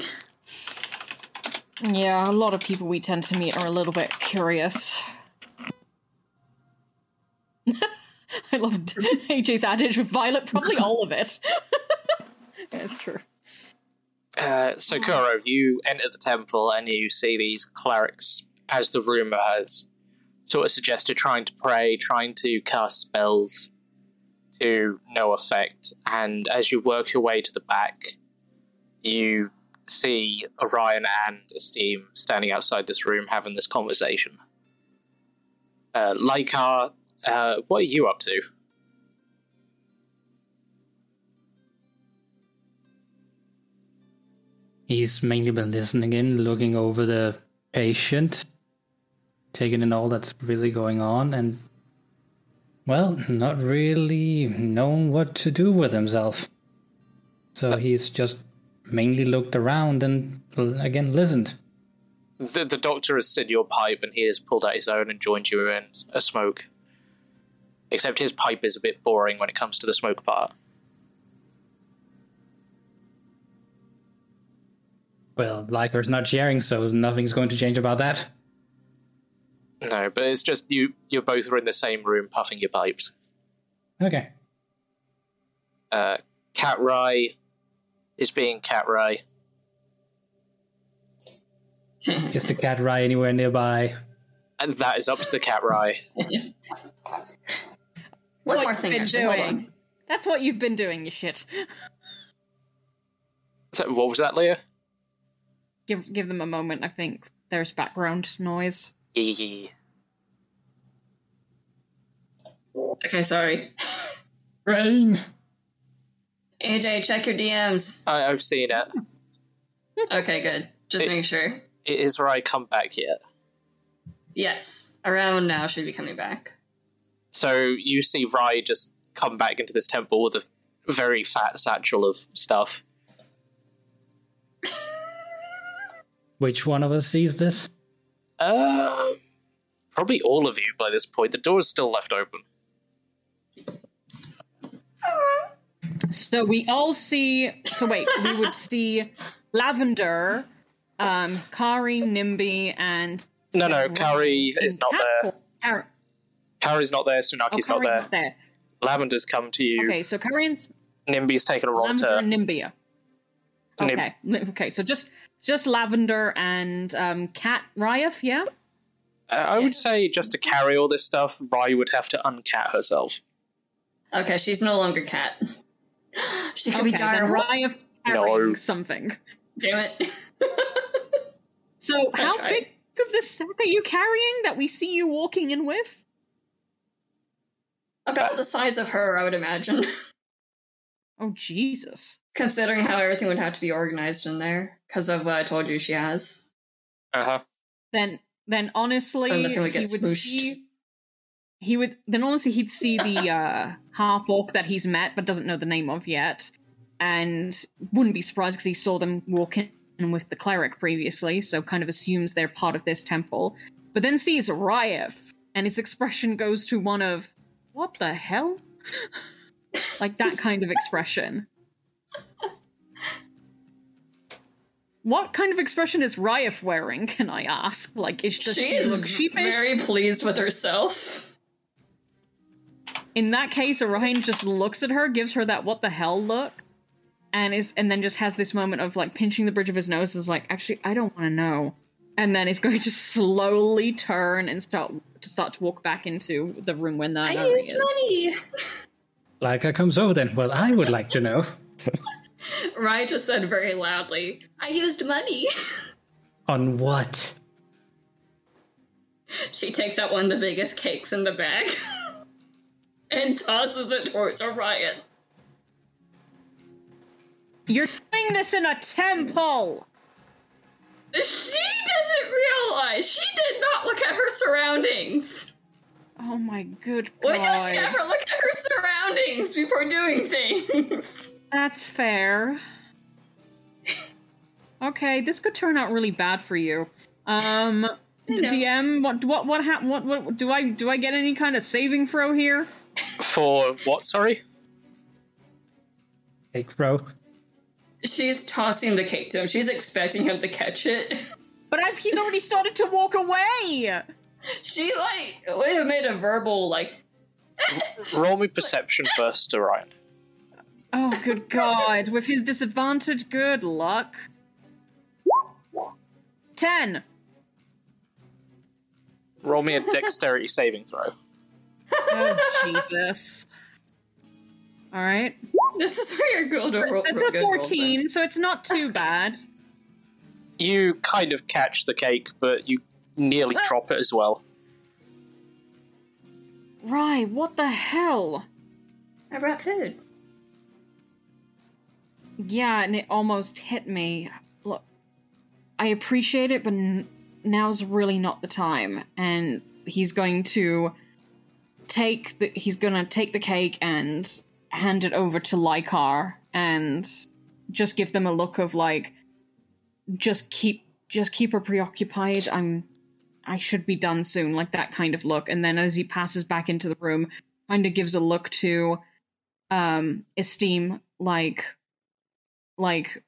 Yeah, a lot of people we tend to meet are a little bit curious. (laughs) I love AJ's adage with Violet, probably all of it. (laughs) yeah, it's true. Uh, so, Kuro, you enter the temple and you see these clerics, as the rumor has sort of suggested, trying to pray, trying to cast spells to no effect. And as you work your way to the back, you see Orion and Esteem standing outside this room having this conversation. Uh, Lycar, uh, what are you up to? He's mainly been listening in, looking over the patient, taking in all that's really going on, and, well, not really knowing what to do with himself. So uh, he's just mainly looked around and, again, listened. The, the doctor has seen your pipe and he has pulled out his own and joined you in a smoke. Except his pipe is a bit boring when it comes to the smoke part. Well, Lycar's not sharing, so nothing's going to change about that. No, but it's just you. You both are in the same room, puffing your pipes. Okay. Uh, Cat Rye is being Cat Rye. (clears throat) Just a cat rye anywhere nearby. And that is up to the Cat Rye. (laughs) One what more you've thing, been actually. Hold doing. on. That's what you've been doing, you shit. So, what was that, Leah? Give give them a moment. I think there's background noise. Yeah. Okay, sorry. Rain! AJ, check your DMs. I, I've seen it. Okay, good. Just It- making sure. It is where I come back yet. Yes, around now should be coming back. So you see Rye just come back into this temple with a very fat satchel of stuff. Which one of us sees this? Uh, probably all of you by this point. The door is still left open. So we all see. So wait, we would (laughs) see Lavender, um, Kari, Nimby, and No, no, Kari is not there. Kari, Kari's not there. oh, Sunaki's not there. not there. Lavender's come to you. Okay, so Karian's Nimby's taken a roll Lavender to and Nimbia. Nim- Okay, li- (laughs) okay, so just just Lavender and um, Cat Ryef, yeah. Uh, I would say just to carry all this stuff, Rye would have to uncat herself. Okay, she's no longer cat. (laughs) she could Okay, be then dire. Ryef carrying No. something. Damn it. (laughs) So how right. big of the sack are you carrying that we see you walking in with? About the size of her, I would imagine. Oh Jesus! Considering how everything would have to be organized in there, because of what I told you she has. Uh huh. Then then honestly, So he nothing would would get swooshed. see. He would then honestly he'd see the (laughs) uh, half orc that he's met but doesn't know the name of yet, and wouldn't be surprised because he saw them walking in with the cleric previously, so kind of assumes they're part of this temple. But then sees Ryef, and his expression goes to one of "What the hell?" (laughs) like that kind of expression. What kind of expression is Ryef wearing? Can I ask? Like, is she she, is look sheepish? very pleased with herself. In that case, Orion just looks at her, gives her that "what the hell" look, and is and then just has this moment of like pinching the bridge of his nose. Is like, actually, I don't want to know, and then is going to slowly turn and start to start to walk back into the room when that. I knowing used is. money. Lycar comes over then. Well, I would like to know. (laughs) Ryan just said very loudly, I used money. (laughs) On what? she takes out one of the biggest cakes in the bag (laughs) and tosses it towards Orion. You're doing this in a temple. She doesn't realize she did not look at her surroundings. Oh my good god. When does she ever look at her surroundings before doing things? That's fair. Okay, this could turn out really bad for you. Um, (laughs) know. DM, what what what happened? what what do I do? I get any kind of saving throw here? For what? Sorry. Cake bro. She's tossing the cake to him. She's expecting him to catch it. But I've, he's already started to walk away. She like would have made a verbal like (laughs) Roll me perception first, Orion. Oh, good God. With his disadvantage, good luck. 10. Roll me a dexterity (laughs) saving throw. Oh, Jesus. All right. This is where you're good. Ro- That's a good rolls 14, so it's not too bad. You kind of catch the cake, but you nearly uh. drop it as well. Right, what the hell? are. I brought food. Yeah, and it almost hit me. Look, I appreciate it, but n- now's really not the time. And he's going to take the he's gonna take the cake and hand it over to Lycar and just give them a look of like just keep just keep her preoccupied. I'm I should be done soon, like that kind of look. And then as he passes back into the room, kind of gives a look to um esteem like like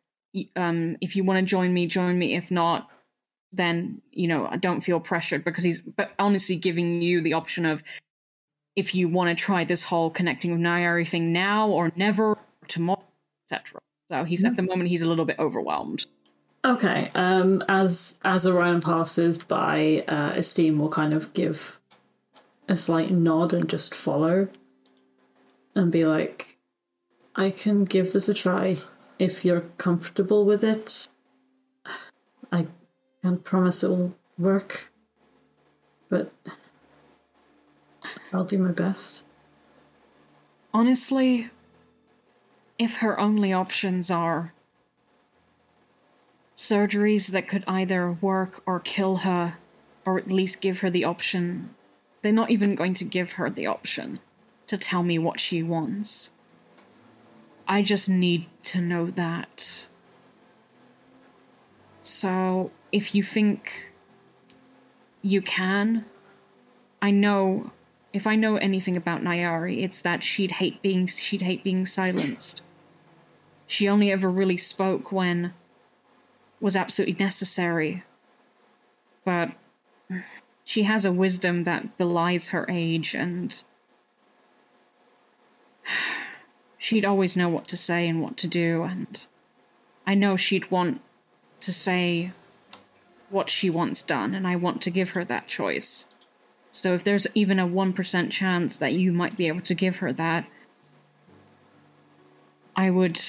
um if you want to join me join me. If not then you know i don't feel pressured because he's but honestly giving you the option of if you want to try this whole connecting with Nayari thing now or never or tomorrow etc so he's at the moment he's a little bit overwhelmed. Okay. Um, as as Orion passes by, uh, Esteem will kind of give a slight nod and just follow, and be like, "I can give this a try if you're comfortable with it. I can't promise it will work, but I'll do my best." honestly if her only options are surgeries that could either work or kill her, or at least give her the option. They're not even going to give her the option to tell me what she wants. I just need to know that. So, if you think you can, I know if I know anything about Nayari, it's that she'd hate being she'd hate being silenced. She only ever really spoke when was absolutely necessary. But she has a wisdom that belies her age and she'd always know what to say and what to do and I know she'd want to say what she wants done and I want to give her that choice. So if there's even a 1% chance that you might be able to give her that, I would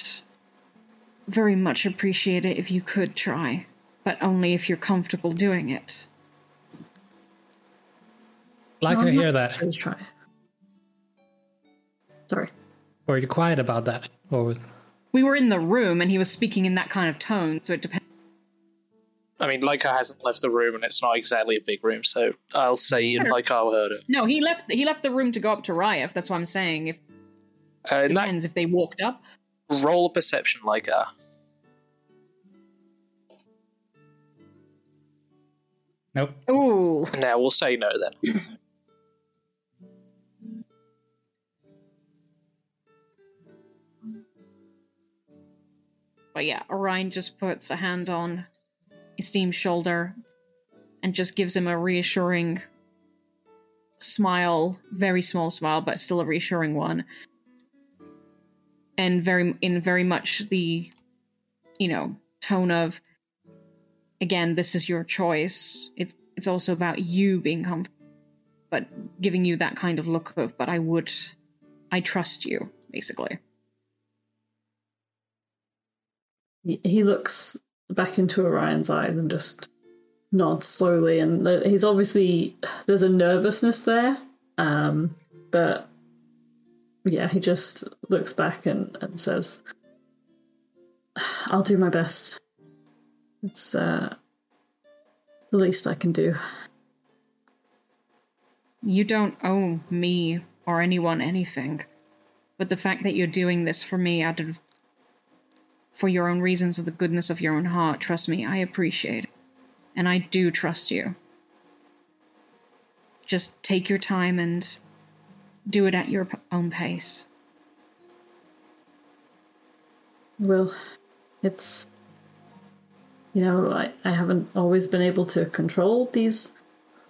very much appreciate it if you could try, but only if you're comfortable doing it. Like No, I I'm hear that. Let's try. Sorry. Or are you quiet about that? Or We were in the room and he was speaking in that kind of tone, so it depends. I mean, Lycar hasn't left the room, and it's not exactly a big room, so I'll say Sure. Lycar heard it. No, he left. He left the room to go up to Ryef. That's what I'm saying. If Uh, in that, depends if they walked up. roll a perception, Lycar. nope. Ooh, Now we'll say no then. (clears throat) but yeah, Orion just puts a hand on Esteem's shoulder and just gives him a reassuring smile, very small smile, but still a reassuring one. And very in very much the you know, tone of again, this is your choice. It's it's also about you being comfortable but giving you that kind of look of but I would I trust you, basically. He- looks back into Orion's eyes and just nods slowly, and he's obviously there's a nervousness there, um, but yeah, he just looks back and, and says, "I'll do my best. It's uh, the least I can do." You don't owe me or anyone anything. But the fact that you're doing this for me out of for your own reasons of the goodness of your own heart, trust me, I appreciate it. And I do trust you. Just take your time and do it at your p- own pace. Well, it's you know I, I haven't always been able to control these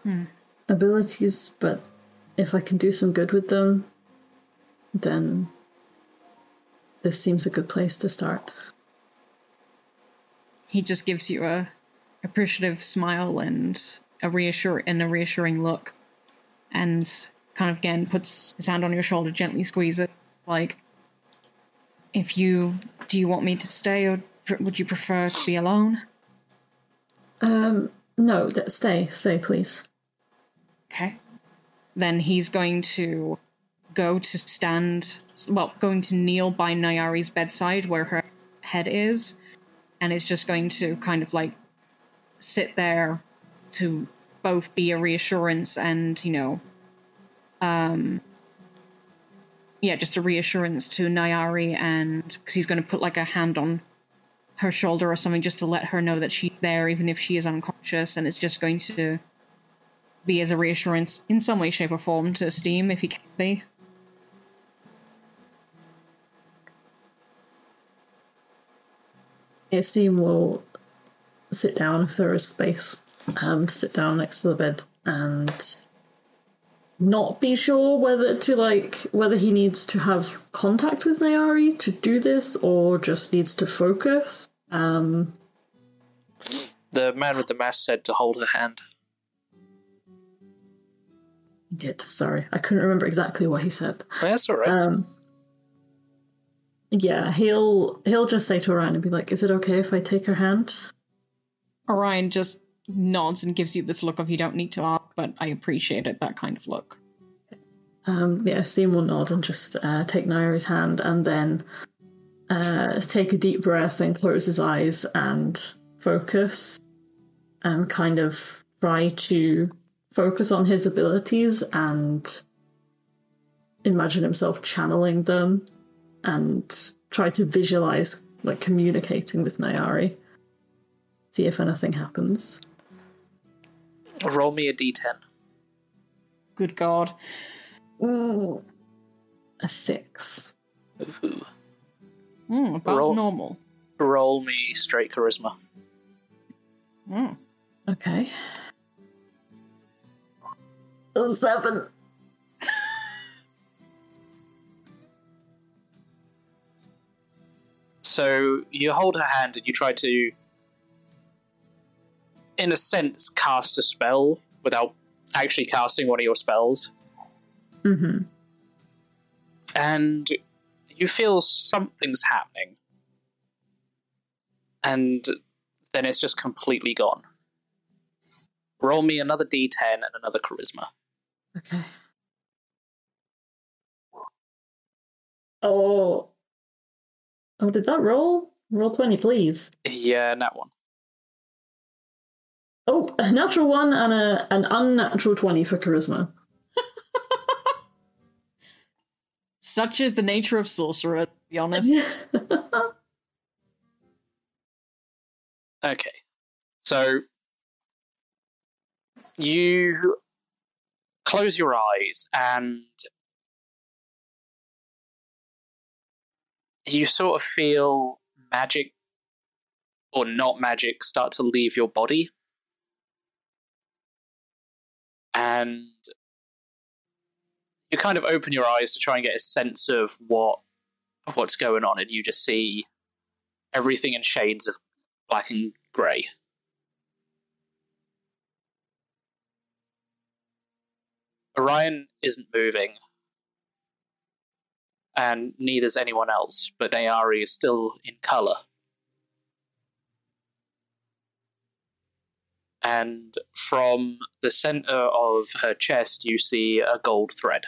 hmm. abilities, but if I can do some good with them, then this seems a good place to start. He just gives you a appreciative smile and a reassure and a reassuring look, and kind of again puts his hand on your shoulder, gently squeeze it, like, if you do you want me to stay or pr- would you prefer to be alone? Um, no, stay, stay, please. Okay. Then he's going to go to stand, well, going to kneel by Nayari's bedside where her head is, and is just going to kind of like sit there to both be a reassurance and, you know, um, yeah, just a reassurance to Nayari, and because he's going to put like a hand on her shoulder or something just to let her know that she's there, even if she is unconscious, and it's just going to be as a reassurance in some way, shape, or form to Esteem if he can be. Esteem will sit down if there is space, um, sit down next to the bed and not be sure whether to like whether he needs to have contact with Nayari to do this or just needs to focus. Um, The man with the mask said to hold her hand. he did. Sorry, I couldn't remember exactly what he said. That's all right. Um, yeah, he'll he'll just say to Orion and be like, "Is it okay if I take her hand?" Orion just nods and gives you this look of you don't need to ask, but I appreciate it, that kind of look. Um, yeah, Esteem will nod and just uh, take Nayari's hand and then uh, take a deep breath and close his eyes and focus and kind of try to focus on his abilities and imagine himself channeling them and try to visualize like communicating with Nayari. See if anything happens. Roll me a d10. Good God. Ooh. A six. Ooh. Mm, about Roll. normal. Roll me straight charisma. Mm. Okay. A seven. So you hold her hand and you try to, in a sense, cast a spell without actually casting one of your spells. Mm-hmm. And you feel something's happening. And then it's just completely gone. Roll me another d10 and another charisma. Okay. Oh. Oh, did that roll? Roll 20, please. Yeah, that one. Oh, a natural one and a, an unnatural 20 for charisma. (laughs) Such is the nature of sorcerer, to be honest. (laughs) Okay. So you close your eyes and you sort of feel magic or not magic start to leave your body. And you kind of open your eyes to try and get a sense of what what's going on and you just see everything in shades of black and grey. Orion isn't moving, and neither's anyone else, but Nayari is still in colour. And from the centre of her chest, you see a gold thread.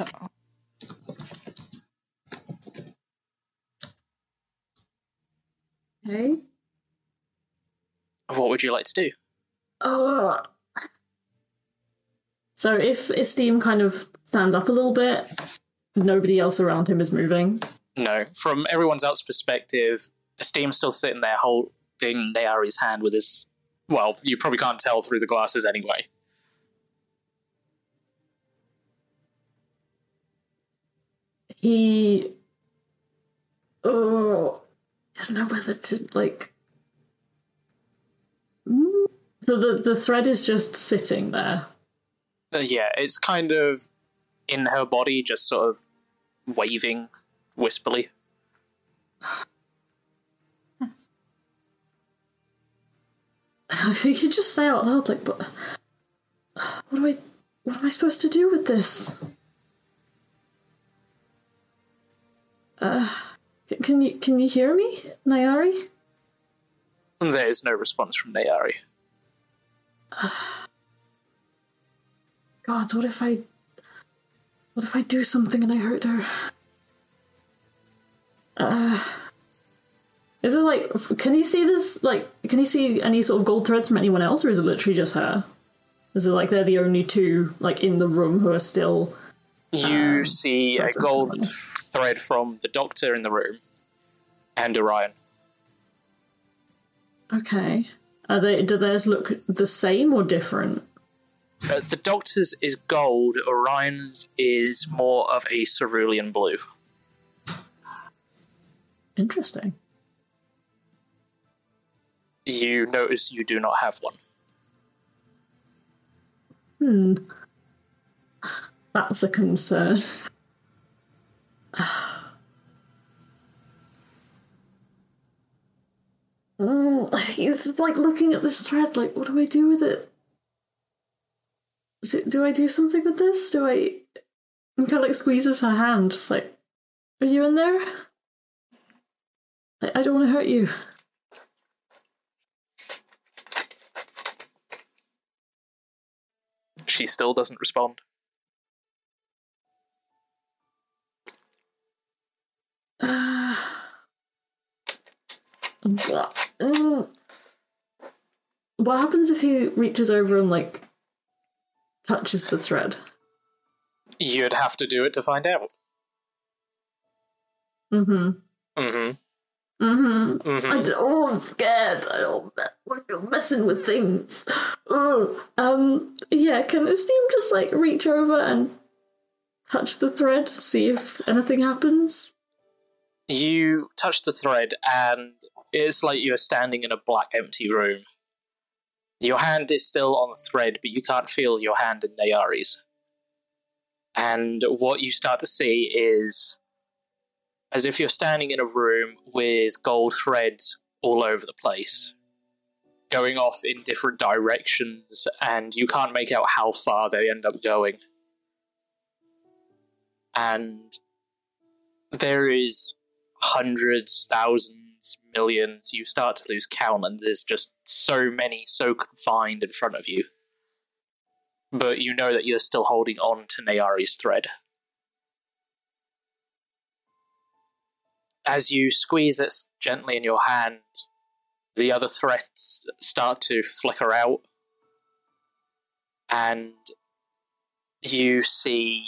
Uh-oh. okay. What would you like to do? Oh. So if Esteem kind of stands up a little bit, nobody else around him is moving. No, from everyone else's perspective, Esteem's still sitting there holding Nayari's hand with his. Well, you probably can't tell through the glasses anyway. He. Oh. Doesn't know whether to, like. So the, the thread is just sitting there. Uh, yeah, it's kind of in her body, just sort of waving wispily. I think you could just say out loud, like, but what do I, what am I supposed to do with this? Uh, can you can you hear me, Nayari? There is no response from Nayari. (sighs) God, what if I, what if I do something and I hurt her? Uh, is it like, can you see this? Like, can you see any sort of gold threads from anyone else, or is it literally just her? Is it like they're the only two like in the room who are still? You see a gold thread from the doctor in the room and Orion. Okay. Are they? Do theirs look the same or different? Uh, the doctor's is gold, Orion's is more of a cerulean blue. Interesting. You notice you do not have one. Hmm. That's a concern. (sighs) Mm, He's just like looking at this thread, like, what do I do with it? Do, do I do something with this? Do I. And kind of like squeezes her hand, just like, are you in there? I, I don't want to hurt you. She still doesn't respond. Uh, (sighs) what happens if he reaches over and like touches the thread? You'd have to do it to find out. Mm-hmm. Mm-hmm. Mm-hmm. I d- oh, I'm scared. I don't like messing with things. Ugh. Um. Yeah. Can Esteem just like reach over and touch the thread, see if anything happens? You touch the thread, and it's like you're standing in a black, empty room. Your hand is still on the thread, but you can't feel your hand in Nayari's. And what you start to see is as if you're standing in a room with gold threads all over the place, going off in different directions, and you can't make out how far they end up going. And there is hundreds, thousands, millions. You start to lose count, and there's just so many, so confined in front of you. But you know that you're still holding on to Nayari's thread. As you squeeze it gently in your hand, the other threads start to flicker out, and you see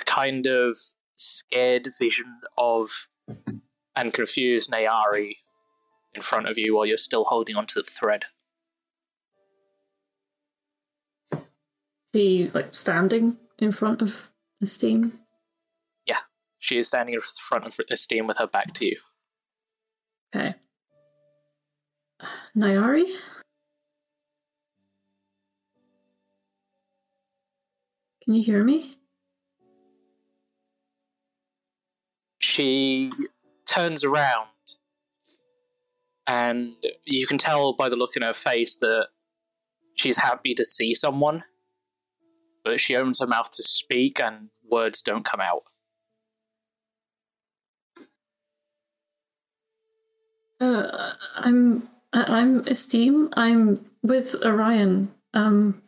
a kind of scared vision of and confuse Nayari in front of you while you're still holding onto the thread. She like standing in front of Esteem. Yeah, she is standing in front of Esteem with her back to you. Okay. Nayari? Can you hear me? She turns around, and you can tell by the look in her face that she's happy to see someone, but she opens her mouth to speak, and words don't come out. Uh, I'm I'm Esteem. I'm with Orion. Um,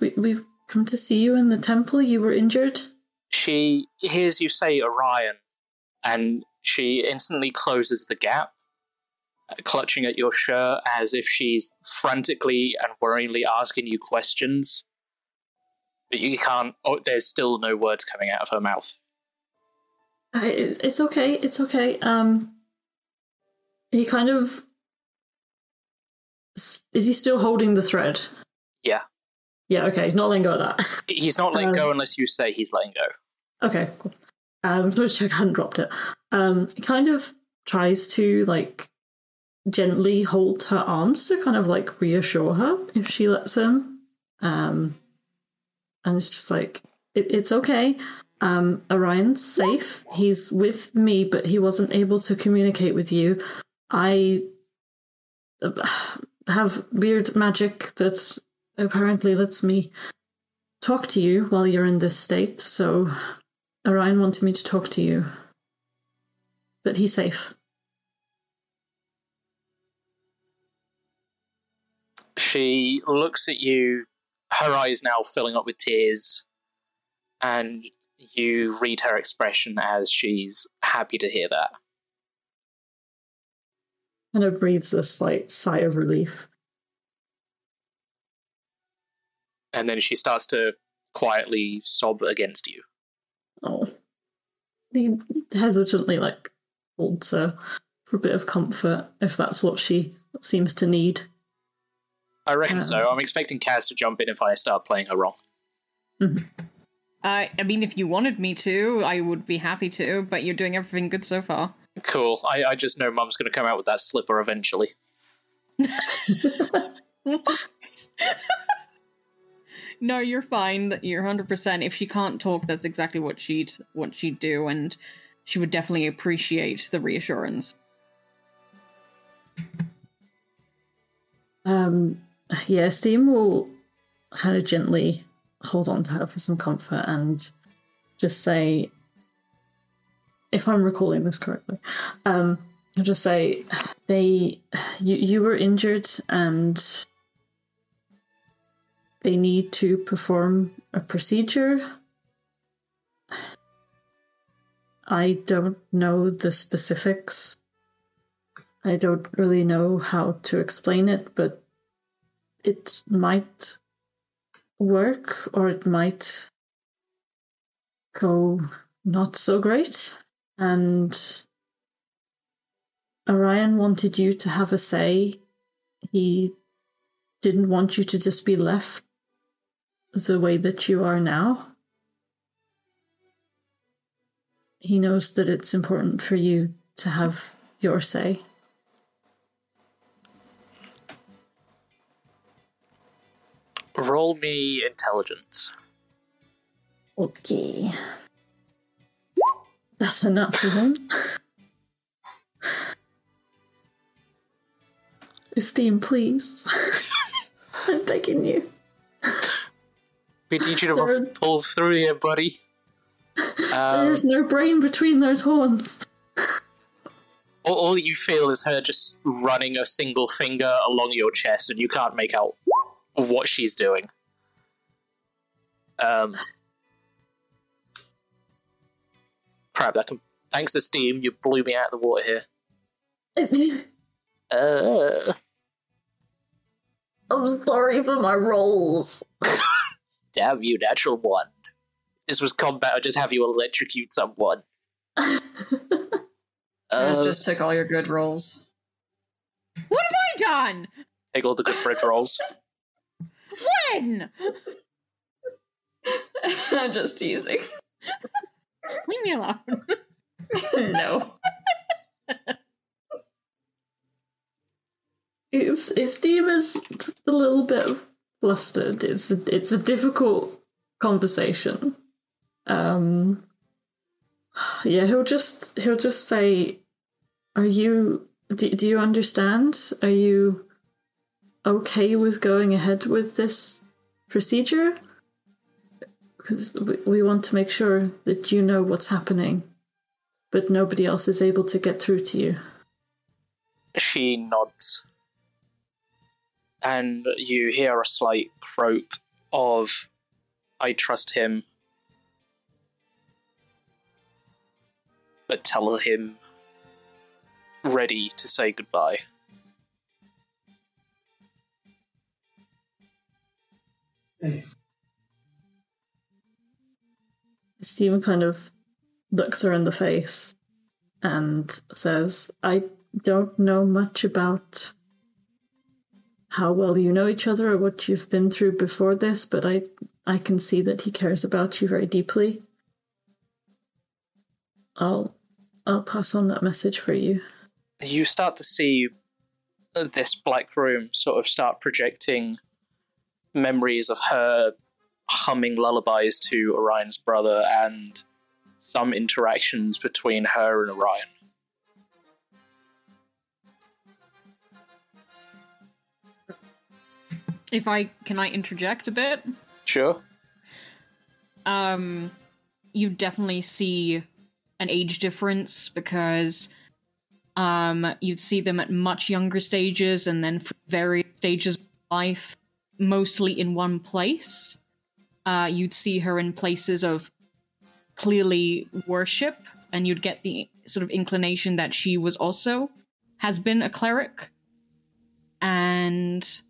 we we've come to see you in the temple. You were injured. She hears you say Orion, and she instantly closes the gap, uh, clutching at your shirt as if she's frantically and worryingly asking you questions. But you can't. Oh, there's still no words coming out of her mouth. Uh, it's okay. It's okay. Um, he kind of is he still holding the thread? Yeah. Yeah. Okay. He's not letting go of that. He's not letting Um, go unless you say he's letting go. Okay, cool. Um, (laughs) let's check I hadn't dropped it. Um, kind of tries to like gently hold her arms to kind of like reassure her if she lets him. Um, and it's just like it, it's okay. Um, Orion's safe. He's with me, but he wasn't able to communicate with you. I (sighs) have weird magic that apparently lets me talk to you while you're in this state. So Orion wanted me to talk to you, but he's safe. She looks at you, her eyes now filling up with tears, and you read her expression as she's happy to hear that. Kind of breathes a slight sigh of relief. And then she starts to quietly sob against you. Oh. He hesitantly like holds her for a bit of comfort if that's what she seems to need. I reckon Um. so. I'm expecting Kaz to jump in if I start playing her wrong. I I mean, if you wanted me to, I would be happy to. But you're doing everything good so far. Cool. I, I just know Mum's going to come out with that slipper eventually. (laughs) (laughs) What? (laughs) no, you're fine. You're 100%. If she can't talk, that's exactly what she'd what she'd do and she would definitely appreciate the reassurance. Um, yeah, Esteem will kind of gently hold on to her for some comfort and just say, if I'm recalling this correctly, um, I'll just say they, you, you were injured and they need to perform a procedure. I don't know the specifics. I don't really know how to explain it, but it might work or it might go not so great. And Orion wanted you to have a say. He didn't want you to just be left the way that you are now. He knows that it's important for you to have your say. Roll me intelligence. Okay. That's a natural one. Esteem, please. (laughs) I'm begging you. We need you to There- pull through here, buddy. (laughs) Um, There's no brain between those horns. (laughs) all, all you feel is her just running a single finger along your chest, and you can't make out what she's doing. Um, crap! That can, thanks to Esteem, you blew me out of the water here. (laughs) Uh, I'm sorry for my rolls. Damn you, natural one. This was combat. I'd just have you electrocute someone. (laughs) Kaz Uh, just took all your good rolls. What have I done? take all the good bridge rolls. (laughs) When? (laughs) I'm just teasing. Leave me alone. no. It's Esteem is a little bit flustered. It's a, it's a difficult conversation. Um, yeah, he'll just he'll just say, "Are you? Do, do you understand? Are you okay with going ahead with this procedure? Because we, we want to make sure that you know what's happening, but nobody else is able to get through to you." She nods. And you hear a slight croak of, I trust him. But tell him ready to say goodbye. Stephen kind of looks her in the face and says, I don't know much about how well you know each other or what you've been through before this, but I I can see that he cares about you very deeply. I'll I'll pass on that message for you. You start to see this black room sort of start projecting memories of her humming lullabies to Orion's brother and some interactions between her and Orion. If I can I interject a bit? Sure. um you definitely see an age difference because um you'd see them at much younger stages and then for various stages of life mostly in one place uh you'd see her in places of clearly worship and you'd get the sort of inclination that she was also has been a cleric and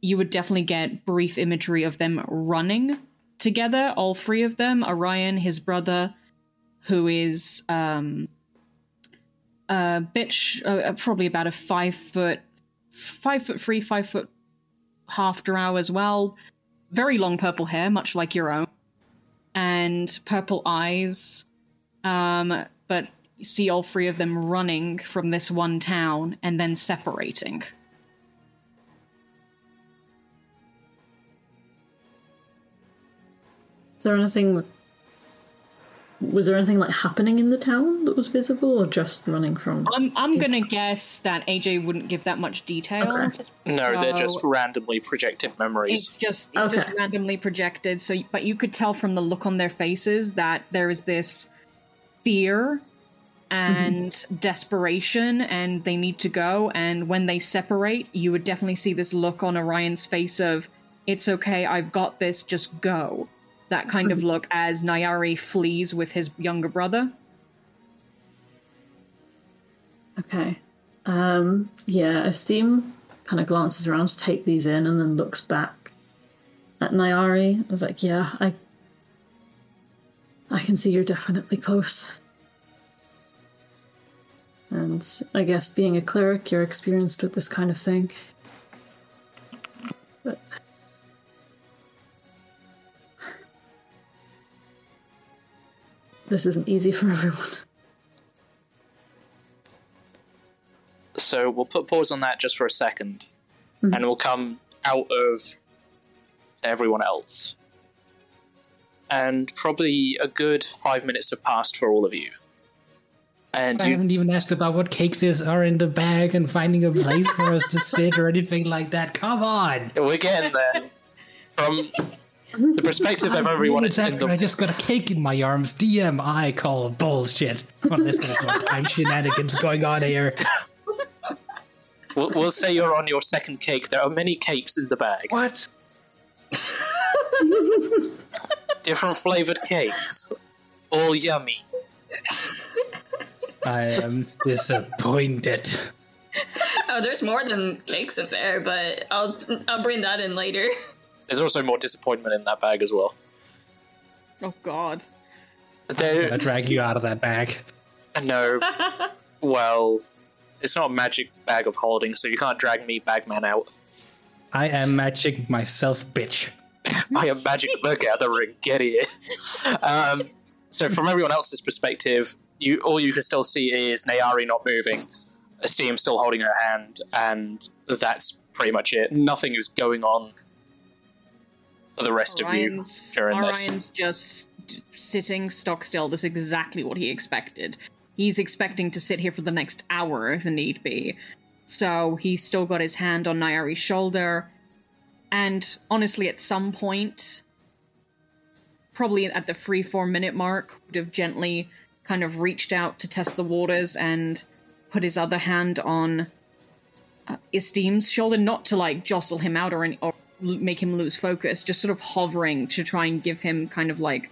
you would definitely get brief imagery of them running together, all three of them Orion, his brother, who is um, a bitch, uh, probably about a five foot, five foot three, five foot half drow as well. Very long purple hair, much like your own, and purple eyes. Um, but you see all three of them running from this one town and then separating. Is there anything? Was there anything like happening in the town that was visible, or just running from? I'm I'm gonna guess that AJ wouldn't give that much detail. Okay. No, they're just randomly projected memories. It's just it's just randomly projected. So, but you could tell from the look on their faces that there is this fear and mm-hmm. desperation, and they need to go. And when they separate, you would definitely see this look on Orion's face of "It's okay, I've got this. Just go." That kind of look as Nayari flees with his younger brother. Okay. Um, yeah, Esteem kind of glances around to take these in and then looks back at Nayari. I was like, yeah, I I can see you're definitely close. And I guess being a cleric, you're experienced with this kind of thing. But this isn't easy for everyone. So we'll put pause on that just for a 2nd mm-hmm. and we'll come out of everyone else. And probably a good five minutes have passed for all of you. And I you, haven't even asked about what cakes is are in the bag and finding a place for us to sit or anything like that. Come on! we're getting there. From the perspective of (laughs) everyone Minutes in the I just got a cake in my arms. DM I call bullshit. Unless there's no (laughs) time shenanigans going on here. We'll, we'll say you're on your second cake. There are many cakes in the bag. What? (laughs) Different flavored cakes. All yummy. I am disappointed. Oh, there's more than cakes in there, but I'll I'll bring that in later. There's also more disappointment in that bag as well. Oh God. I There, drag you out of that bag. no. (laughs) Well, it's not a magic bag of holding, so you can't drag me, Bagman, out. I am matching myself, bitch. (laughs) I am Magic (laughs) the Gathering. Get here. Um, so, from everyone else's perspective, you all you can still see is Nayari not moving, Esteem still holding her hand, and that's pretty much it. Nothing is going on for the rest Orion's, of you during this. Orion's just sitting stock still. This is exactly what he expected. He's expecting to sit here for the next hour if need be. So he's still got his hand on Nayari's shoulder. And honestly, at some point, probably at the three, four minute mark, would have gently kind of reached out to test the waters and put his other hand on uh, Esteem's shoulder, not to like jostle him out or, any, or make him lose focus, just sort of hovering to try and give him kind of like,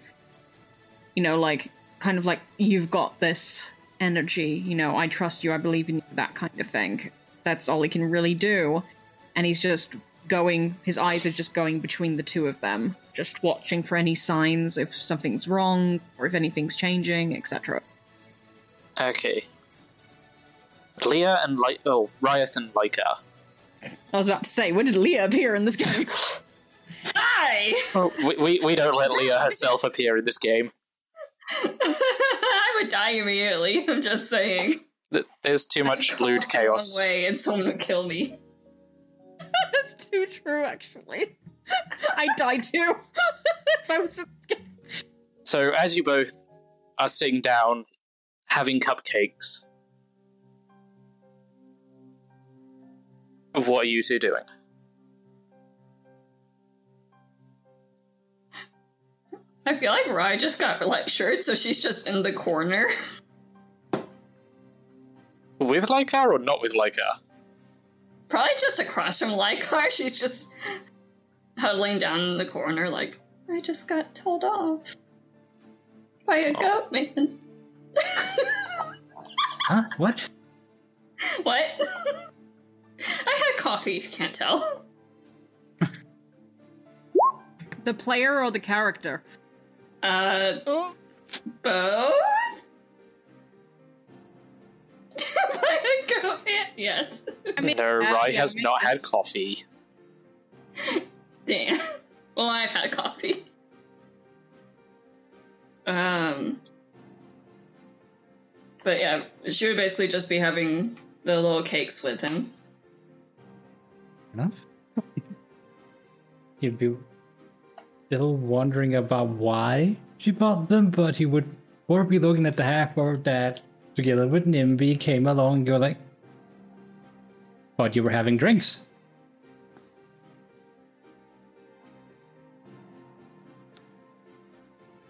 you know, like kind of like you've got this energy. You know, I trust you. I believe in you. That kind of thing. That's all he can really do, and he's just going. His eyes are just going between the two of them, just watching for any signs if something's wrong or if anything's changing, etc. Okay. Leah and like oh Riot and Lycar. I was about to say, when did Leah appear in this game? (laughs) Hi. Oh, we, we we don't let Leah herself appear in this game. (laughs) I would die immediately. I'm just saying. Th- There's too much I lewd walked the chaos. way and someone would kill me. (laughs) That's too true, actually. I die too. if I was So as you both are sitting down, having cupcakes, what are you two doing? I feel like Rye just got lectured, so she's just in the corner. With Lycar or not with Lycar? Probably just across from Lycar. (laughs) She's just huddling down in the corner, like, I just got told off by a oh. goat man. (laughs) Huh? What? what? (laughs) (laughs) I had coffee, if you can't tell. (laughs) the player or the character? Uh, Oh. both? (laughs) by a yes. I mean, no, Rai yeah, has makes not had coffee. Damn. Well, I've had coffee. Um. But yeah, she would basically just be having the little cakes with him. Enough. (laughs) He'd be still wondering about why she bought them, but he would or be looking at the half orc that together with Nimby came along. You're like, but you were having drinks.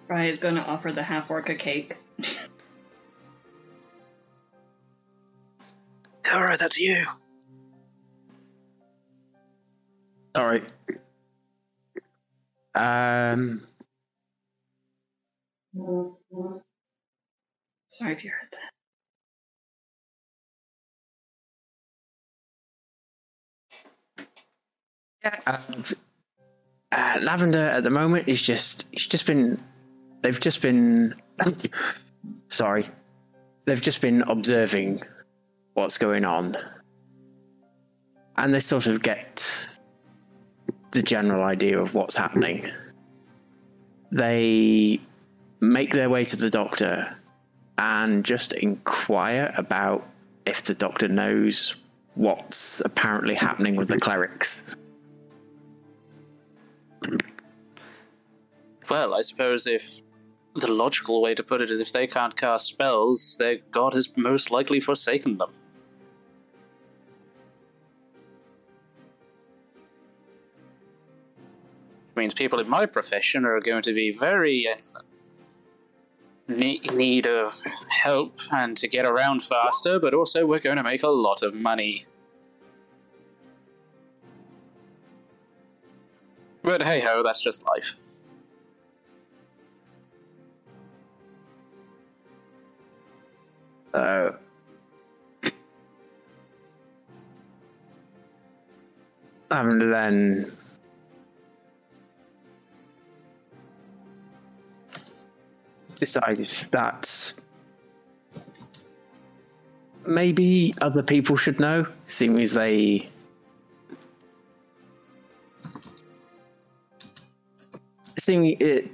Rye is going to offer the half orc a cake. Kara, that's you. Sorry. Um, Sorry if you heard that. uh, uh, Lavender at the moment is just he's just been they've just been (coughs) sorry they've just been observing what's going on and they sort of get the general idea of what's happening they make their way to the doctor and just inquire about if the doctor knows what's apparently happening with the clerics Well, I suppose if the logical way to put it is if they can't cast spells, their god has most likely forsaken them. Means people in my profession are going to be very uh, in need of help and to get around faster, but also we're going to make a lot of money. But hey ho, that's just life. So And then decided that maybe other people should know, seeing as they seeing it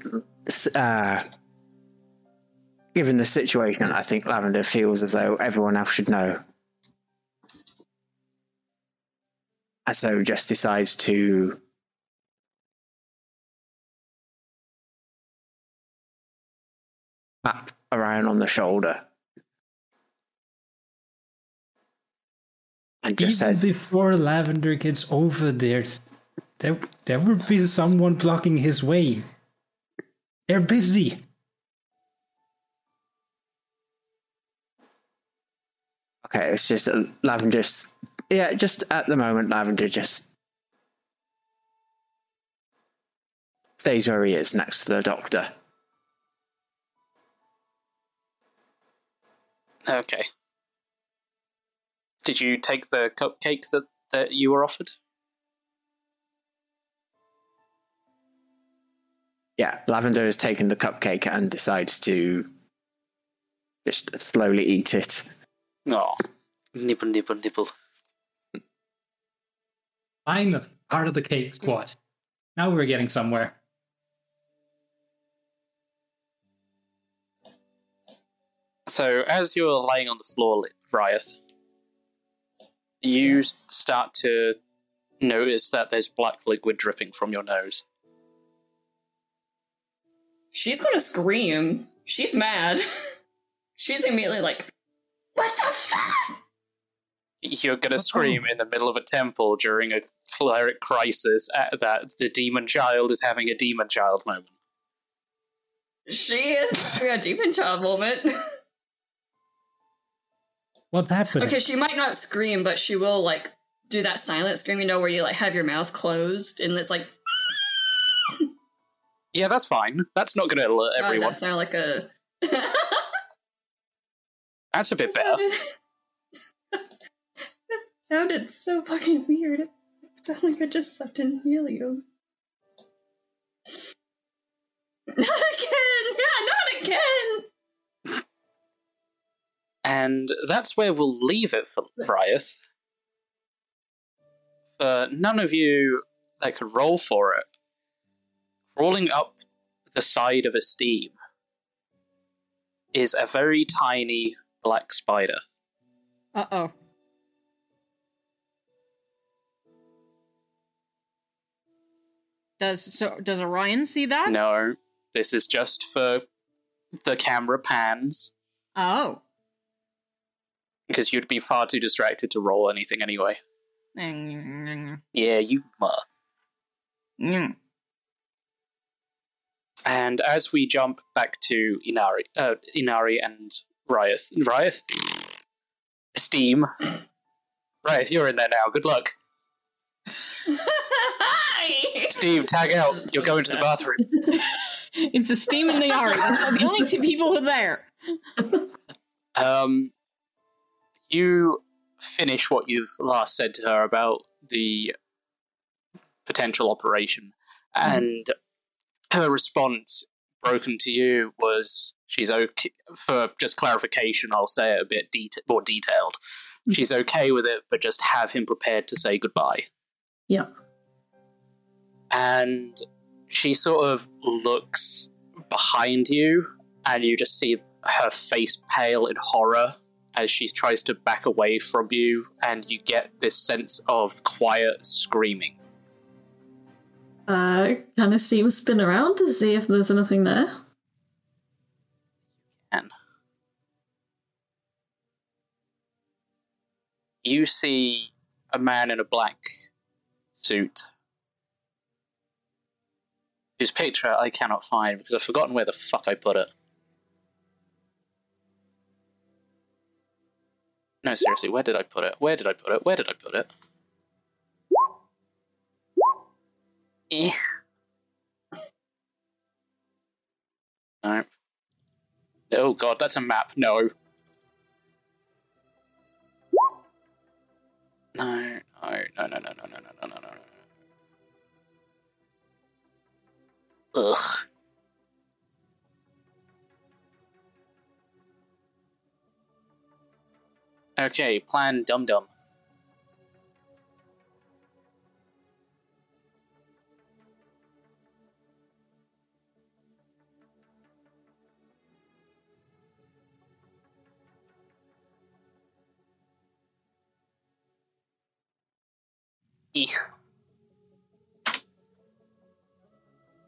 uh, given the situation, I think Lavender feels as though everyone else should know. And so just decides to Orion on the shoulder. And just Even said, before Lavender gets over there, there, there will be someone blocking his way. They're busy. okay, it's just uh, Lavender, yeah, just at the moment, Lavender just stays where he is next to the doctor. Okay. Did you take the cupcake that, that you were offered? Yeah, Lavender has taken the cupcake and decides to just slowly eat it. Oh, nibble, nibble, nibble. I'm a part of the cake squad. Now we're getting somewhere. So, as you're laying on the floor, Riot. You Yes. start to notice that there's black liquid dripping from your nose. She's gonna scream. She's mad. (laughs) She's immediately like, What the fuck? You're gonna uh-huh. scream in the middle of a temple during a cleric crisis at that the demon child is having a demon child moment. She is having a demon child moment. (laughs) What happened? okay, she might not scream, but she will like do that silent scream, you know, where you like have your mouth closed and it's like (laughs) Yeah, that's fine. That's not gonna alert oh, God, everyone. that sounded like a (laughs) That's a bit That better. sounded- (laughs) that sounded so fucking weird. It sounded like I just sucked in helium. Not again! Yeah, not again! And that's where we'll leave it for Briath. For none of you that could roll for it, crawling up the side of Esteem is a very tiny black spider. Uh oh. Does so? Does Orion see that? No, this is just for the camera pans, Oh. Because you'd be far too distracted to roll anything anyway. Yeah, you muh. And as we jump back to Nayari, uh, Nayari and Ryeth, Ryeth, Esteem, (laughs) Ryeth, you're in there now. Good luck, (laughs) Hi! Esteem. Tag out. You're going to the bathroom. It's Esteem and Nayari. That's the only two people who are there. Um, you finish what you've last said to her about the potential operation, mm-hmm. and her response, broken to you, was she's okay. For just clarification, I'll say it a bit more detailed. Mm-hmm. She's okay with it, but just have him prepared to say goodbye. Yeah. And she sort of looks behind you, and you just see her face pale in horror as she tries to back away from you, and you get this sense of quiet screaming. Uh, kind of see him spin around to see if there's anything there. And you see a man in a black suit whose picture I cannot find because I've forgotten where the fuck I put it. No, seriously, where did I put it? Where did I put it? Where did I put it? Eh. No. Oh god, that's a map. No. No, no, no, no, no, no, no, no, no, no, no, no. Ugh. Okay, plan dum dum.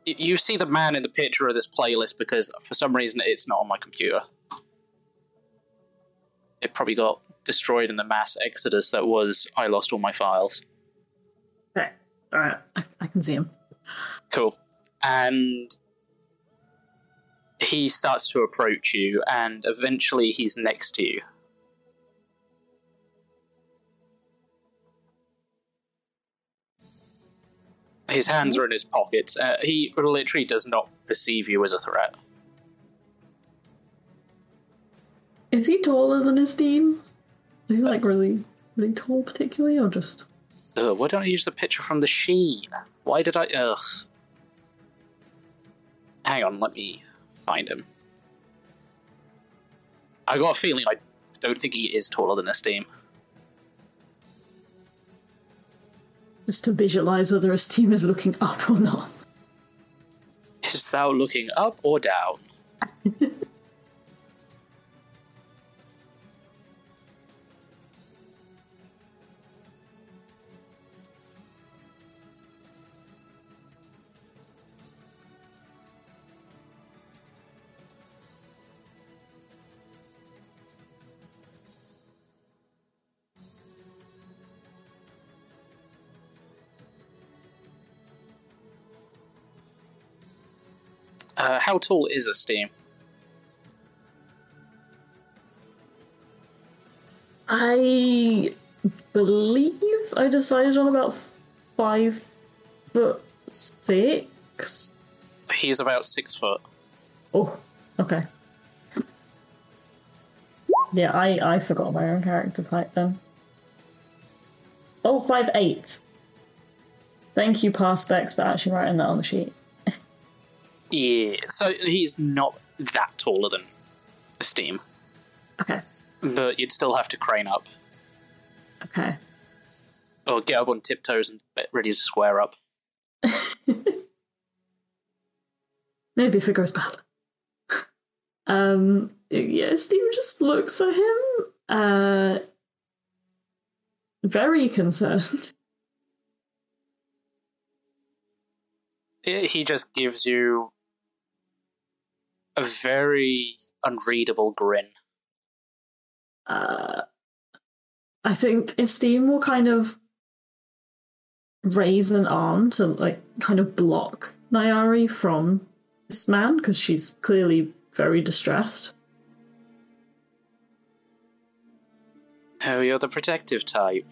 Y- You see the man in the picture of this playlist because for some reason it's not on my computer. It probably got destroyed in the mass exodus that was I lost all my files. Okay. Alright, I, I can see him. Cool. And he starts to approach you, and eventually he's next to you. His hands are in his pockets. Uh, he literally does not perceive you as a threat. Is he taller than Esteem? Is he like really, really tall, particularly, or just? Ugh, why don't I use the picture from the sheet? Why did I? Ugh. Hang on, let me find him. I got a feeling I don't think he is taller than Esteem. Just to visualize whether Esteem is looking up or not. Is thou looking up or down? (laughs) Uh, how tall is Esteem? I believe I decided on about five foot six. He's about six foot. Oh, okay. Yeah, I, I forgot my own character's height then. Oh, five eight. Thank you, Parspecs, for actually writing that on the sheet. Yeah, so he's not that taller than Esteem, Okay, but you'd still have to crane up okay. or get up on tiptoes and be ready to square up. (laughs) Maybe if it goes bad. (laughs) um, yeah, Steve just looks at him, uh, very concerned. (laughs) He just gives you a very unreadable grin. uh, I think Esteem will kind of raise an arm to like kind of block Nayari from this man because she's clearly very distressed. Oh, you're the protective type.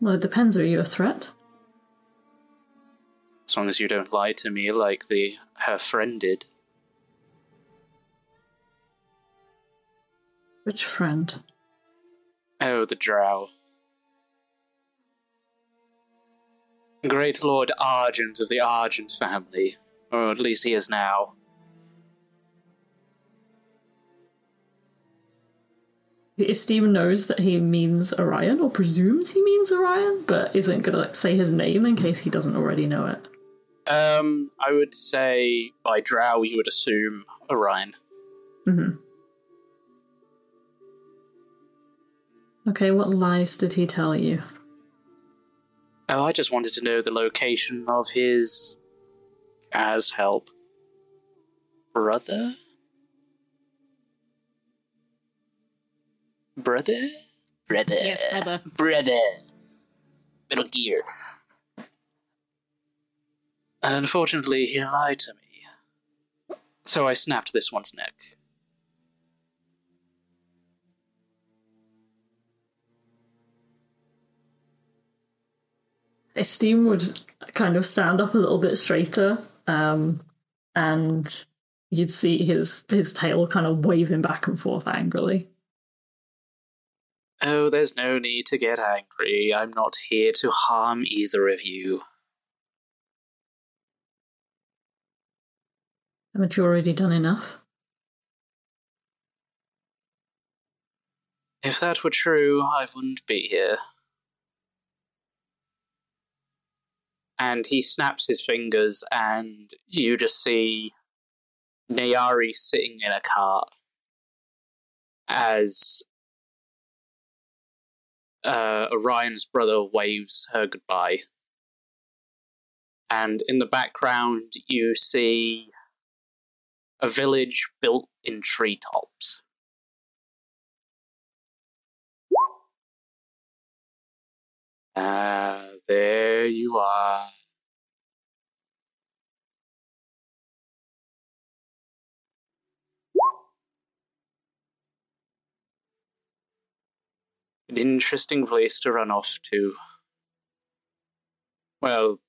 Well, it depends. Are you a threat? As long as you don't lie to me like the her friend did. Which friend? Oh, the drow. Great Lord Argent of the Argent family. Or at least he is now. Esteem knows that he means Orion, or presumes he means Orion, but isn't gonna like say his name in case he doesn't already know it. Um, I would say by drow you would assume Orion. hmm Okay, what lies did he tell you? Oh, I just wanted to know the location of his. as help. Brother? Brother? Brother. Yes, brother. Brother. Middle gear. And unfortunately, he lied to me. So I snapped this one's neck. Esteem would kind of stand up a little bit straighter, um, and you'd see his his tail kind of waving back and forth angrily. Oh, there's no need to get angry. I'm not here to harm either of you. Haven't you already done enough? If that were true, I wouldn't be here. And he snaps his fingers, and you just see Nayari sitting in a cart as uh, Orion's brother waves her goodbye. And in the background, you see a village built in treetops. Ah, there you are. An interesting place to run off to. Well,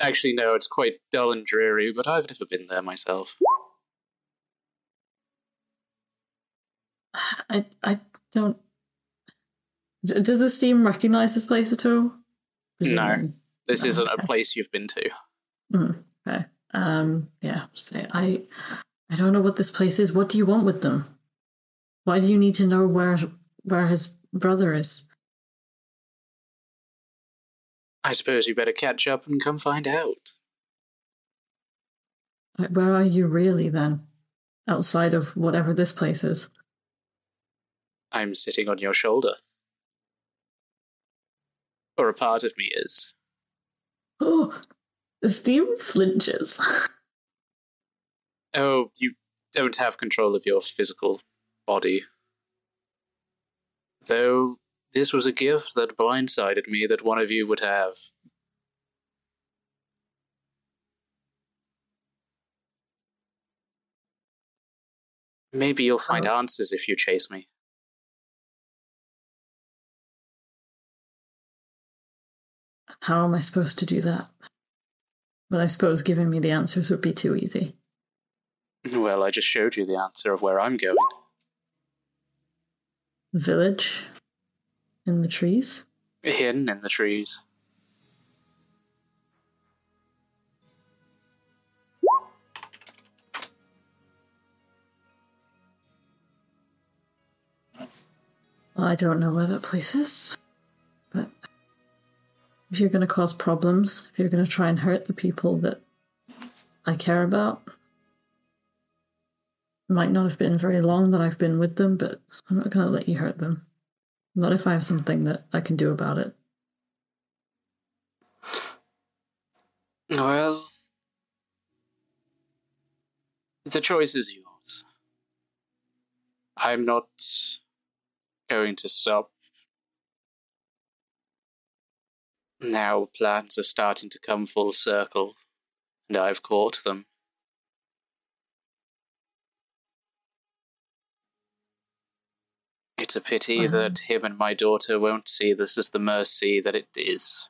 actually, no, it's quite dull and dreary, but I've never been there myself. I I don't. Does Esteem recognize this place at all? Presumably. This No, isn't a place you've been to. Mm, okay. Um. Yeah. Say I. I don't know what this place is. What do you want with them? Why do you need to know where where his brother is? I suppose you better catch up and come find out. Where are you really then? Outside of whatever this place is. I'm sitting on your shoulder. Or a part of me is. Oh, Esteem flinches. (laughs) oh, you don't have control of your physical body. Though this was a gift that blindsided me that one of you would have. Maybe you'll find oh. answers if you chase me. How am I supposed to do that? But I suppose giving me the answers would be too easy. Well, I just showed you the answer of where I'm going. The village? In the trees? Hidden in the trees. I don't know where that place is. If you're going to cause problems, if you're going to try and hurt the people that I care about, it might not have been very long that I've been with them, but I'm not going to let you hurt them. Not if I have something that I can do about it. Well, the choice is yours. I'm not going to stop. Now plans are starting to come full circle, and I've caught them. It's a pity Mhm. that him and my daughter won't see this as the mercy that it is.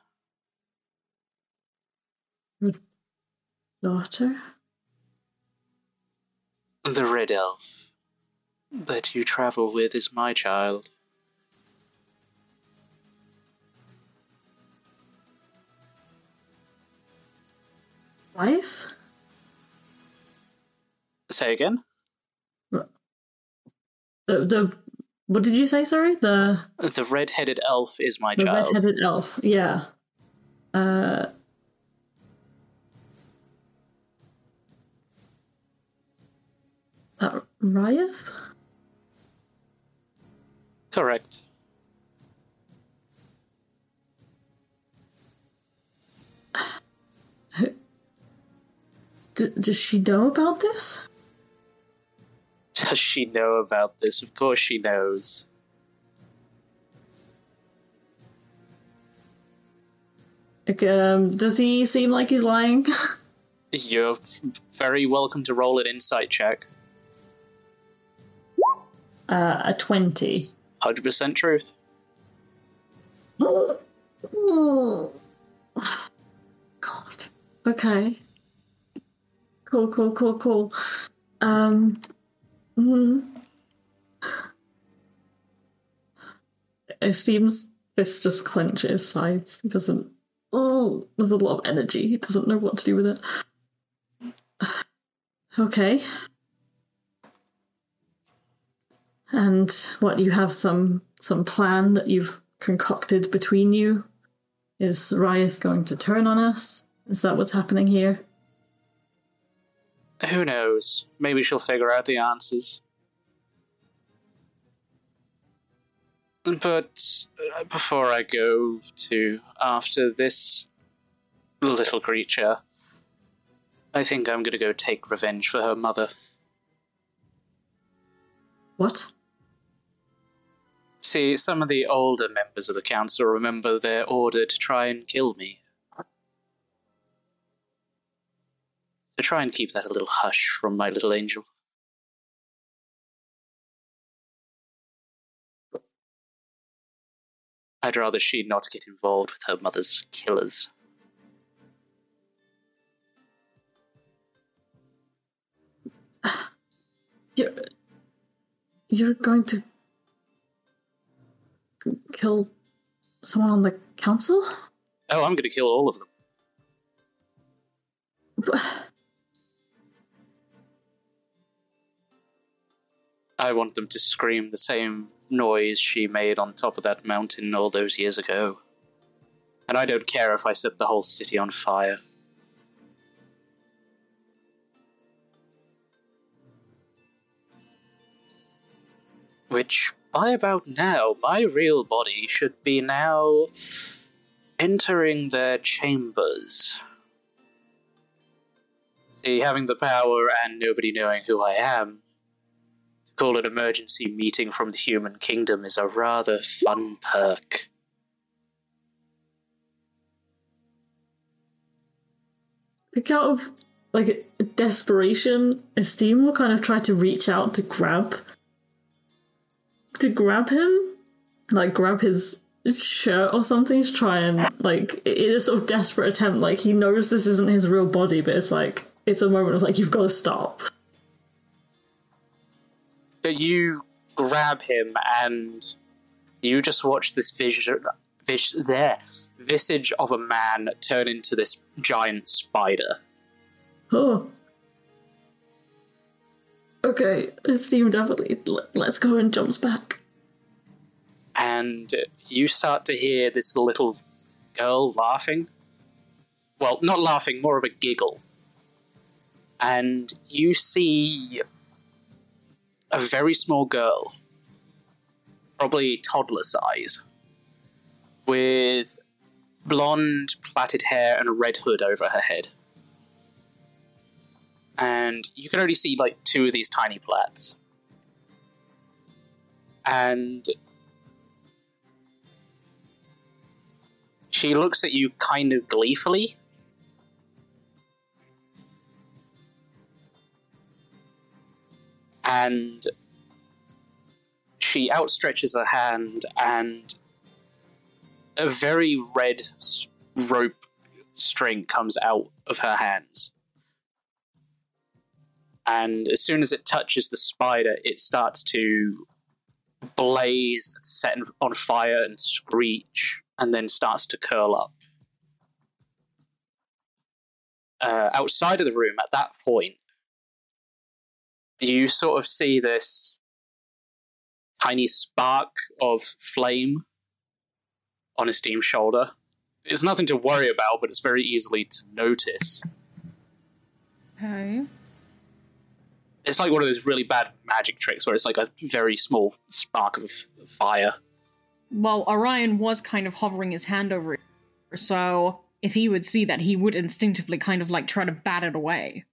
Your Daughter? The red elf that you travel with is my child. Wife? Say again? The, the what did you say? Sorry, the The red headed elf is my the child. red-headed elf. Yeah. Uh. That Ryeth? Correct. D- does she know about this? Does she know about this? Of course she knows. Like, um, does he seem like he's lying? (laughs) You're f- very welcome to roll an insight check. uh, a twenty. 100% truth. (gasps) Oh. (sighs) God. Okay. Cool, cool, cool, cool. Um. hmm Esteem's fist just clenches his sides. He doesn't. Oh, there's a lot of energy. He doesn't know what to do with it. Okay. And what you have some some plan that you've concocted between you? Is Rias going to turn on us? Is that what's happening here? Who knows? Maybe she'll figure out the answers. But uh, before I go to after this little creature, I think I'm gonna go take revenge for her mother. What? See, some of the older members of the council remember their order to try and kill me. So try and keep that a little hush from my little angel. I'd rather she not get involved with her mother's killers. (sighs) You're you're going to kill someone on the council? Oh, I'm gonna kill all of them. (sighs) I want them to scream the same noise she made on top of that mountain all those years ago. And I don't care if I set the whole city on fire. Which, by about now, my real body should be now entering their chambers. See, having the power and nobody knowing who I am, call an emergency meeting from the human kingdom is a rather fun perk. Like out of like desperation, Esteem will kind of try to reach out to grab to grab him, like grab his shirt or something to try and like in a sort of desperate attempt. Like he knows this isn't his real body, but it's like it's a moment of like you've got to stop. You grab him and you just watch this vision, vis- there, visage of a man turn into this giant spider. Oh. Okay, Esteem definitely let- let's go and jumps back. and you start to hear this little girl laughing. Well, not laughing, more of a giggle. And you see a very small girl, probably toddler size, with blonde plaited hair and a red hood over her head. And you can only see like two of these tiny plaits. And She looks at you kind of gleefully. And she outstretches her hand, and a very red rope string comes out of her hands. And as soon as it touches the spider, it starts to blaze, and set on fire, and screech and then starts to curl up. Uh, outside of the room, at that point, you sort of see this tiny spark of flame on Esteem's shoulder. It's nothing to worry about, but it's very easily to notice. Okay. It's like one of those really bad magic tricks where it's like a very small spark of fire. Well, Orion was kind of hovering his hand over it, so if he would see that, he would instinctively kind of like try to bat it away.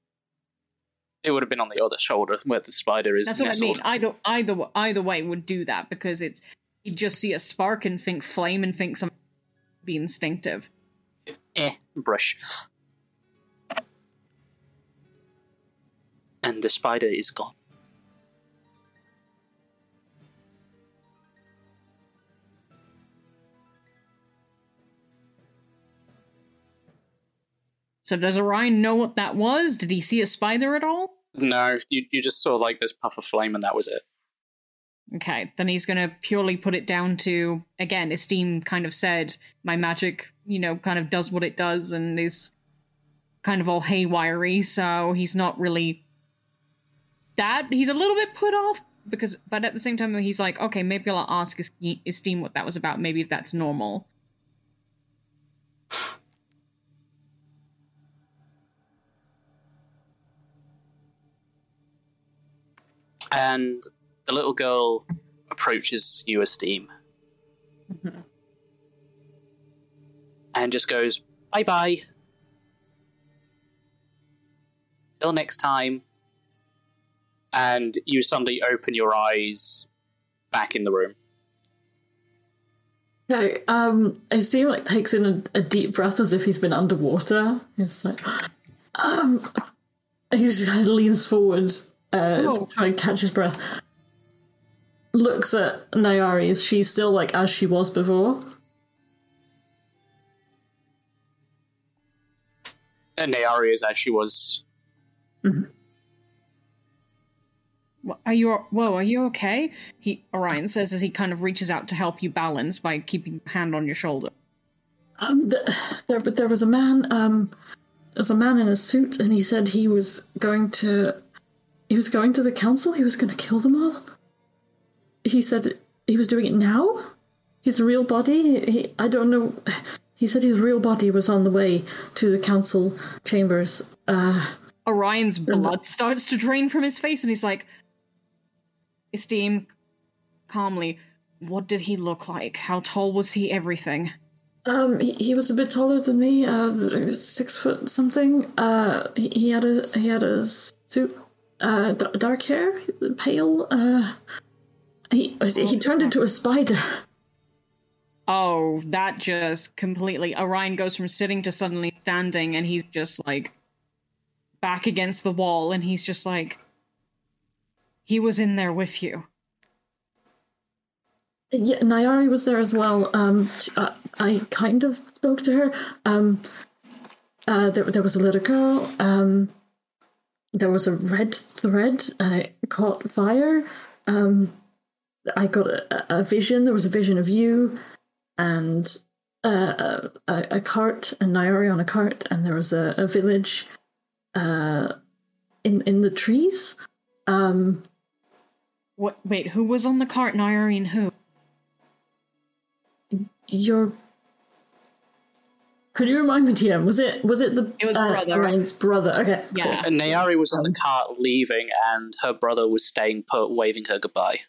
It would have been on the other shoulder where the spider is That's what nestled. I mean. Either either either way would do that because it's he'd just see a spark and think flame and think something be instinctive. eh, brush. And the spider is gone. So does Orion know what that was? Did he see a spider at all? No, you, you just saw like this puff of flame and that was it. Okay, then he's gonna purely put it down to again, Esteem kind of said my magic, you know, kind of does what it does and is kind of all haywiry, so he's not really that he's a little bit put off because but at the same time he's like, okay, maybe I'll ask Este- Esteem what that was about, maybe if that's normal. And the little girl approaches you, Esteem. And just goes, bye bye. Till next time. And you suddenly open your eyes back in the room. Okay, um, Esteem like takes in a, a deep breath as if he's been underwater. He's like, um, he just kind of leans forward uh, Oh. to try and catch his breath. Looks at Nayari. Is she still like as she was before? And Nayari is as she was Wha- Are you whoa? Are you okay? He Orion says as he kind of reaches out to help you balance by keeping a hand on your shoulder. Um, th- there, but there was a man. Um, there was a man in a suit, and he said he was going to. He was going to the council. He was going to kill them all. He said he was doing it now. His real body. He, I don't know. He said his real body was on the way to the council chambers. Uh, Orion's blood starts to drain from his face, and he's like, "Esteem, calmly. What did he look like? How tall was he? Everything." um, he, he was a bit taller than me. Uh, six foot something. Uh, he, he had a he had a suit. Uh, d- dark hair, pale. Uh, he he turned into a spider. Oh, that just completely. Orion goes from sitting to suddenly standing, and he's just like back against the wall, and he's just like, he was in there with you. Yeah, Nayari was there as well. Um, sh- uh, I kind of spoke to her. Um, uh, there, there was a little girl. Um, there was a red thread. and it caught fire. Um, I got a, a vision. There was a vision of you, and uh, a, a cart, and Nayari on a cart, and there was a, a village, uh, in in the trees. Um, What? Wait, who was on the cart? Nayari and who? your could you remind me TM was it was it the It was uh, brother. Orion's brother okay Yeah. And Nayari was on the um, cart leaving, and her brother was staying put, waving her goodbye.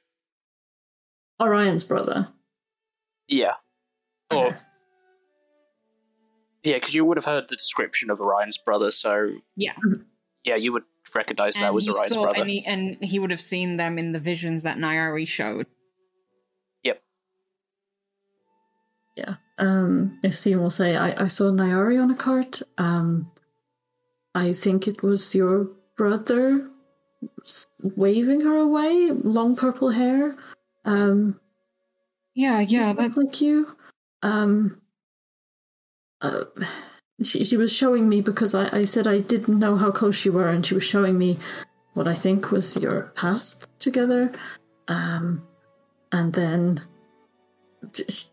Orion's brother Yeah. Or Okay. yeah, because you would have heard the description of Orion's brother, so Yeah. Mm-hmm. yeah, you would recognize that was he Orion's saw- brother. And he, and he would have seen them in the visions that Nayari showed. Yep. yeah um Esteem will say I, I saw Nayari on a cart um I think it was your brother waving her away long purple hair um Yeah, yeah, that, like you. Um, uh, she she was showing me because I, I said I didn't know how close you were, and she was showing me what I think was your past together. Um, and then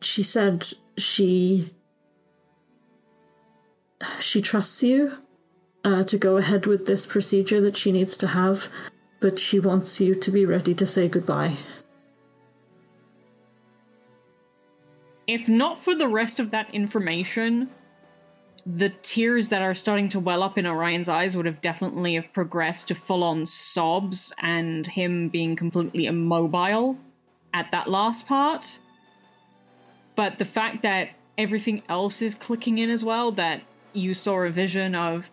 she said she she trusts you uh, to go ahead with this procedure that she needs to have, but she wants you to be ready to say goodbye. if not for the rest of that information, the tears that are starting to well up in Orion's eyes would have definitely have progressed to full on sobs and him being completely immobile at that last part. But the fact that everything else is clicking in as well, that you saw a vision of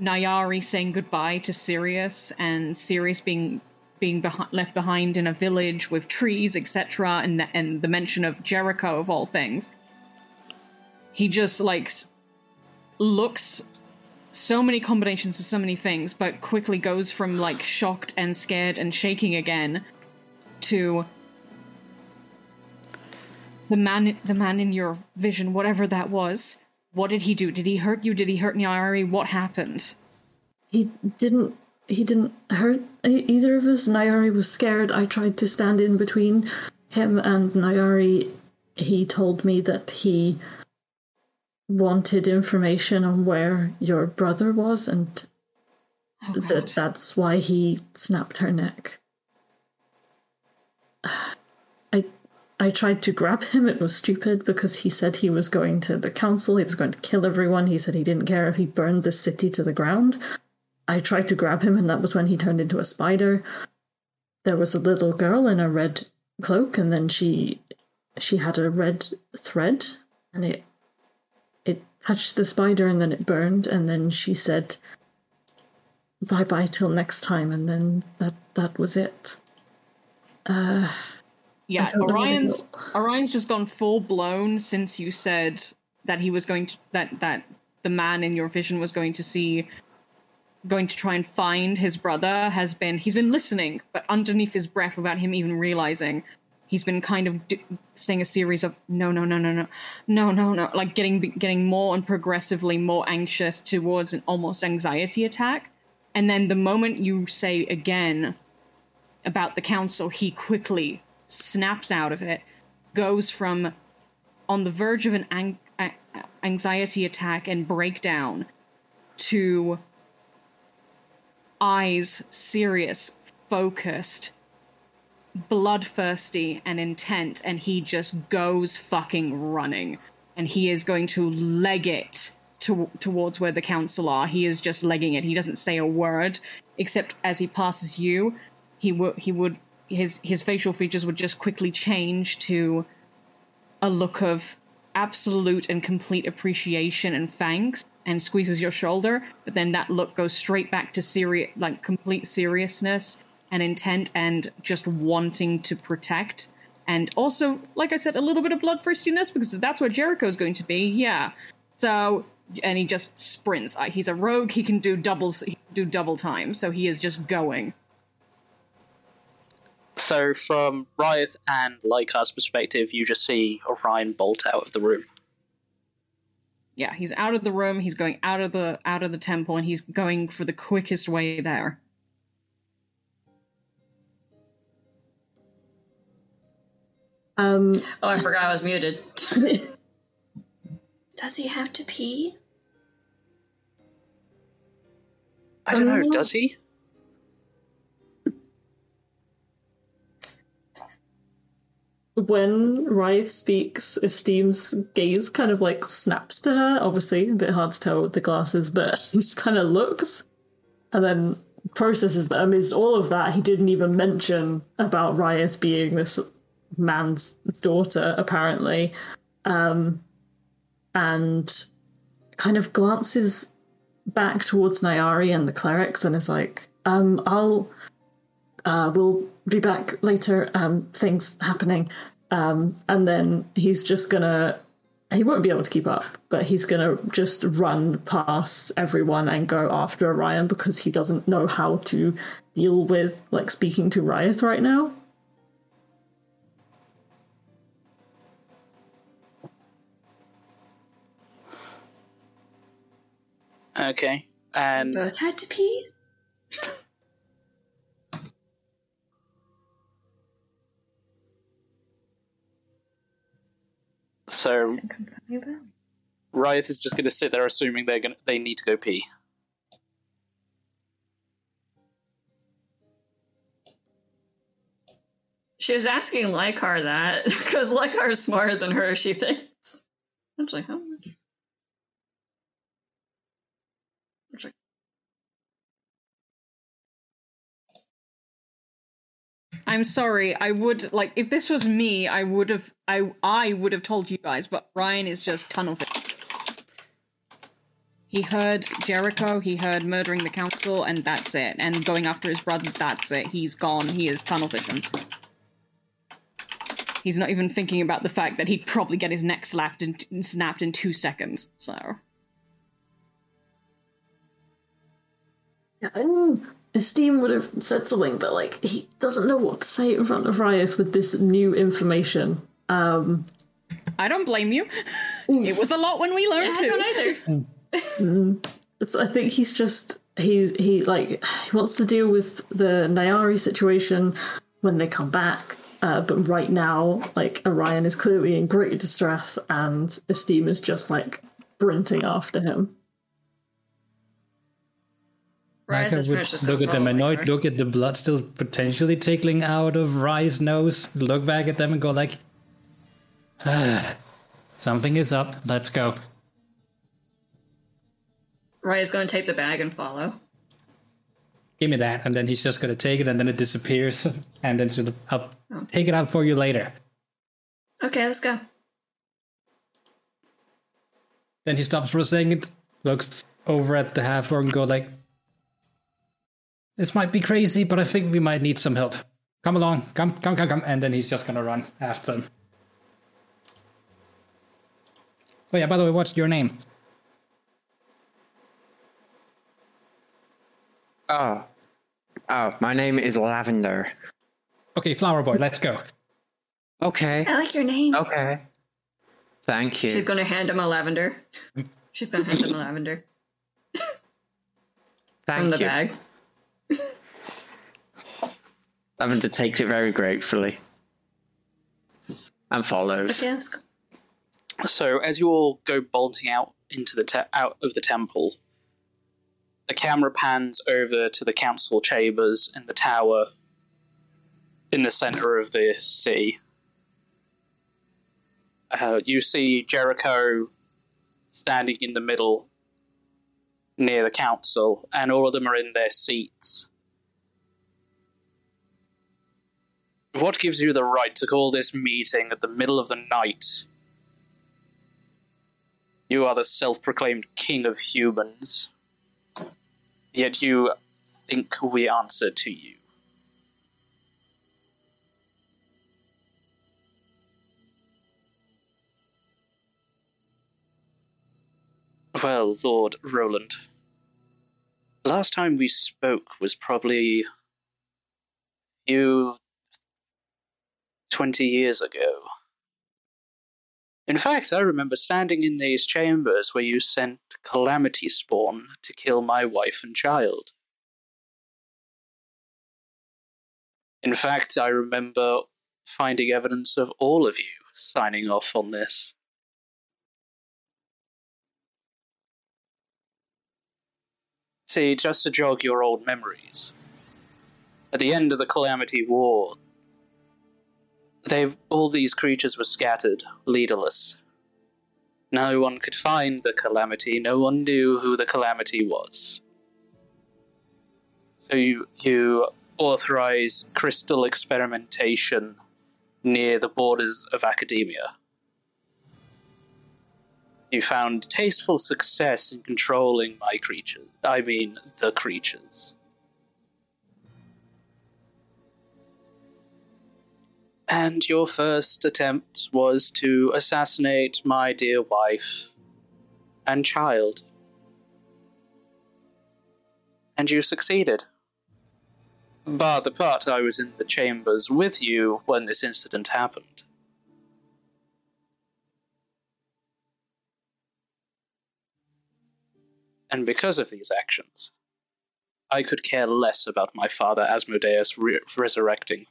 Nayari saying goodbye to Sirius and Sirius being being beh- left behind in a village with trees, etc., and the, and the mention of Jericho of all things. He just like looks so many combinations of so many things, but quickly goes from like shocked and scared and shaking again to the man the man in your vision, whatever that was. What did he do? Did he hurt you? Did he hurt Nayari? What happened? he didn't he didn't hurt either of us nayari was scared i tried to stand in between him and nayari he told me that he wanted information on where your brother was and Oh, that that's why he snapped her neck i tried to grab him it was stupid because he said he was going to the council he was going to kill everyone he said he didn't care if he burned the city to the ground I tried to grab him, and that was when he turned into a spider. There was a little girl in a red cloak, and then she she had a red thread, and it it touched the spider, and then it burned, and then she said, "Bye bye till next time," and then that that was it. Uh, Yeah, I don't know what it Orion's (laughs) Orion's just gone full blown since you said that he was going to that that the man in your vision was going to see going to try and find his brother has been he's been listening but underneath his breath without him even realizing he's been kind of d- saying a series of no no no no no no no no like getting getting more and progressively more anxious towards an almost anxiety attack. And then the moment you say again about the council, he quickly snaps out of it, goes from on the verge of an ang- a- anxiety attack and breakdown to eyes serious, focused, bloodthirsty, and intent, and he just goes fucking running. And he is going to leg it to- towards where the council are. He is just legging it. He doesn't say a word, except as he passes you, he would he would his his facial features would just quickly change to a look of absolute and complete appreciation and thanks and squeezes your shoulder but then that look goes straight back to serious like complete seriousness and intent and just wanting to protect and also like i said a little bit of bloodthirstiness because that's where jericho's going to be yeah so and he just sprints. Uh, He's a rogue. He can do doubles. He can do double time. So he is just going. So, from Riot and Lycar's perspective, you just see Orion bolt out of the room. Yeah, he's out of the room. He's going out of the out of the temple, and he's going for the quickest way there. Um, Oh, I forgot I was muted. (laughs) Does he have to pee? I don't know, does he? When Riot speaks, Esteem's gaze kind of like snaps to her. Obviously, a bit hard to tell with the glasses, but (laughs) he just kind of looks and then processes them. Is all of that he didn't even mention about Riot being this man's daughter, apparently, um, and kind of glances back towards Nayari and the clerics and is like, um, I'll uh, we'll be back later. Um, things happening, um, and then he's just gonna. He won't be able to keep up, but he's gonna just run past everyone and go after Orion because he doesn't know how to deal with like speaking to Riot right now. Okay. And Both had to pee? So Riot is just going to sit there assuming they're going they need to go pee. She was asking Lycar that (laughs) because Lycar is smarter than her, she thinks. Actually, how much? I'm sorry. I would like if this was me, I would have I I would have told you guys, but Orion is just tunnel vision. He heard Jericho, he heard murdering the council, and that's it. And going after his brother, that's it. He's gone. He is tunnel vision. He's not even thinking about the fact that he'd probably get his neck slapped and snapped in two seconds. So Yeah, Esteem would have said something, but like he doesn't know what to say in front of Riot with this new information. Um, I don't blame you. it was a lot when we yeah, learned I to. don't either. (laughs) It's, I think he's just he's he like he wants to deal with the Nayari situation when they come back. Uh, but right now, like Orion is clearly in great distress, and Esteem is just like sprinting after him. Micah would look at them annoyed, look at the blood still potentially tickling out of Rye's nose, look back at them and go like, "Ah, (sighs) something is up, let's go. Raya's going to take the bag and follow. Give me that. And then he's just going to take it and then it disappears. (laughs) And then she'll, I'll take it out for you later. Okay, let's go. Then he stops for a second, looks over at the half orc and go like, this might be crazy, but I think we might need some help. Come along, come, come, come, come. And then he's just going to run after them. Oh yeah, by the way, what's your name? Oh. Oh, my name is Lavender. Okay, Flower Boy, let's go. Okay. I like your name. Okay. Thank you. She's going to hand him a lavender. (laughs) She's going to hand him a lavender Thank you. from the you. bag. Lavender takes it very gratefully. And follows. Okay. So as you all go bolting out into the te- out of the temple, the camera pans over to the council chambers in the tower in the center of the city. Uh, you see Jericho standing in the middle near the council, and all of them are in their seats. What gives you the right to call this meeting at the middle of the night? You are the self proclaimed king of humans. Yet you think we answer to you. Well, Lord Roland, last time we spoke was probably few 20 years ago. In fact, I remember standing in these chambers where you sent Calamity Spawn to kill my wife and child. In fact, I remember finding evidence of all of you signing off on this. See, just to jog your old memories. At the end of the Calamity War, they all these creatures were scattered, leaderless. No one could find the Calamity, no one knew who the Calamity was. So you, you authorize crystal experimentation near the borders of academia. You found tasteful success in controlling my creatures. I mean, the creatures. And your first attempt was to assassinate my dear wife and child. And you succeeded. Bar the part I was in the chambers with you when this incident happened. And because of these actions, I could care less about my father Asmodeus re- resurrecting.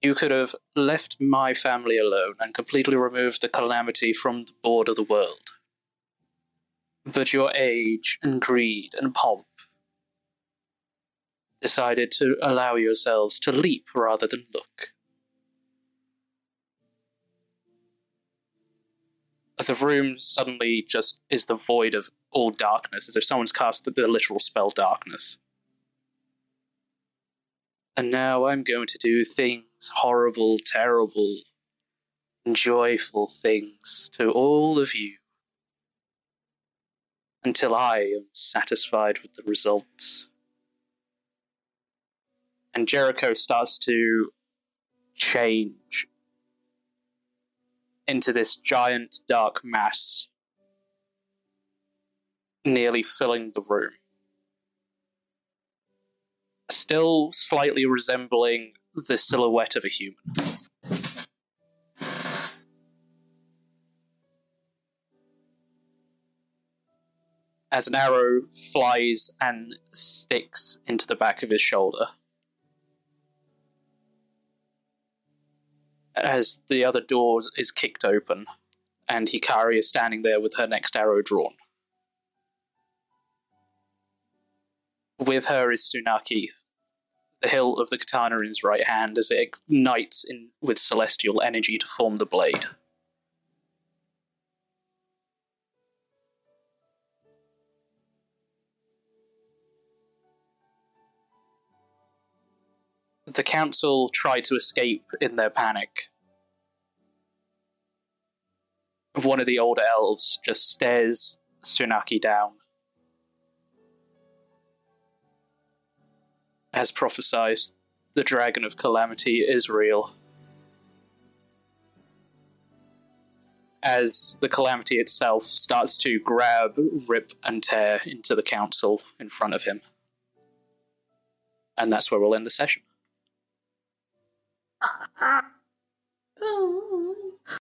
You could have left my family alone and completely removed the calamity from the board of the world. But your age and greed and pomp decided to allow yourselves to leap rather than look. The room suddenly just is the void of all darkness, as if someone's cast the literal spell darkness. And now I'm going to do things horrible, terrible, joyful things to all of you until I am satisfied with the results. And Jericho starts to change into this giant dark mass, nearly filling the room. Still slightly resembling the silhouette of a human. As an arrow flies and sticks into the back of his shoulder. As the other door is kicked open, and Hikari is standing there with her next arrow drawn. With her is Tsunaki, the hilt of the katana in his right hand as it ignites in with celestial energy to form the blade. The council try to escape in their panic. One of the older elves just stares Tsunaki down as prophesied, the dragon of calamity is real. As the calamity itself starts to grab, rip, and tear into the council in front of him. And that's where we'll end the session. Ah. Oh.